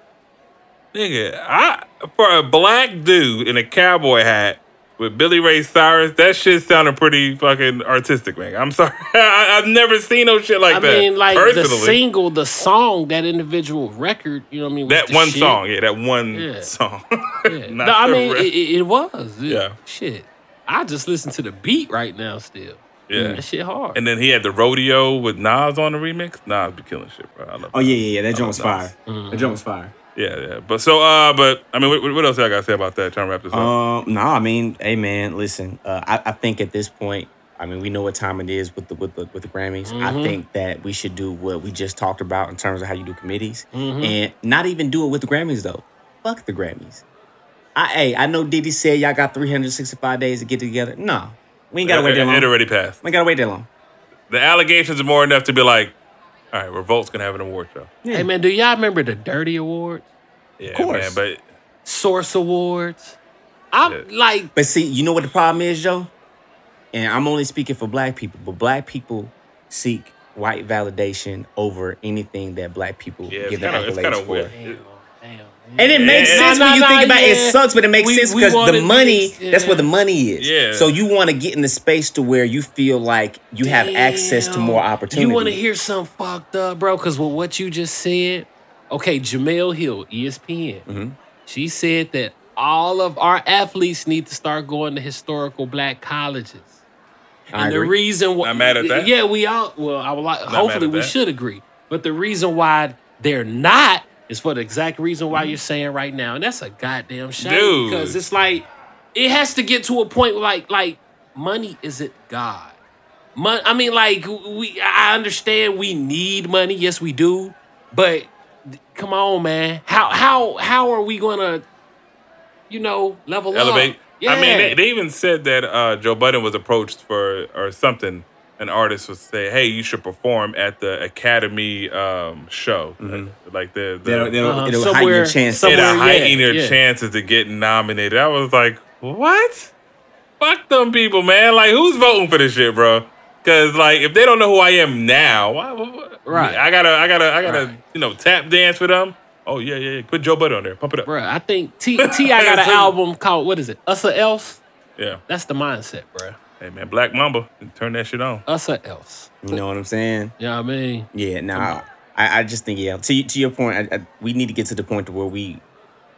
nigga, I for a black dude in a cowboy hat with Billy Ray Cyrus, that shit sounded pretty fucking artistic, man. I'm sorry, I, I've never seen no shit like
I
that.
I mean, like the single, the song, that individual record. You know what I mean? was
that
the
one
shit.
song, yeah, that one
Yeah.
song.
Yeah. No, I mean it, it, it was. It-
Yeah.
Shit. I just listen to the beat right now. Still.
Yeah.
That shit hard.
And then he had the rodeo with Nas on the remix. Nas be killing shit, bro. I love.
Oh yeah, yeah, yeah. Mm-hmm. That joint was fire.
nice.
That joint was fire.
Yeah, yeah. But so, uh, but I mean, what, what else I gotta say about that? Trying to wrap this up.
Um, no, I mean, hey man, listen. Uh, I, I think at this point, I mean, we know what time it is with the with the with the Grammys. I think that we should do what we just talked about in terms of how you do committees, and not even do it with the Grammys though. Fuck the Grammys. I hey, I know Diddy said y'all got 365 days to get together. No, we ain't gotta wait that long.
it already passed.
we ain't gotta wait that long.
The allegations are more enough to be like, all right, Revolt's gonna have an award show.
Hey man, do y'all remember the Dirty Awards,
Yeah, of
course.
man. But
Source Awards? I'm
Yeah.
like,
But see, you know what the problem is, Joe? And I'm only speaking for black people, but black people seek white validation over anything that black people
yeah, it's
give them
kind of it's
accolades
kind of
for.
weird.
damn, damn.
And it makes
Yeah.
sense
Nah,
when you
nah,
think
nah,
about it.
yeah.
It sucks, but it makes
We-
sense because the money,
niggas-
that's where the money is.
Yeah.
So you want to get in the space to where you feel like you have access to more opportunity.
You want to hear something fucked up, bro? Because with what you just said, okay, Jemele Hill, ESPN,
Mm-hmm.
she said that all of our athletes need to start going to historical black colleges.
I
And the
agree.
reason why,
Not mad at that.
yeah, we all, well, I would like,
mad
hopefully we
that.
should agree. But the reason why they're not is for the exact reason
Mm-hmm.
why you're saying right now, and that's a goddamn shame
Dude.
because it's like it has to get to a point where like like money isn't God. Mon- I mean, like we, I understand we need money, yes we do, but come on, man, how how how are we gonna, you know, level
Elevate.
up? Yeah.
I mean, they, they even said that uh, Joe Budden was approached for or something. An artist would say, "Hey, you should perform at the Academy um, show, like the, the
That'll, that'll,
Uh-huh.
it'll heighten your
Somewhere-
chance.
somewhere-
it'll
yeah,
heighten your
yeah.
chances to get nominated. I was like, what? Fuck them people, man. Like, who's voting for this shit, bro? Because like, if they don't know who I am now, why, why-
Right.
I gotta, I gotta, I gotta,
Right.
you know, tap dance for them. Oh yeah, yeah, yeah. Put Joe Budden on there. Pump it up.
bro. I think T T I got an album called what is it? Us or else?
Yeah.
That's the mindset, bruh.
Hey man, Black Mamba, turn that shit on.
Us or else.
You know what I'm saying?
You know I mean?
Yeah. Now, I, I just think yeah. To to your point, I, I, we need to get to the point to where we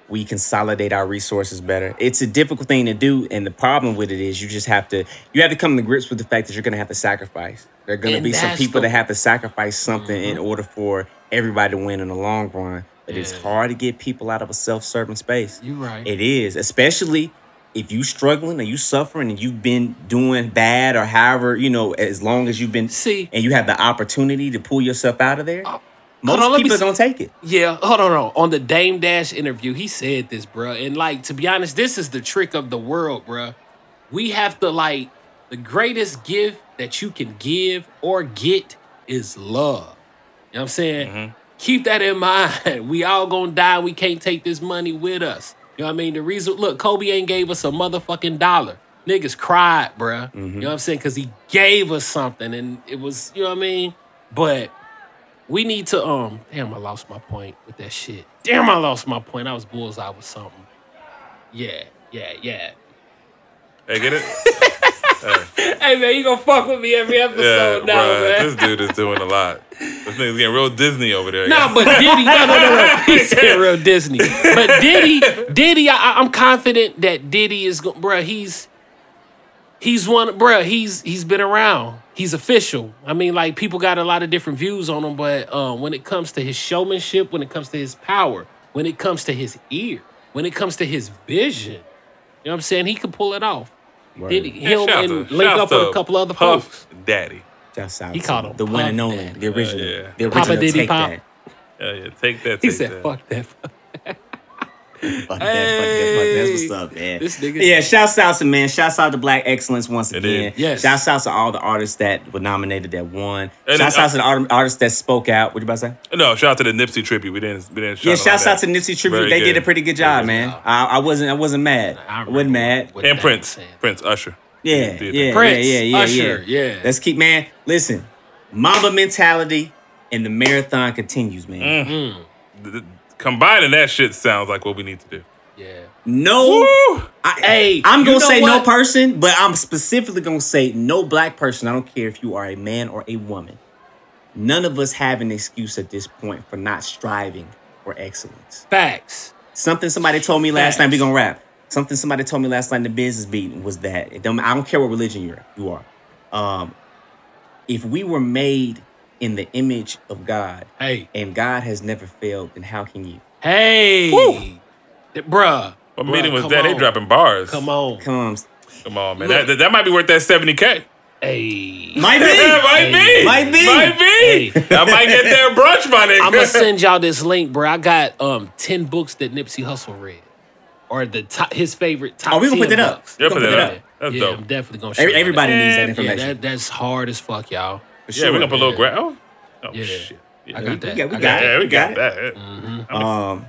we consolidate our resources better. It's a difficult thing to do, and the problem with it is you just have to you have to come to grips with the fact that you're going to have to sacrifice. There are going to
And
be some people
the- Mm-hmm.
that have to sacrifice something in order for everybody to win in the long run. But it's hard to get people out of a self-serving space.
You're right.
It is, especially if you struggling or you suffering and you've been doing bad or however you know as long as you've been
See-
and you have the opportunity to pull yourself out of there. Uh, most
on,
people gonna take it.
Yeah, hold on, hold on. On the Dame Dash interview, he said this, bruh. And like, to be honest, this is the trick of the world, bruh. We have to like the greatest gift that you can give or get is love. You know what I'm saying? Mm-hmm. Keep that in mind. We all gonna die. We can't take this money with us. You know what I mean? The reason, look, Kobe ain't gave us a motherfucking dollar. Niggas cried, bruh. You know what I'm saying? Because he gave us something, and it was, you know what I mean? But we need to um damn I lost my point with that shit. Damn I lost my point. I was bullseye with something. Yeah, yeah, yeah.
Hey, get it?
Hey man, you gonna fuck with me every
Yeah,
episode now,
bruh.
man.
This dude is doing a lot. This nigga's getting real Disney over there.
Nah, but Diddy, no, no, no, no. He said real Disney. But Diddy, Diddy, I, I'm confident that Diddy is, go- bruh. He's, he's one, bruh. He's he's been around. He's official. I mean, like people got a lot of different views on him, but um, when it comes to his showmanship, when it comes to his power, when it comes to his ear, when it comes to his vision, you know what I'm saying? He can pull it off. Diddy,
And
him
shout
and
to-
link up with a couple other
Puff
folks.
Daddy.
Just out
He
to
called him
the one and only,
Daddy.
the original,
yeah.
the
Papa
original.
Diddy
take
Pop.
that.
Yeah, yeah. Take that.
He
take
said,
that.
"Fuck that."
Fuck that, fuck that, fuck That's what's up, man.
This nigga-
Yeah, shouts out to man. Shouts out to Black Excellence once again.
Yes.
Shouts out to all the artists that were nominated that won.
And
shouts
then- uh,
out to the art- artists that spoke out. What you about to say?
No, shout out to the Nipsey tribute. We didn't. We didn't.
Yeah,
shout
shouts out to. Nipsey Tribute.
Very
They did a pretty good
Very
job,
good
man.
job.
I, I wasn't I wasn't mad.
I
I, wasn't mad.
And Prince. Prince Usher.
Yeah,
Did
yeah.
Prince,
yeah, yeah, yeah,
Usher,
yeah.
yeah.
Let's keep man. Listen, Mamba mentality and the marathon continues, man. Mm. Mm.
Th- th- Combining that shit sounds like what we need to do.
Yeah.
No, I,
Hey,
I'm gonna
know
say no person, but I'm specifically gonna say no black person. I don't care if you are a man or a woman. None of us have an excuse at this point for not striving for excellence.
Facts.
Something somebody told me last
Facts.
night. We gonna rap. Something somebody told me last night in the business meeting was that I don't care what religion you're you are. Um, if we were made in the image of God
Hey.
and God has never failed, then how can you?
Hey. Th- Bruh.
What
Bruh,
meeting was
come
that? They dropping bars.
Come on.
Comes
Come on, man. That, that, that might be worth that 70K.
Hey.
might be.
might be.
Might be.
Might be.
Hey.
I might get their brunch money.
I'm gonna send y'all this link, bro. I got um 10 books that Nipsey Hussle read. Or the top, his favorite top
Oh, we gonna
10
put that up.
books.
Yeah,
We
put
gonna
that up. That's
yeah,
dope.
I'm definitely gonna show
Every- Everybody
that.
needs that
Yeah,
Yeah,
information.
that, that's hard as fuck, y'all.
Yeah, we're gonna put a little
Yeah.
grab. Oh, oh
Yeah.
shit. Yeah,
I
we
got that.
got- we
I
got
yeah,
it.
we got,
it.
that.
Um,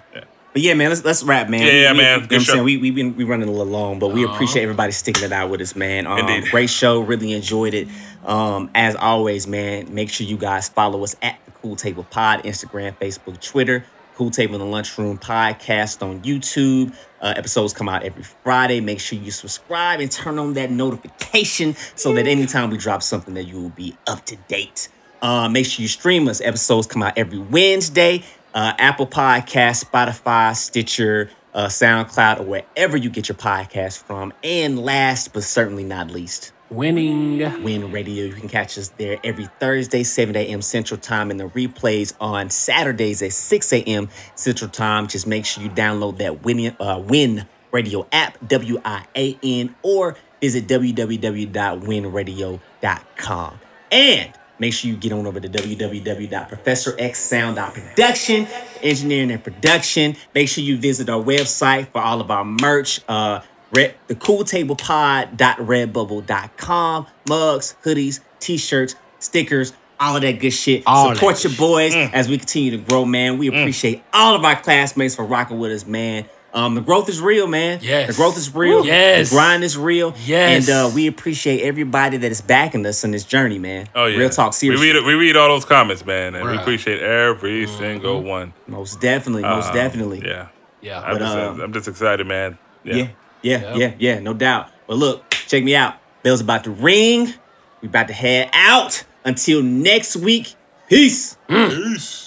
but yeah, man, let's let's wrap, man.
Yeah,
We-
yeah,
we-
man.
You know
Good
what I'm
show.
saying we we been we running a little long, but we appreciate everybody sticking it out with us, man. Um,
Indeed.
great show, really enjoyed it. Um, as always, man, make sure you guys follow us at the Cool Table Pod, Instagram, Facebook, Twitter. Cool Table in the Lunchroom podcast on YouTube. Uh, episodes come out every Friday. Make sure you subscribe and turn on that notification so that anytime we drop something that you will be up to date. Uh, make sure you stream us. Episodes come out every Wednesday. Uh, Apple Podcast, Spotify, Stitcher, uh, SoundCloud, or wherever you get your podcast from. And last but certainly not least,
Winning.
Win Radio. You can catch us there every Thursday, 7 a.m. Central Time, and the replays on Saturdays at 6 a.m. Central Time. Just make sure you download that Win, uh, Win Radio app, W I A N, or visit www.winradio.com. And make sure you get on over to www.professorxsound.production, engineering and production. Make sure you visit our website for all of our merch. Uh, Red, the cooltablepod.redbubble.com. Mugs, hoodies, t-shirts, stickers, all of that good shit.
All
Support
that
your boys as we continue to grow, man. We appreciate all of our classmates for rocking with us, man. Um, the growth is real, man.
Yes.
The growth is real.
Yes.
The grind is real.
Yes.
And uh, we appreciate everybody that is backing us in this journey, man.
Oh yeah.
Real talk, seriously.
We read we read all those comments, man, and we appreciate every single one.
Most definitely, most
Um,
definitely.
Yeah.
Yeah.
I'm,
But,
just,
um,
I'm just excited, man.
Yeah. Yeah, yeah,
Yep.
yeah, no doubt. But look, check me out. Bell's about to ring. We about to head out. Until next week. Peace.
Peace.